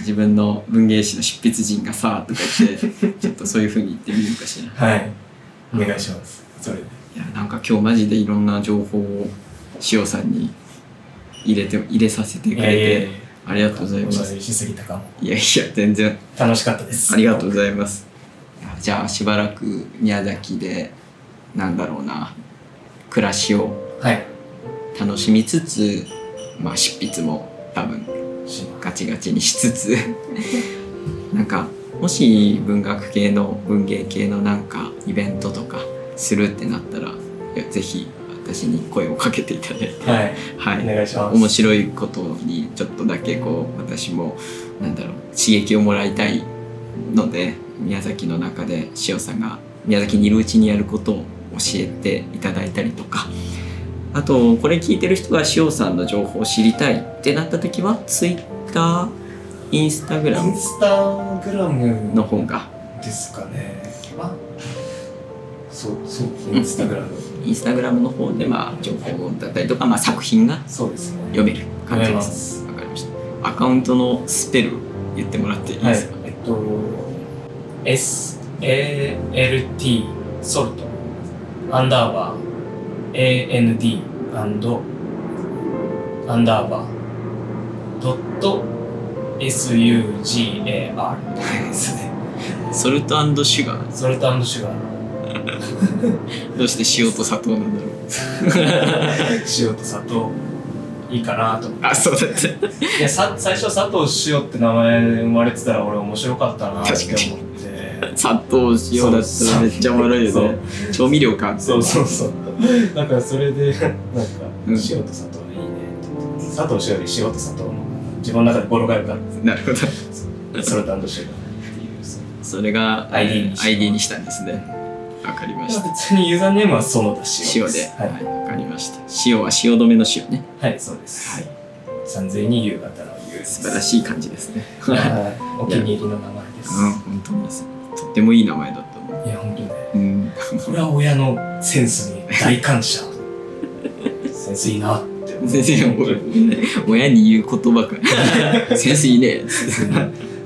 [SPEAKER 1] 自分の文芸誌の執筆人がさとか言ってちょっとそういうふうに言ってみるかしら。
[SPEAKER 3] はい。お願いします。それで。
[SPEAKER 1] いやなんか今日マジでいろんな情報を塩さんに入れて入れさせてくれて、
[SPEAKER 3] え
[SPEAKER 1] ありがとうございます。いやいや全然。
[SPEAKER 3] 楽しかったです。
[SPEAKER 1] ありがとうございますじゃあしばらく宮崎でなんだろうな暮らしを
[SPEAKER 3] はい。
[SPEAKER 1] 楽しみつつまあ執筆も多分
[SPEAKER 3] し
[SPEAKER 1] ガチガチにしつつ [laughs] なんかもし文学系の文芸系のなんかイベントとかするってなったらいやぜひ私に声をかけていただいて
[SPEAKER 3] はい。
[SPEAKER 1] はい。
[SPEAKER 3] お願いします。
[SPEAKER 1] 面白いことにちょっとだけこう私もなんだろう刺激をもらいたいので宮崎の中で塩さんが宮崎にいるうちにやることを教えていただいたりとか。あとこれ聞いてる人が塩さんの情報を知りたいってなった時は Twitter インスタグラム。
[SPEAKER 3] インスタグラム
[SPEAKER 1] の方が。
[SPEAKER 3] ですかね。あそうそうインスタグラム。
[SPEAKER 4] インスタグラムの方でまあ情報だったりとか、まあ、作品が
[SPEAKER 3] そうですね。
[SPEAKER 4] 読める感じで
[SPEAKER 3] ます。す
[SPEAKER 4] わかりました。アカウントのスペル言ってもらっていい
[SPEAKER 3] はい
[SPEAKER 4] ですか、
[SPEAKER 3] えっと SALT ソルト。アンダーバー。AND アンド。アンダーバー。ドット SUGAR ですね
[SPEAKER 4] ソルトシュガー。
[SPEAKER 3] ソルトシュガー。[laughs]
[SPEAKER 4] どうして塩と砂糖なんだろう。[laughs]
[SPEAKER 3] 塩と砂糖。いいかなと思って。
[SPEAKER 4] あそうだった。
[SPEAKER 3] いやさ最初佐藤塩って名前生まれてたら俺面白かったなって思って [laughs]
[SPEAKER 4] 砂糖塩だったらめっちゃおもろいよね。調味料か。
[SPEAKER 3] そうそうそう。だからそれで [laughs] なんか
[SPEAKER 4] うん。
[SPEAKER 3] 塩と砂糖いいね。佐藤塩より塩と砂糖の自分の中で語呂が良かっ
[SPEAKER 4] なるほど。
[SPEAKER 3] たソルトシュガーっていうそ
[SPEAKER 4] れが
[SPEAKER 3] ID にした
[SPEAKER 4] ID にしたんですね。わかりました。
[SPEAKER 3] 別にユーザーネームは園田塩
[SPEAKER 4] 塩で。
[SPEAKER 3] は
[SPEAKER 4] はいいわかりました。塩は塩止めの塩ね。
[SPEAKER 3] はいそうです。
[SPEAKER 4] はい。
[SPEAKER 3] 三千に夕方の夕
[SPEAKER 4] 素晴らしい感じですね。
[SPEAKER 3] はい。お気に入りの名前です。
[SPEAKER 4] うん本当にです。とってもいい名前だと思う
[SPEAKER 3] いや本当ね。
[SPEAKER 4] うん。
[SPEAKER 3] これは親のセンスに大感謝。センスいいなって。
[SPEAKER 4] 先生親に言う言葉か。センスいいね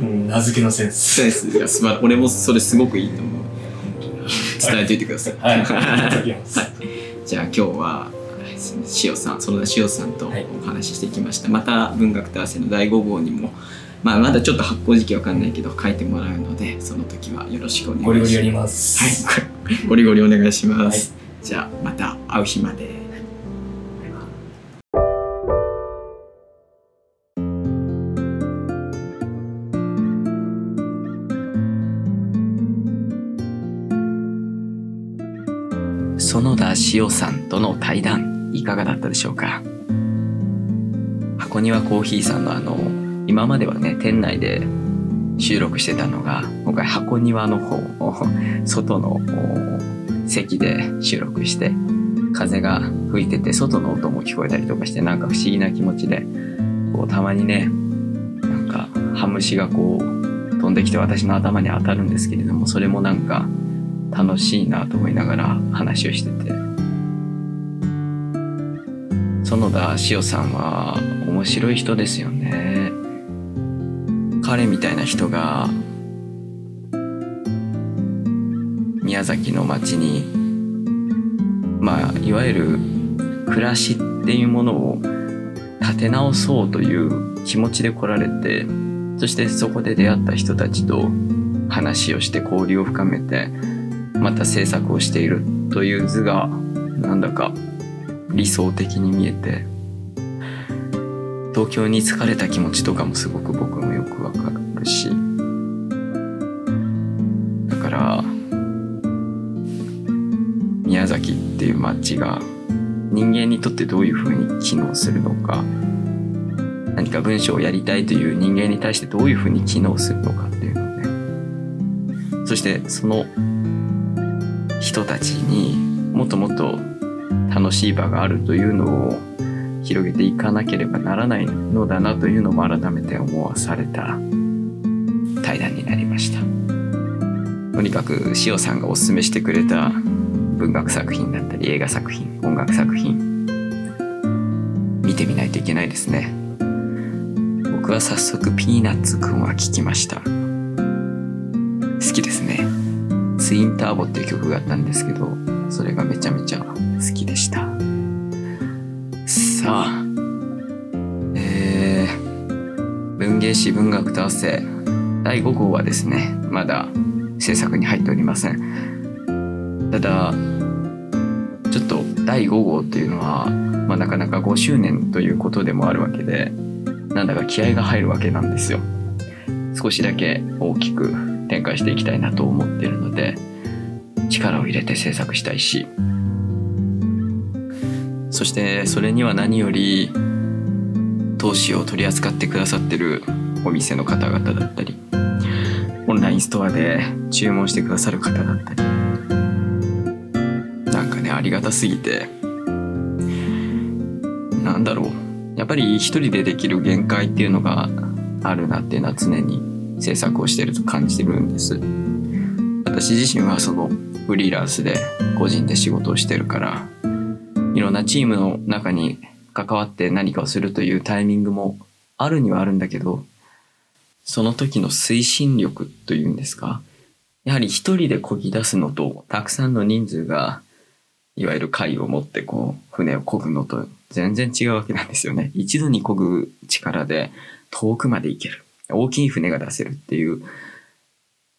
[SPEAKER 3] うん名付けのセンス
[SPEAKER 4] センスいや素晴ら俺もそれすごくいいと思う。伝えておいてください。
[SPEAKER 3] はい、ありがとうござい。[laughs]
[SPEAKER 4] じゃあ今日は塩さん園田塩さんと
[SPEAKER 3] はい
[SPEAKER 4] お話ししてきました、また文学と汗の第5号にもまあまだちょっと発行時期わかんないけど書いてもらうのでその時はよろしくお願いします。
[SPEAKER 3] ゴリゴリやります。
[SPEAKER 4] はい。ゴリゴリお願いします、じゃあまた会う日まで。
[SPEAKER 1] 園田塩さんとの対談いかがだったでしょうか？箱庭コーヒーさんのあの今まではね店内で収録してたのが今回箱庭の方を外の席で収録して風が吹いてて外の音も聞こえたりとかしてなんか不思議な気持ちでこうたまにねなんかハムシがこう飛んできて私の頭に当たるんですけれどもそれもなんか楽しいなと思いながら話をしてて。園田塩さんは面白い人ですよね。彼みたいな人が宮崎の町にまあいわゆる暮らしっていうものを立て直そうという気持ちで来られてそしてそこで出会った人たちと話をして交流を深めてまた制作をしているという図がなんだか理想的に見えて東京に疲れた気持ちとかもすごく僕わかるし。だから宮崎っていう街が人間にとってどういうふうに機能するのか何か文章をやりたいという人間に対してどういうふうに機能するのかっていうのをね。そしてその人たちにもっともっと楽しい場があるというのを広げていかなければならないのだなというのも改めて思わされた対談になりました。とにかく塩さんがおすすめしてくれた文学作品だったり映画作品音楽作品見てみないといけないですね。僕は早速ピーナッツくんは聞きました。好きですね。ツインターボっていう曲があったんですけどそれがめちゃめちゃ好きー、文学と合わせ第5号はですねまだ制作に入っておりません。ただちょっと第5号っていうのは、まあ、なかなか5周年ということでもあるわけでなんだか気合が入るわけなんですよ。少しだけ大きく展開していきたいなと思っているので力を入れて制作したいし。そしてそれには何より投資を取り扱ってくださってるお店の方々だったりオンラインストアで注文してくださる方だったりなんかねありがたすぎてなんだろう。やっぱり一人でできる限界っていうのがあるなっていうのは常に制作をしてると感じてるんです。私自身はそのフリーランスで個人で仕事をしてるからいろんなチームの中に関わって何かをするというタイミングもあるにはあるんだけどその時の推進力というんですか？やはり一人で漕ぎ出すのとたくさんの人数がいわゆる貝を持ってこう船を漕ぐのと全然違うわけなんですよね。一度に漕ぐ力で遠くまで行ける。大きい船が出せるっていう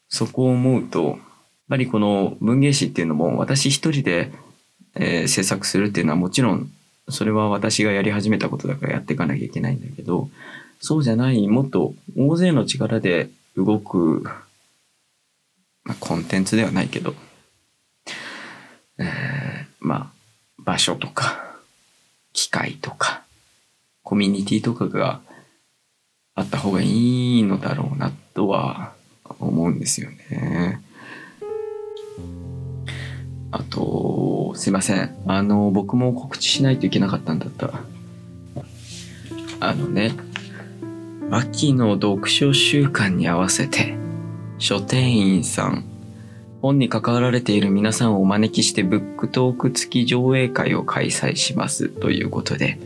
[SPEAKER 1] そこを思うと、やっぱりこの文芸誌っていうのも私一人で、えー制作するっていうのはもちろんそれは私がやり始めたことだからやっていかなきゃいけないんだけど、そうじゃないもっと大勢の力で動く、まあ、コンテンツではないけど、えーまあ場所とか機械とかコミュニティとかがあった方がいいのだろうなとは思うんですよね。あと、すいません。あの、僕も告知しないといけなかったんだった。あのね、秋の読書週間に合わせて、書店員さん、本に関わられている皆さんをお招きしてブックトーク付き上映会を開催しますということで、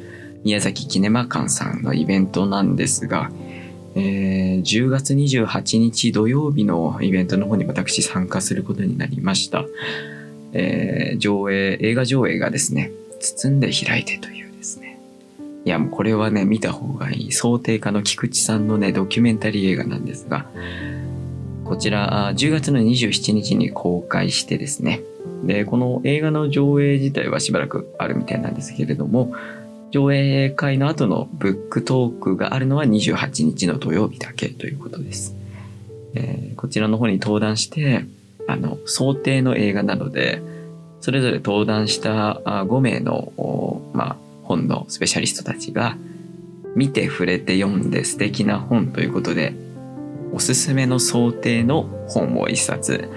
[SPEAKER 1] 宮崎キネマ館さんのイベントなんですが、えー10月28日土曜日のイベントの方に私参加することになりました。えー上映、映画上映がですね、包んで開いてという。いや、もうこれはね、見た方がいい。想定家の菊池さんのね、ドキュメンタリー映画なんですが、こちら、10月の27日に公開してですね。で、この映画の上映自体はしばらくあるみたいなんですけれども、上映会の後のブックトークがあるのは28日の土曜日だけということです。えーこちらの方に登壇して、あの、想定の映画なので、それぞれ登壇した5名の、まあ、本のスペシャリストたちが、見て触れて読んで素敵な本ということで、おすすめの想定の本を一冊、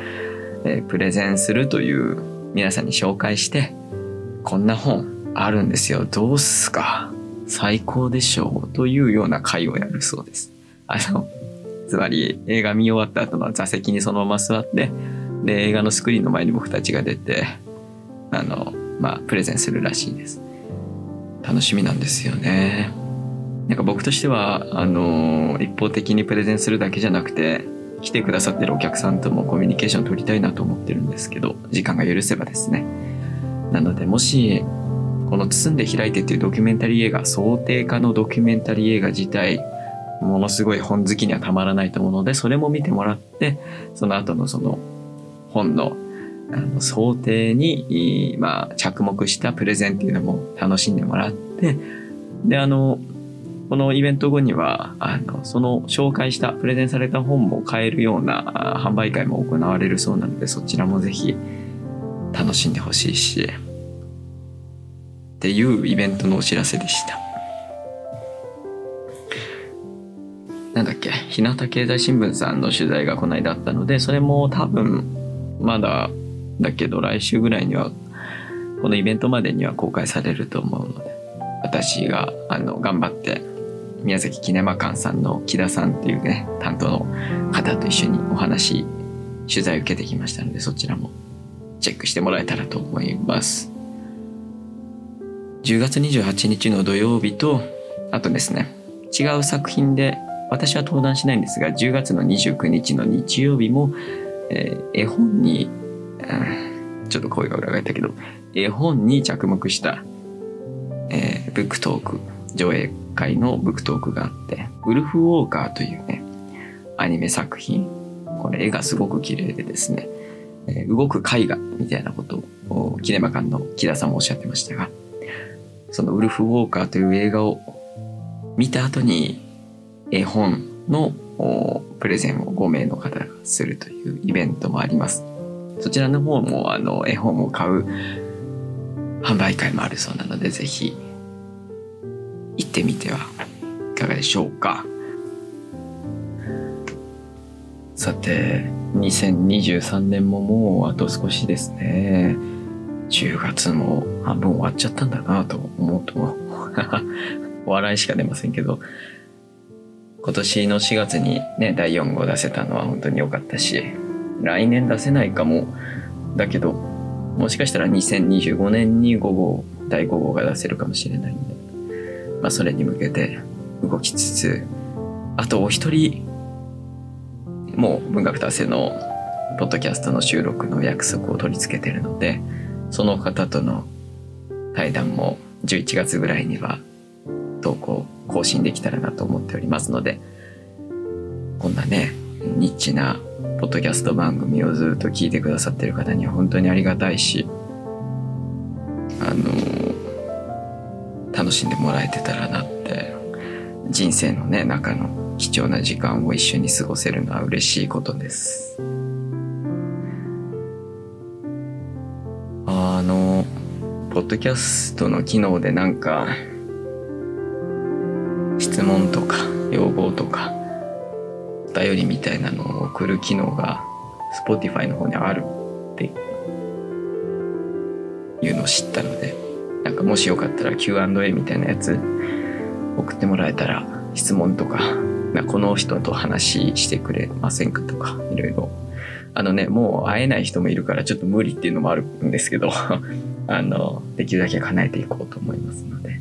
[SPEAKER 1] えープレゼンするという皆さんに紹介して、こんな本あるんですよ。どうっすか？最高でしょう？というような会をやるそうです。あの、つまり映画見終わった後の座席にそのまま座って、で、映画のスクリーンの前に僕たちが出て、あの、まあ、プレゼンするらしいです。楽しみなんですよね。なんか僕としては、あの、一方的にプレゼンするだけじゃなくて、来てくださってるお客さんともコミュニケーション取りたいなと思ってるんですけど、時間が許せばですね。なので、もし、この包んで開いてっていうドキュメンタリー映画、想定家のドキュメンタリー映画自体、ものすごい本好きにはたまらないと思うので、それも見てもらって、その後のその本のあの想定に、まあ、着目したプレゼンっていうのも楽しんでもらって、で、あの、このイベント後には、あの、その紹介した、プレゼンされた本も買えるような販売会も行われるそうなので、そちらもぜひ楽しんでほしいし、っていうイベントのお知らせでした。なんだっけ、日向経済新聞さんの取材がこの間あったので、それも多分、まだだけど来週ぐらいには、このイベントまでには公開されると思うので、私が、あの、頑張って、宮崎キネマ館さんの木田さんっていうね、担当の方と一緒にお話、取材受けてきましたので、そちらもチェックしてもらえたらと思います。10月28日の土曜日と、あとですね、違う作品で、私は登壇しないんですが、10月の29日の日曜日も、えー絵本に、ちょっと声が裏返ったけど、絵本に着目した、えーブックトーク、上映会のブックトークがあって、ウルフ・ウォーカーというね、アニメ作品、これ絵がすごく綺麗でですね、え動く絵画みたいなことを、キネマ館の木田さんもおっしゃってましたが、そのウルフ・ウォーカーという映画を見た後に絵本のプレゼンを5名の方がするというイベントもあります。そちらの方もあの絵本を買う販売会もあるそうなのでぜひ行ってみてはいかがでしょうか。さて2023年ももうあと少しですね。10月も半分終わっちゃったんだなと思うと [laughs] 笑いしか出ませんけど今年の4月にね第4号出せたのは本当に良かったし来年出せないかもだけどもしかしたら2025年に5号第5号が出せるかもしれないんで、まあ、それに向けて動きつつあとお一人もう文学達成のポッドキャストの収録の約束を取り付けてるのでその方との対談も11月ぐらいには投稿更新できたらなと思っておりますのでこんなねニッチなポッドキャスト番組をずっと聞いてくださってる方には本当にありがたいしあの楽しんでもらえてたらなって。人生のね中の貴重な時間を一緒に過ごせるのは嬉しいことです。あのポッドキャストの機能でなんか質問とか要望とか便りみたいなのを送る機能が Spotify の方にあるっていうのを知ったのでなんかもしよかったら Q&A みたいなやつ送ってもらえたら質問とかなこの人と話してくれませんかとかいろいろ。あのねもう会えない人もいるからちょっと無理っていうのもあるんですけど [laughs] あのできるだけ叶えていこうと思いますので。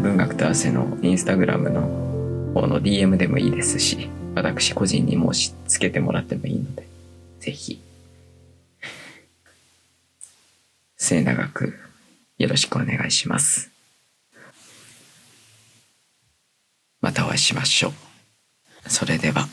[SPEAKER 1] 文学と汗のインスタグラムのこの DM でもいいですし私個人に申し付けてもらってもいいのでぜひ。末永くよろしくお願いします。またお会いしましょう。それでは。